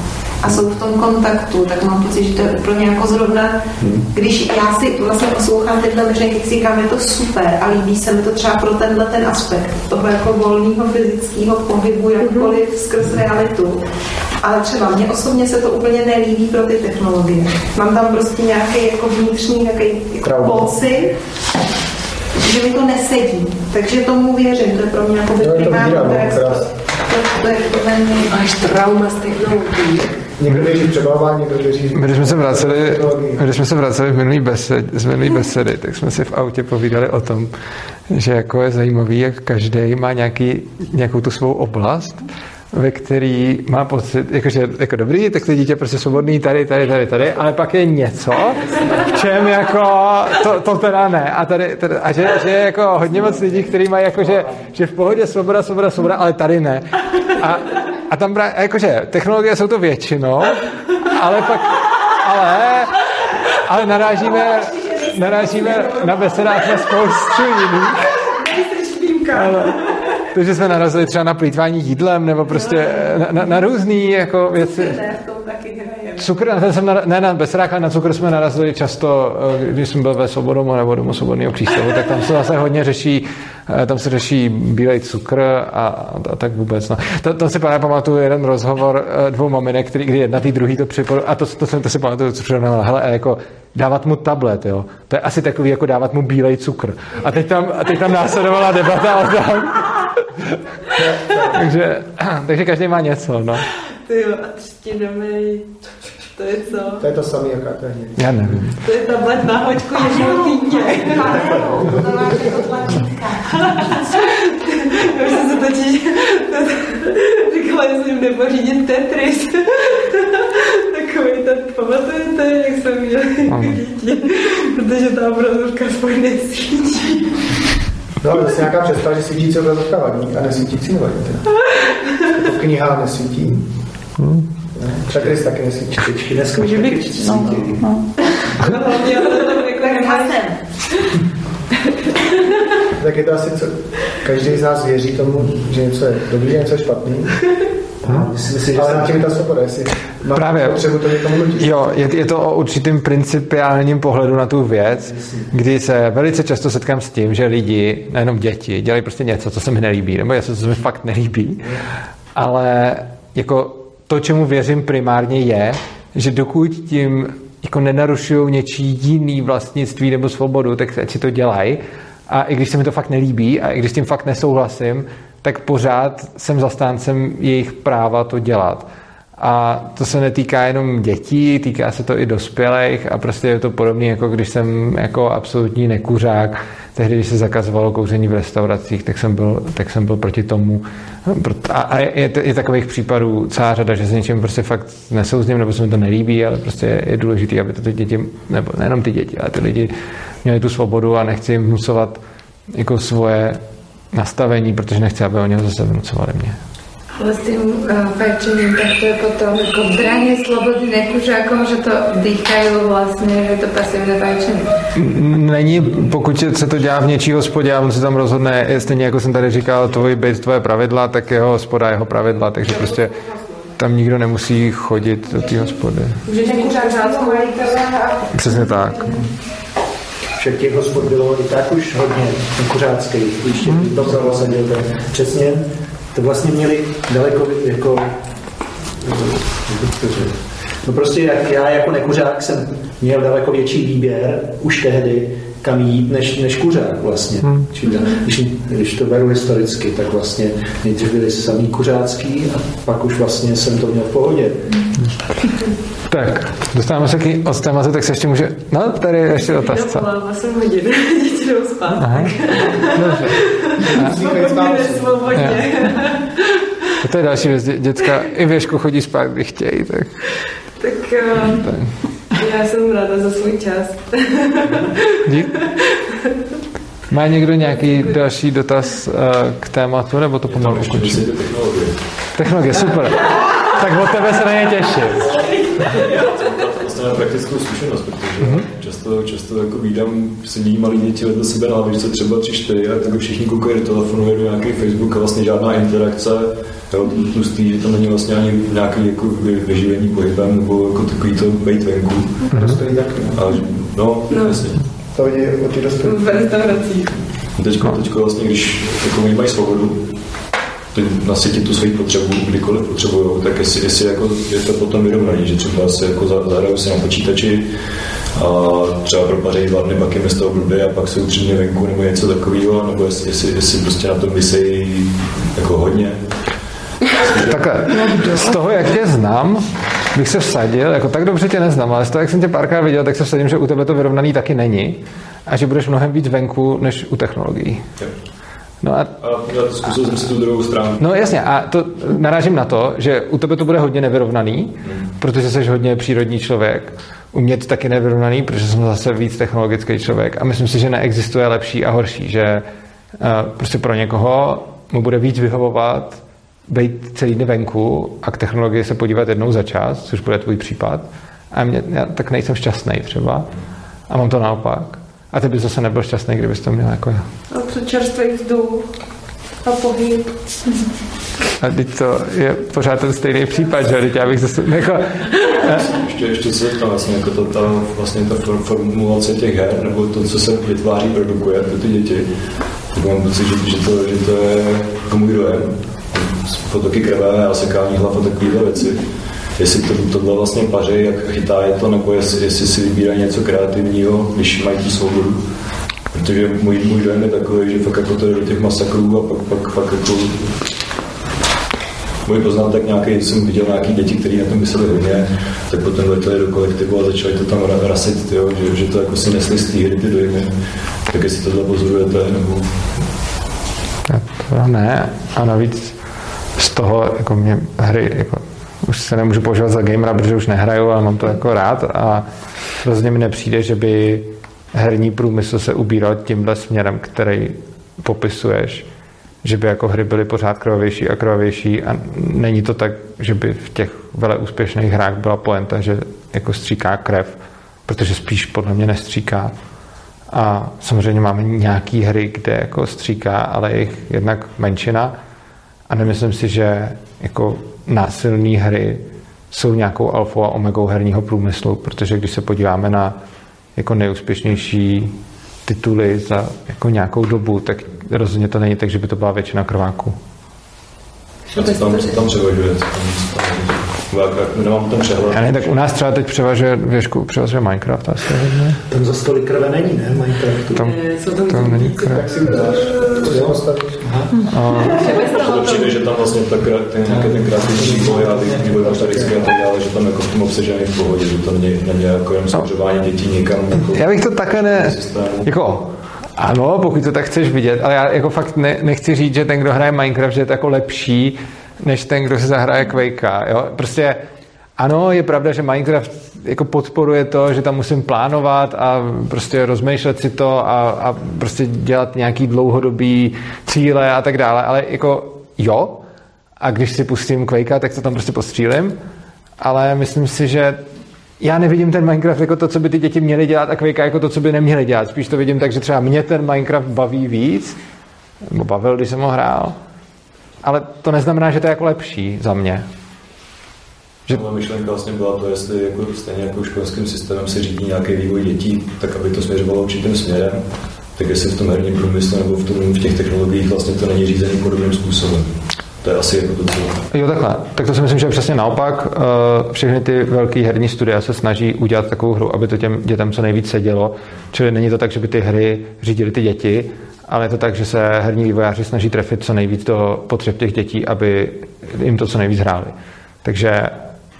a jsou v tom kontaktu, tak mám pocit, že to je úplně jako zrovna, když já si vlastně poslouchám tyhle myšlenky, si říkám, je to super a líbí se mi to třeba pro tenhle ten aspekt toho jako volného fyzického pohybu, jakkoliv mm-hmm. skrz realitu. Ale třeba mně osobně se to úplně nelíbí pro ty technologie. Mám tam prostě nějaký jako vnitřní nějaký jako pocit, že mi to nesedí. Takže tomu věřím, to je pro mě jako primární text. To, to je to mě... Máš trauma z technologií. Někdo věří přebávání, někdo věří... Když jsme se vraceli, když jsme se vraceli v minulý besed, z minulý besedy, tak jsme si v autě povídali o tom, že jako je zajímavý, jak každý má nějaký, nějakou tu svou oblast, ve který má pocit, jakože jako dobrý, tak to dítě prostě svobodný tady, tady, tady, tady, ale pak je něco, v čem jako to, to teda ne. A, tady, tady, a že, že, je jako hodně moc lidí, kteří mají jako, že, že v pohodě svoboda, svoboda, svoboda, ale tady ne. A, a tam právě, jakože technologie jsou to většinou, ale pak, ale, ale narážíme, narážíme na besedách na spoustu jiných. Ale, to, že jsme narazili třeba na plýtvání jídlem, nebo prostě na, na, na různý jako věci. Cukr, na ten jsem na, ne na Besrák, ale na cukr jsme narazili často, eh, když jsem byl ve Svobodomu nebo Domu Svobodného přístavu, tak tam se zase hodně řeší, eh, tam se řeší bílej cukr a, a tak vůbec. No. To, to si právě pamatuju jeden rozhovor eh, dvou maminek, který, kdy jedna tý druhý to připomněl, a to, to, to, to si pamatuju, co přirovnala, hele, jako dávat mu tablet, jo. To je asi takový, jako dávat mu bílej cukr. A teď tam, a teď tam následovala debata o tom, takže, takže každý má něco, no. Ty jo, a třtinový To je co? To je to samé, jaká to je hněď. Já nevím. To je tablet na hoďku jednou týdně. To máš jako tlačítka. Já jsem se totiž říkala, jestli jim nepořídit Tetris. Takový ten, pamatujete, jak jsem měla jako dítě? Protože ta obrazovka svůj nesvítí. No, ale zase nějaká představa, že svítící obrazovka vadí a nesvítící nevadí. Jako kniha nesvítí. Hmm. Tetris taky nesvítí. Dneska Může být, no, no. Hlavně, ale to jako. Tak je to asi, co každý z nás věří tomu, že něco je dobrý a něco je špatný. Hmm. Myslím Ale na tím je ta svoboda, jestli má Právě. potřebu to někomu nutit. Jo, je, je to o určitým principiálním pohledu na tu věc, kdy se velice často setkám s tím, že lidi, nejenom děti, dělají prostě něco, co se mi nelíbí, nebo něco, co se mi fakt nelíbí, ale jako to, čemu věřím primárně je, že dokud tím jako nenarušují něčí jiný vlastnictví nebo svobodu, tak ať si to dělají. A i když se mi to fakt nelíbí a i když s tím fakt nesouhlasím, tak pořád jsem zastáncem jejich práva to dělat. A to se netýká jenom dětí, týká se to i dospělých a prostě je to podobné, jako když jsem jako absolutní nekuřák. Tehdy, když se zakazovalo kouření v restauracích, tak jsem byl, tak jsem byl proti tomu. A, a je, je, takových případů celá řada, že se něčím prostě fakt nesouzním, nebo se mi to nelíbí, ale prostě je, je důležité, aby to ty děti, nebo nejenom ty děti, ale ty lidi měli tu svobodu a nechci jim vnucovat jako svoje nastavení, protože nechci, aby oni ho zase vnucovali mě. Ale s tým uh, fajčením, tak to je potom jako branie slobody nekužákom, že to dýchajú vlastne, že je to pasívne fajčenie. Není, pokud se to dělá v něčí hospodě a on se tam rozhodne, stejně jako jsem tady říkal, tvoj být tvoje pravidla, tak jeho hospoda jeho pravidla, takže prostě tam nikdo nemusí chodit do té hospody. Můžeš nekuřák řádku majitele a Přesně tak. Však těch hospod bylo i tak už hodně nekuřáckých, když hmm. to prosadil ten. Přesně, to vlastně měli daleko jako? No prostě jak já jako nekuřák jsem měl daleko větší výběr už tehdy, kam jít, než, než kuřák vlastně. Hmm. Když, když to beru historicky, tak vlastně nejdřív byli samý kuřácký a pak už vlastně jsem to měl v pohodě. Tak, dostáváme se k od tématu, tak se ještě může... No, tady je ještě otázka. Dopola 8 hodin, děti jdou spát. Aha. Dobře. A to je další věc. Dě- Děcka i věšku chodí spát, když chtějí. Tak, Tak eh, já jsem ráda za svůj čas. dík. Má někdo nějaký další dotaz uh, k tématu, nebo to pomalu ukončím? technologie. Technologie, super. Tak od tebe se na ně těším. Na praktickou zkušenost, protože často, často jako vídám, sedí malí děti vedle sebe na lavičce, třeba tři, čtyři, a tak všichni koukají do telefonu, jedu nějaký Facebook a vlastně žádná interakce, jo, tlustý, že tam není vlastně ani nějaký jako vy- vyživení pohybem, nebo jako takový to bejt venku. Dospělí taky. A, no, No. jasně. To vidí od těch restauracích. Teďko, teďko vlastně, když jako oni mají svobodu, nasytit tu svoji potřebu, kdykoliv potřebují, tak jestli, jestli jako je to potom vyrovnaný, že třeba se jako za- zahrajou si na počítači a třeba propařejí dva dny, je z toho blbě a pak jsou tři dny venku nebo něco takového, nebo jestli, jestli, jestli prostě na tom vysejí jako hodně. Takhle, z toho, jak tě znám, bych se vsadil, jako tak dobře tě neznám, ale z toho, jak jsem tě párkrát viděl, tak se vsadím, že u tebe to vyrovnaný taky není a že budeš mnohem víc venku než u technologií. Jo. No a A zkusil jsem si tu druhou stránku. No jasně, a to narážím na to, že u tebe to bude hodně nevyrovnaný, protože jsi hodně přírodní člověk. U mě to taky nevyrovnaný, protože jsem zase víc technologický člověk a myslím si, že neexistuje lepší a horší, že uh, prostě pro někoho mu bude víc vyhovovat být celý den venku a k technologii se podívat jednou za čas, což bude tvůj případ. A mě, já tak nejsem šťastný třeba. A mám to naopak. A ty bys zase nebyl šťastný, kdybys to měl jako já. A co čerstvý vzduch a pohyb. A teď to je pořád ten stejný případ, že? Teď já bych zase, jako, Ještě, ještě se zeptám, vlastně, jako to, ta, vlastně ta for- formulace těch her, nebo to, co se vytváří, produkuje pro ty děti, tak mám pocit, že, že, to, že to je jako můj dojem. Potoky krve a sekání hlav a takovéhle věci. Jestli to, tohle vlastně paří, jak chytá je to, nebo jestli, jestli si vybírají něco kreativního, když mají tu svobodu. Protože můj, můj dojem je takový, že fakt jako to jde do těch masakrů a pak, pak, pak jako můj poznatek nějaký, jsem viděl nějaký děti, které na tom mysleli hodně, tak potom letěli do kolektivu a začali to tam rasit, tyjo, že, že, to jako si nesli z té hry ty dojmy. Tak jestli tohle pozorujete, nebo... To ne, a navíc z toho jako mě hry jako už se nemůžu považovat za gamera, protože už nehraju, ale mám to jako rád a hrozně mi nepřijde, že by herní průmysl se ubíral tímhle směrem, který popisuješ, že by jako hry byly pořád krvavější a krvavější a není to tak, že by v těch vele úspěšných hrách byla poenta, že jako stříká krev, protože spíš podle mě nestříká. A samozřejmě máme nějaký hry, kde jako stříká, ale jich jednak menšina a nemyslím si, že jako násilné hry jsou nějakou alfou a omegou herního průmyslu, protože když se podíváme na jako nejúspěšnější tituly za jako nějakou dobu, tak rozhodně to není tak, že by to byla většina krváků. A co tam, co tam převažuje? Nemám ten přehled. Ne, tak u nás třeba teď převažuje, věšku, převažuje Minecraft asi hodně. Tam za stolik krve není, ne? Minecraftu. Tam, tam není krev. Tak si dáš. To jo, stavíš. To přijde, že tam vlastně ta, ten, nějaký ten kreativní vývoj a vývoj batterický a tak dále, že tam jako v tom obsažený v pohodě, že to není, není jako jen směřování dětí někam. Jako Já bych to takhle ne, jako ano, pokud to tak chceš vidět, ale já jako fakt ne, nechci říct, že ten, kdo hraje Minecraft, že je to jako lepší, než ten, kdo si zahraje Quakea. Jo? Prostě ano, je pravda, že Minecraft jako podporuje to, že tam musím plánovat a prostě rozmýšlet si to a, a prostě dělat nějaký dlouhodobý cíle a tak dále, ale jako jo, a když si pustím Quakea, tak to tam prostě postřílim, ale myslím si, že já nevidím ten Minecraft jako to, co by ty děti měly dělat a Quake jako to, co by neměly dělat. Spíš to vidím tak, že třeba mě ten Minecraft baví víc, nebo bavil, když jsem ho hrál, ale to neznamená, že to je jako lepší za mě. Že... Moje myšlenka vlastně byla to, jestli jako stejně jako školským systémem se řídí nějaký vývoj dětí, tak aby to směřovalo určitým směrem, tak jestli v tom herním průmyslu nebo v, tom, v těch technologiích vlastně to není řízený podobným způsobem. To je asi jako to, co... Jo, takhle. Tak to si myslím, že je přesně naopak. Eh, všechny ty velké herní studia se snaží udělat takovou hru, aby to těm dětem co nejvíc sedělo. Čili není to tak, že by ty hry řídily ty děti, ale je to tak, že se herní vývojáři snaží trefit co nejvíc do potřeb těch dětí, aby jim to co nejvíc hráli. Takže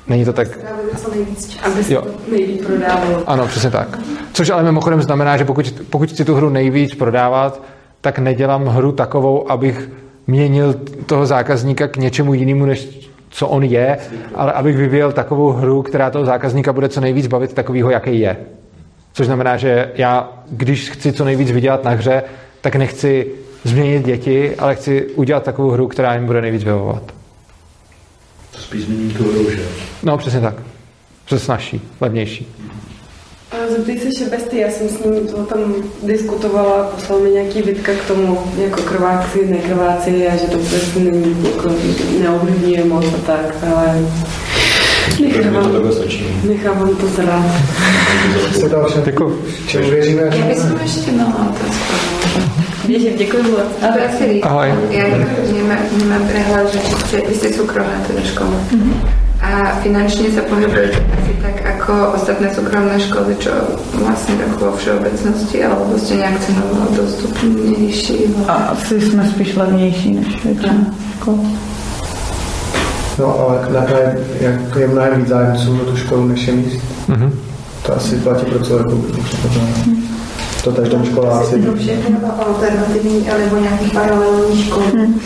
není to tak... Co nejvíc, aby se jo. to nejvíc prodávalo. Ano, přesně tak. Což ale mimochodem znamená, že pokud, pokud chci tu hru nejvíc prodávat, tak nedělám hru takovou, abych měnil toho zákazníka k něčemu jinému, než co on je, ale abych vyvíjel takovou hru, která toho zákazníka bude co nejvíc bavit takového, jaký je. Což znamená, že já, když chci co nejvíc vydělat na hře, tak nechci změnit děti, ale chci udělat takovou hru, která jim bude nejvíc vyhovovat. To spíš změním tu hru, že? No, přesně tak. Přes snažší, levnější. Zeptej se Šebesty, já jsem s ním to tam diskutovala, poslal mi nějaký vidka k tomu, jako krváci, nekrváci a že to vůbec není, jako neovlivňuje moc a tak, ale nechávám, nechávám to zrát. Děkuji. čemu věříme? Já bych ještě měla otázku. Běžím, děkuji moc. Si říct, Ahoj. já nemám, nemám prehľad, že jste, vy jste soukromá teda škola. Mm-hmm. A finančne sa pohybujete asi tak ako ostatné súkromné školy, čo vlastne tak vo všeobecnosti, alebo ste nejak cenovo dostupnější? Asi jsme spíš levnější než většina škol. No ale na, na, jak je mnohem víc zájemců na tu školu, než je míst. Mm-hmm. To asi platí pro celou republiku. Mm. To tam školáci. To je alternativní nebo nějaký paralelní školy. Hmm.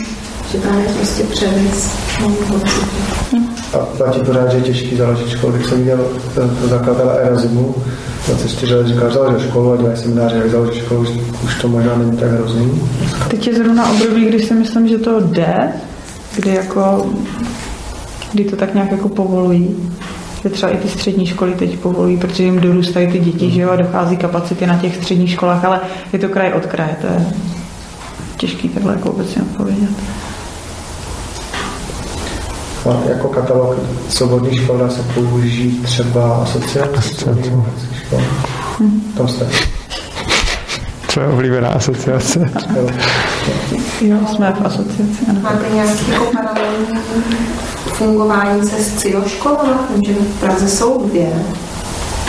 Že tam je prostě převis. A platí pořád, že je těžký založit školu. Když jsem viděl to zakladatele Erasmu, 24 let říkal, založil školu a dělají semináře, jak založit školu, už, už to možná není tak hrozný. Teď je zrovna období, kdy si myslím, že to jde, kdy jako kdy to tak nějak jako povolují. Že třeba i ty střední školy teď povolují, protože jim dorůstají ty děti, že jo, a dochází kapacity na těch středních školách, ale je to kraj od kraje, to je těžký takhle jako obecně odpovědět. A jako katalog svobodných škol dá se použít třeba asociace škol. Hmm. Tam jste. Co je oblíbená asociace? Jo, jsme v asociaci. Ano. Máte nějaký jako paralelní fungování se školama? Vím, že v Praze jsou dvě.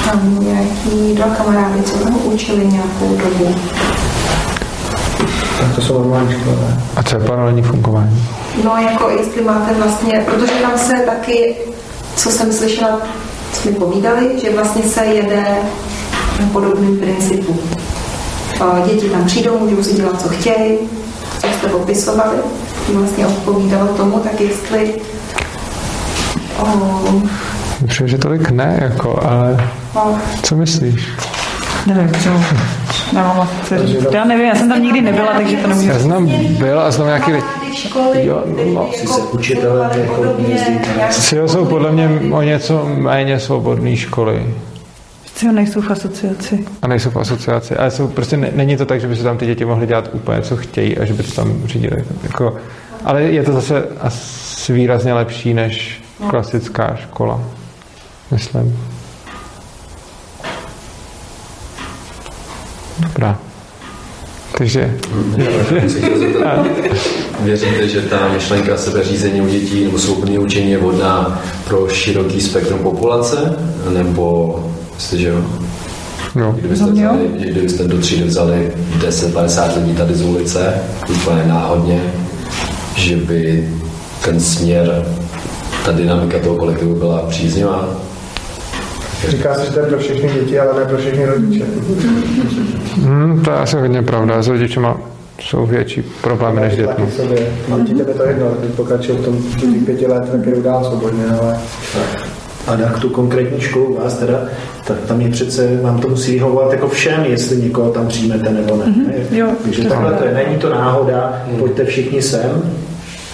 Tam nějaký dva kamarády, co tam učili nějakou dobu. Tak to jsou normální školy. A co je paralelní fungování? No jako jestli máte vlastně, protože tam se taky, co jsem slyšela, co mi povídali, že vlastně se jede na podobným principu. Děti tam přijdou, můžou si dělat, co chtějí, co jste popisovali, vlastně odpovídalo tomu, tak jestli oh, Přijde, že tolik ne, jako, ale no. co myslíš? Nevím, co. Nemám asi. Já nevím, já jsem tam nikdy nebyla, takže to nemůžu. Já jsem byl a jsem nějaký... Jo, no. Si se učitelé jako jezdí. jsou podle mě o něco méně svobodné školy. Co nejsou v asociaci. A nejsou v asociaci. Ale jsou, prostě není to tak, že by se tam ty děti mohly dělat úplně, co chtějí a že by to tam řídili. Jako, ale je to zase asi výrazně lepší než klasická škola. Myslím. Dobrá. Takže... Věříte, že ta myšlenka sebeřízení u dětí nebo svobodné učení je vhodná pro široký spektrum populace? Nebo jste, že jo? No. Kdybyste, vzali, kdybyste do třídy vzali 10-50 lidí tady z ulice, úplně náhodně, že by ten směr, ta dynamika toho kolektivu byla příznivá? Říká se, že to je pro všechny děti, ale ne pro všechny rodiče. Hmm, to je asi hodně pravda. S rodičema jsou větší problémy než dětmi. Děti tebe to jedno, teď pokračují v tom těch pěti let, tak jdou dál svobodně, ale... A na tu konkrétní školu vás teda, tak tam je přece, vám to musí vyhovovat jako všem, jestli někoho tam přijmete nebo ne. Mm-hmm, jo, Takže takhle to je, není to náhoda, mm. pojďte všichni sem,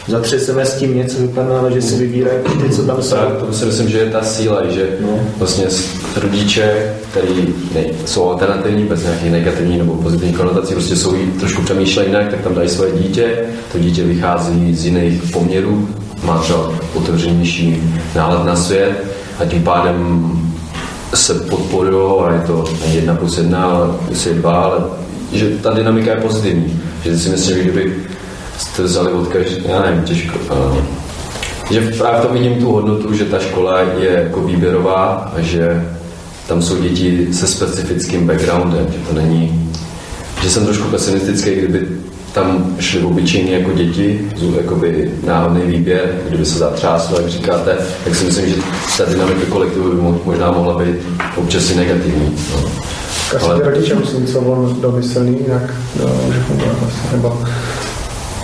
zatřeseme s tím něco, vypadá, že si vybírají ty, co tam jsou. Tak, to si myslím, že je ta síla, že no. vlastně rodiče, který ne, jsou alternativní, bez nějakých negativních nebo pozitivních konotací, prostě jsou trošku přemýšlejí jinak, tak tam dají svoje dítě, to dítě vychází z jiných poměrů, má třeba otevřenější náhled na svět a tím pádem se podporují a je to jedna plus jedna, ale plus je dva, ale že ta dynamika je pozitivní. Že si myslím, že kdyby jste vzali od každé, já nevím, těžko. Uh, že právě to vidím tu hodnotu, že ta škola je jako výběrová a že tam jsou děti se specifickým backgroundem, že to není, že jsem trošku pesimistický, kdyby tam šli obyčejní jako děti, jakoby náhodný výběr, kdyby se zatřáslo, jak říkáte, tak si myslím, že ta dynamika kolektivu by možná mohla být občas i negativní. No. Asi Ale... ty rodiče musí být domyslný, jinak no, může fungovat vlastně, nebo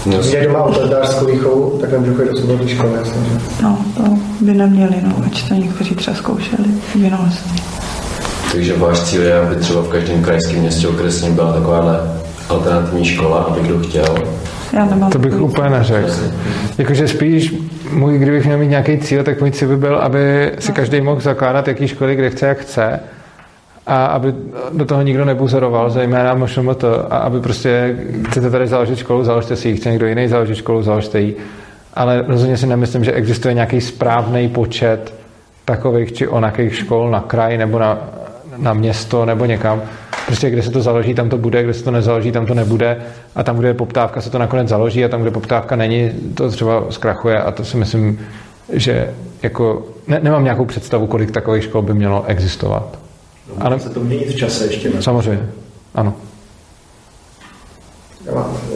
No, Mě doma autoritářskou výchovu, tak nemůžu chodit do svobodné školy, jasně, že? No, to by neměli, no, ať to někteří třeba zkoušeli vynalezli. Takže váš cíl je, aby třeba v každém krajském městě okresním byla takováhle alternativní škola, aby kdo chtěl? Já nemám to bych úplně neřekl. Jakože spíš, můj, kdybych měl mít nějaký cíl, tak můj cíl by byl, aby si každý mohl zakládat jaký školy, kde chce, jak chce a aby do toho nikdo nebuzoroval, zejména možná to, a aby prostě chcete tady založit školu, založte si ji, chce někdo jiný založit školu, založte ji. Ale rozhodně si nemyslím, že existuje nějaký správný počet takových či onakých škol na kraj nebo na, na město nebo někam. Prostě kde se to založí, tam to bude, kde se to nezaloží, tam to nebude a tam, kde je poptávka, se to nakonec založí a tam, kde poptávka není, to třeba zkrachuje a to si myslím, že jako ne, nemám nějakou představu, kolik takových škol by mělo existovat. No, Ale se to měnit v čase ještě. Ne? Samozřejmě, ano.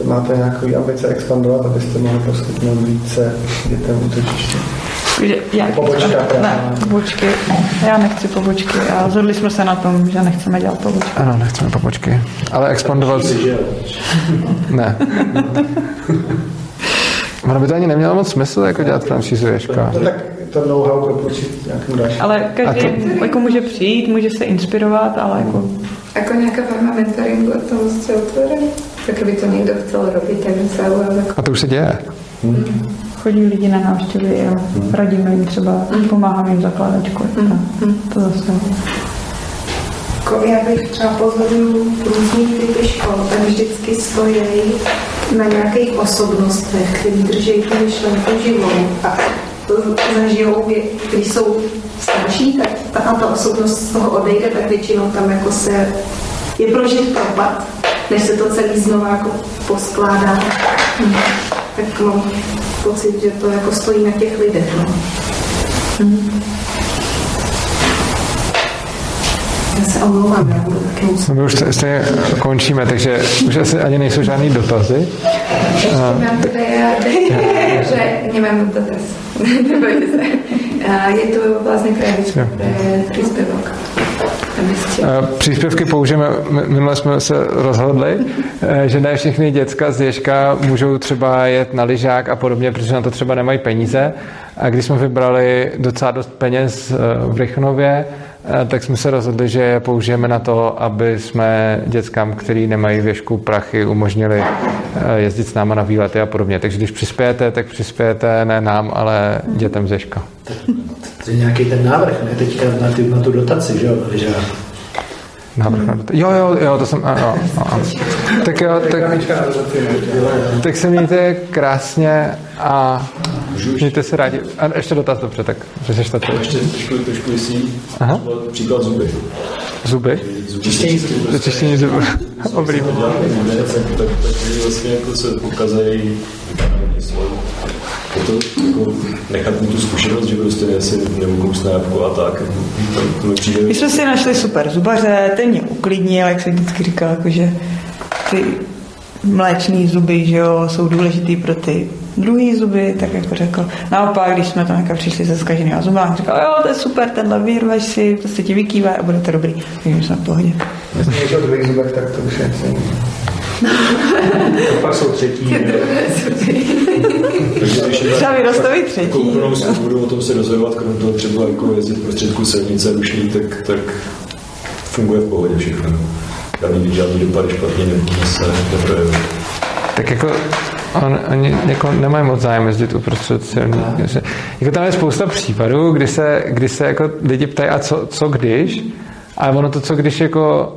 Máte nějaké ambice expandovat, abyste mohli poskytnout více dětem útočiště? Já, pobočka, ne, pobočky. Já nechci pobočky a zhodli jsme se na tom, že nechceme dělat pobočky. Ano, nechceme pobočky. Ale expandovat... ne. Ono by to ani nemělo moc smysl, jako dělat franšízuješka. No, tak to know-how nějakým dalším. Ale každý to... jako může přijít, může se inspirovat, ale jako... Jako nějaká forma mentoringu, a tomu jste otvorený? Tak kdyby to někdo chtěl robit, tak by se A to už se děje. Hmm. Chodí lidi na návštěvy a hmm. radíme jim třeba, hmm. pomáháme jim zakládat školy. Hmm. To zase. Já bych třeba pozoruju různý typy škol, tak vždycky stojí na nějakých osobnostech, který drží tu myšlenku živou a zažijou, když jsou starší, tak ta, ta osobnost z toho odejde, tak většinou tam jako se je prožit propad, než se to celý znovu jako poskládá. Hmm. Tak mám pocit, že to jako stojí na těch lidech. No. Hmm. Já se omlouvám, já budu No my už stejně končíme, takže už asi ani nejsou žádný dotazy. Ještě mám já, že nemám dotaz. Je tu vlastně krabička pre příspěvok. Příspěvky použijeme, minule jsme se rozhodli, eh, že ne všechny děcka z Ježka můžou třeba jet na lyžák a podobně, protože na to třeba nemají peníze. A když jsme vybrali docela dost peněz eh, v Rychnově, eh, tak jsme se rozhodli, že je použijeme na to, aby jsme dětskám, který nemají věšku prachy, umožnili jezdit s náma na výlety a podobně. Takže když přispějete, tak přispějete ne nám, ale dětem z Ježka. To je nějaký ten návrh, ne? Teďka na, ty, na tu dotaci, že jo? Že... Návrh na dotaci. Jo, jo, jo, to jsem, jo, jo. Tak jo, tak, tak se mějte krásně a mějte se rádi. A ještě dotaz, dobře, tak řešeš to. Ještě trošku, trošku jistý, příklad zuby. Zuby? Čištění zubů. Čištění zubů. Oblíbené. Tak, tak, tak vlastně jako se ukazují je to jako nechat mu tu zkušenost, že prostě si neukousne jabko a tak. To, to přijde... My jsme si našli super zubaře, ten mě uklidnil, jak jsem vždycky říkal, jako, že ty mléčné zuby, že jo, jsou důležitý pro ty druhý zuby, tak jako řekl. Naopak, když jsme tam jako přišli se zkaženýma zuby, říkal, jo, to je super, tenhle vyrveš si, to se ti vykývá a bude to dobrý. Takže jsme v pohodě. Jestli je druhých zubech, tak to už je pak jsou třetí. Třeba vyrostou i třetí. Úplnou svobodu o tom se rozhodovat, kromě toho třeba jako jezdit prostředku silnice rušný, tak, tak funguje v pohodě všechno. Žádný, žádný dopady špatně se neprojeví. Tak jako on, oni jako nemají moc zájem jezdit uprostřed silnice. Jako tam je spousta případů, kdy se, kdy se jako lidi ptají, a co, co když? Ale ono to, co když jako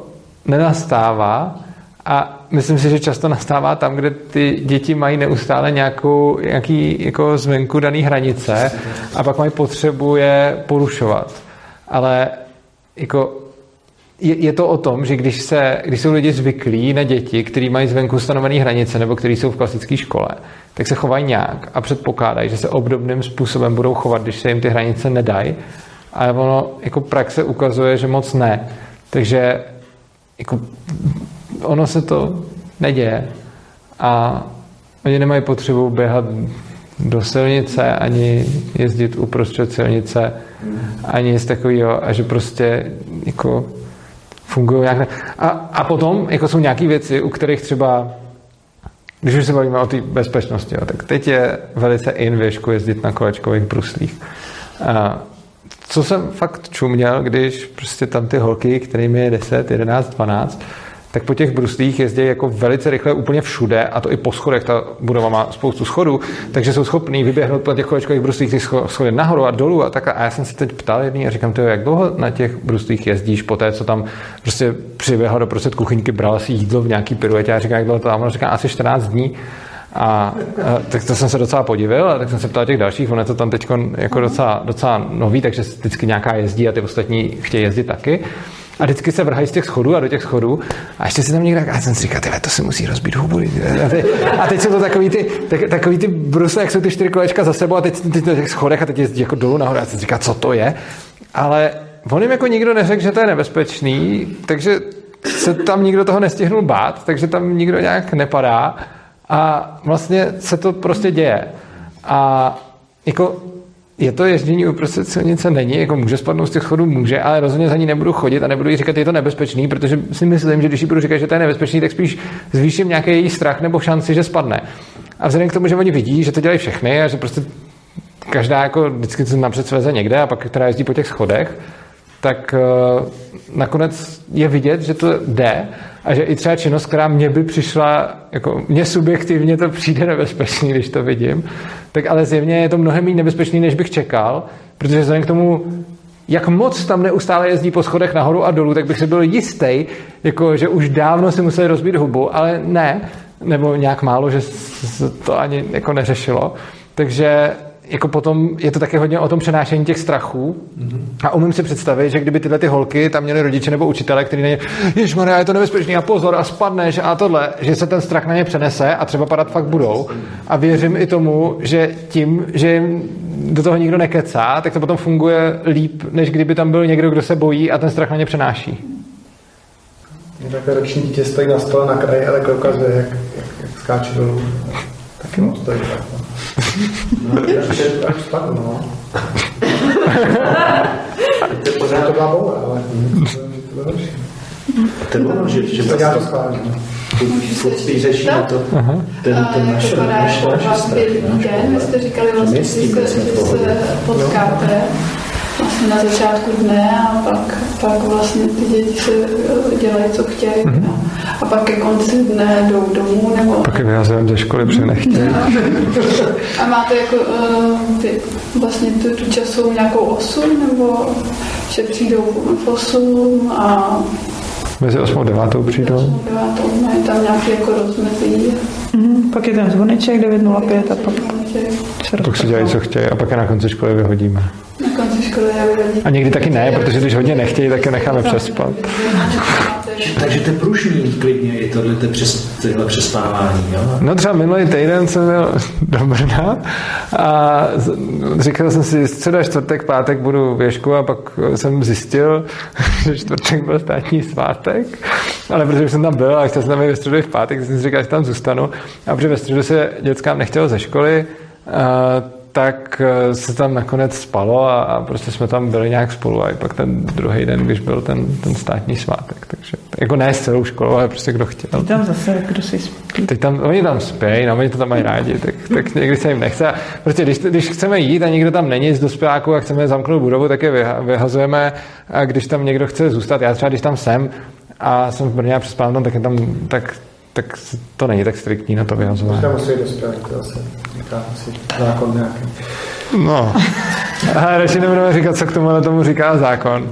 nenastává, a myslím si, že často nastává tam, kde ty děti mají neustále nějakou, nějaký jako zvenku daný hranice a pak mají potřebu je porušovat. Ale jako je, je to o tom, že když, se, když jsou lidi zvyklí na děti, kteří mají zvenku stanovené hranice nebo kteří jsou v klasické škole, tak se chovají nějak a předpokládají, že se obdobným způsobem budou chovat, když se jim ty hranice nedají. Ale ono jako praxe ukazuje, že moc ne. Takže jako ono se to neděje a oni nemají potřebu běhat do silnice, ani jezdit uprostřed silnice, ani nic takového a že prostě jako fungují nějak. A, a potom jako jsou nějaké věci, u kterých třeba když už se bavíme o té bezpečnosti, jo, tak teď je velice in věšku jezdit na kolečkových bruslích. A co jsem fakt čuměl, když prostě tam ty holky, kterým je 10, 11, 12, tak po těch bruslích jezdí jako velice rychle úplně všude, a to i po schodech, ta budova má spoustu schodů, takže jsou schopní vyběhnout po těch kolečkových bruslích ty schody nahoru a dolů a tak. A já jsem se teď ptal jedný a říkám, to jak dlouho na těch bruslích jezdíš po té, co tam prostě přiběhla do prostřed kuchyňky, bral si jídlo v nějaký piruetě a říkám, jak dlouho to tam, říkám, asi 14 dní. A, a tak to jsem se docela podivil, a tak jsem se ptal těch dalších, ono je to tam teď jako docela, docela nový, takže vždycky nějaká jezdí a ty ostatní chtějí jezdit taky a vždycky se vrhají z těch schodů a do těch schodů a ještě si tam někde, a jsem si říkal, tyhle, to si musí rozbít hubu. A, teď, a teď jsou to takový ty, tak, takový ty brusle, jak jsou ty čtyři kolečka za sebou a teď ty na těch schodech a teď jezdí jako dolů nahoru a jsem si říkal, co to je. Ale on jim jako nikdo neřekl, že to je nebezpečný, takže se tam nikdo toho nestihnul bát, takže tam nikdo nějak nepadá a vlastně se to prostě děje. A jako je to ježdění uprostřed silnice? Není, jako může spadnout z těch schodů, může, ale rozhodně za ní nebudu chodit a nebudu jí říkat, je to nebezpečný, protože si myslím, že když jí budu říkat, že to je nebezpečný, tak spíš zvýším nějaký její strach nebo šanci, že spadne. A vzhledem k tomu, že oni vidí, že to dělají všechny a že prostě každá jako vždycky se napřed sveze někde a pak která jezdí po těch schodech, tak uh, nakonec je vidět, že to jde a že i třeba činnost, která mě by přišla, jako mně subjektivně to přijde nebezpečný, když to vidím, tak ale zjevně je to mnohem méně nebezpečný, než bych čekal, protože vzhledem k tomu, jak moc tam neustále jezdí po schodech nahoru a dolů, tak bych si byl jistý, jako, že už dávno si museli rozbít hubu, ale ne, nebo nějak málo, že se to ani jako neřešilo. Takže jako potom je to také hodně o tom přenášení těch strachů. Mm-hmm. A umím si představit, že kdyby tyhle ty holky tam měly rodiče nebo učitele, který na ně, Maria, je to nebezpečný a pozor a spadneš a tohle, že se ten strach na ně přenese a třeba padat fakt budou. A věřím i tomu, že tím, že jim do toho nikdo nekecá, tak to potom funguje líp, než kdyby tam byl někdo, kdo se bojí a ten strach na ně přenáší. Takové roční dítě stojí na stole na kraji a takhle ukazuje, jak, jak, jak skáče dolů. Taky moc stojí tak. No, no až, až spadnu, no. to pořád to byla boule, ale to bylo horší. To že, to já to schválně. Chlapství řeší to, ten, ten naše, naše, naše den, vy jste říkali vlastně, že se, se potkáte vlastně na začátku dne a pak, pak vlastně ty děti se eh, dělají, co chtějí. Mm-hmm. No. A pak ke konci dne jdou domů nebo... Pak je vyhazujeme ze školy, protože nechtějí. a máte jako uh, ty, vlastně tu, tu časovou nějakou osu nebo že přijdou v 8 a Mezi 8 a 9 přijdou. 8 a 9 mají tam nějaký jako rozmezí. Mm, pak je ten zvoneček 9.05 a pak se Pak si dělají, co chtějí a pak je na konci školy vyhodíme. Na konci. A někdy taky ne, protože když hodně nechtějí, tak je necháme přespat. Takže to je pružný klidně i tohle přes, tyhle přespávání, jo? No třeba minulý týden jsem byl do Brna a říkal jsem si, středa, čtvrtek, pátek budu věšku a pak jsem zjistil, že čtvrtek byl státní svátek, ale protože jsem tam byl a chtěl jsem tam i ve středu v pátek, tak jsem si říkal, že tam zůstanu a protože ve středu se dětskám nechtělo ze školy, tak eh, se tam nakonec spalo a, a prostě jsme tam byli nějak spolu a i pak ten druhý den, když byl ten, ten státní svátek. Takže jako ne s celou školou, ale prostě kdo chtěl. Teď tam zase, kdo si spí. Teď tam, oni tam spějí, no, oni to tam mají rádi, tak, tak někdy se jim nechce. A prostě když, když chceme jít a někdo tam není z dospěláků a chceme zamknout budovu, tak je vyhazujeme. A když tam někdo chce zůstat, já třeba když tam jsem a jsem v Brně a přespávám tam, tak, je tam, tak tak to není tak striktní na to vyhazování. Možná musí dospět, to asi říká asi zákon nějaký. No, a radši nebudeme říkat, co k tomu na tomu říká zákon.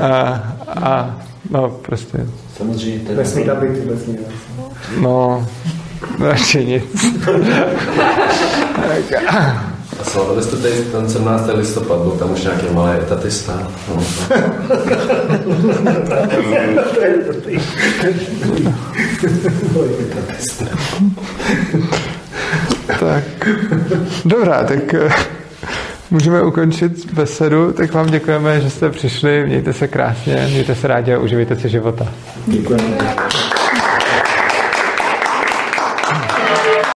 A, a no, prostě. Samozřejmě. Nesmí tam být vůbec nic. No, radši nic. A slavili jste tady ten 17. listopad, byl tam už nějaký malý etatista. No. tak, dobrá, tak eh, můžeme ukončit besedu, tak vám děkujeme, že jste přišli, mějte se krásně, mějte se rádi a uživejte si života. Děkujeme.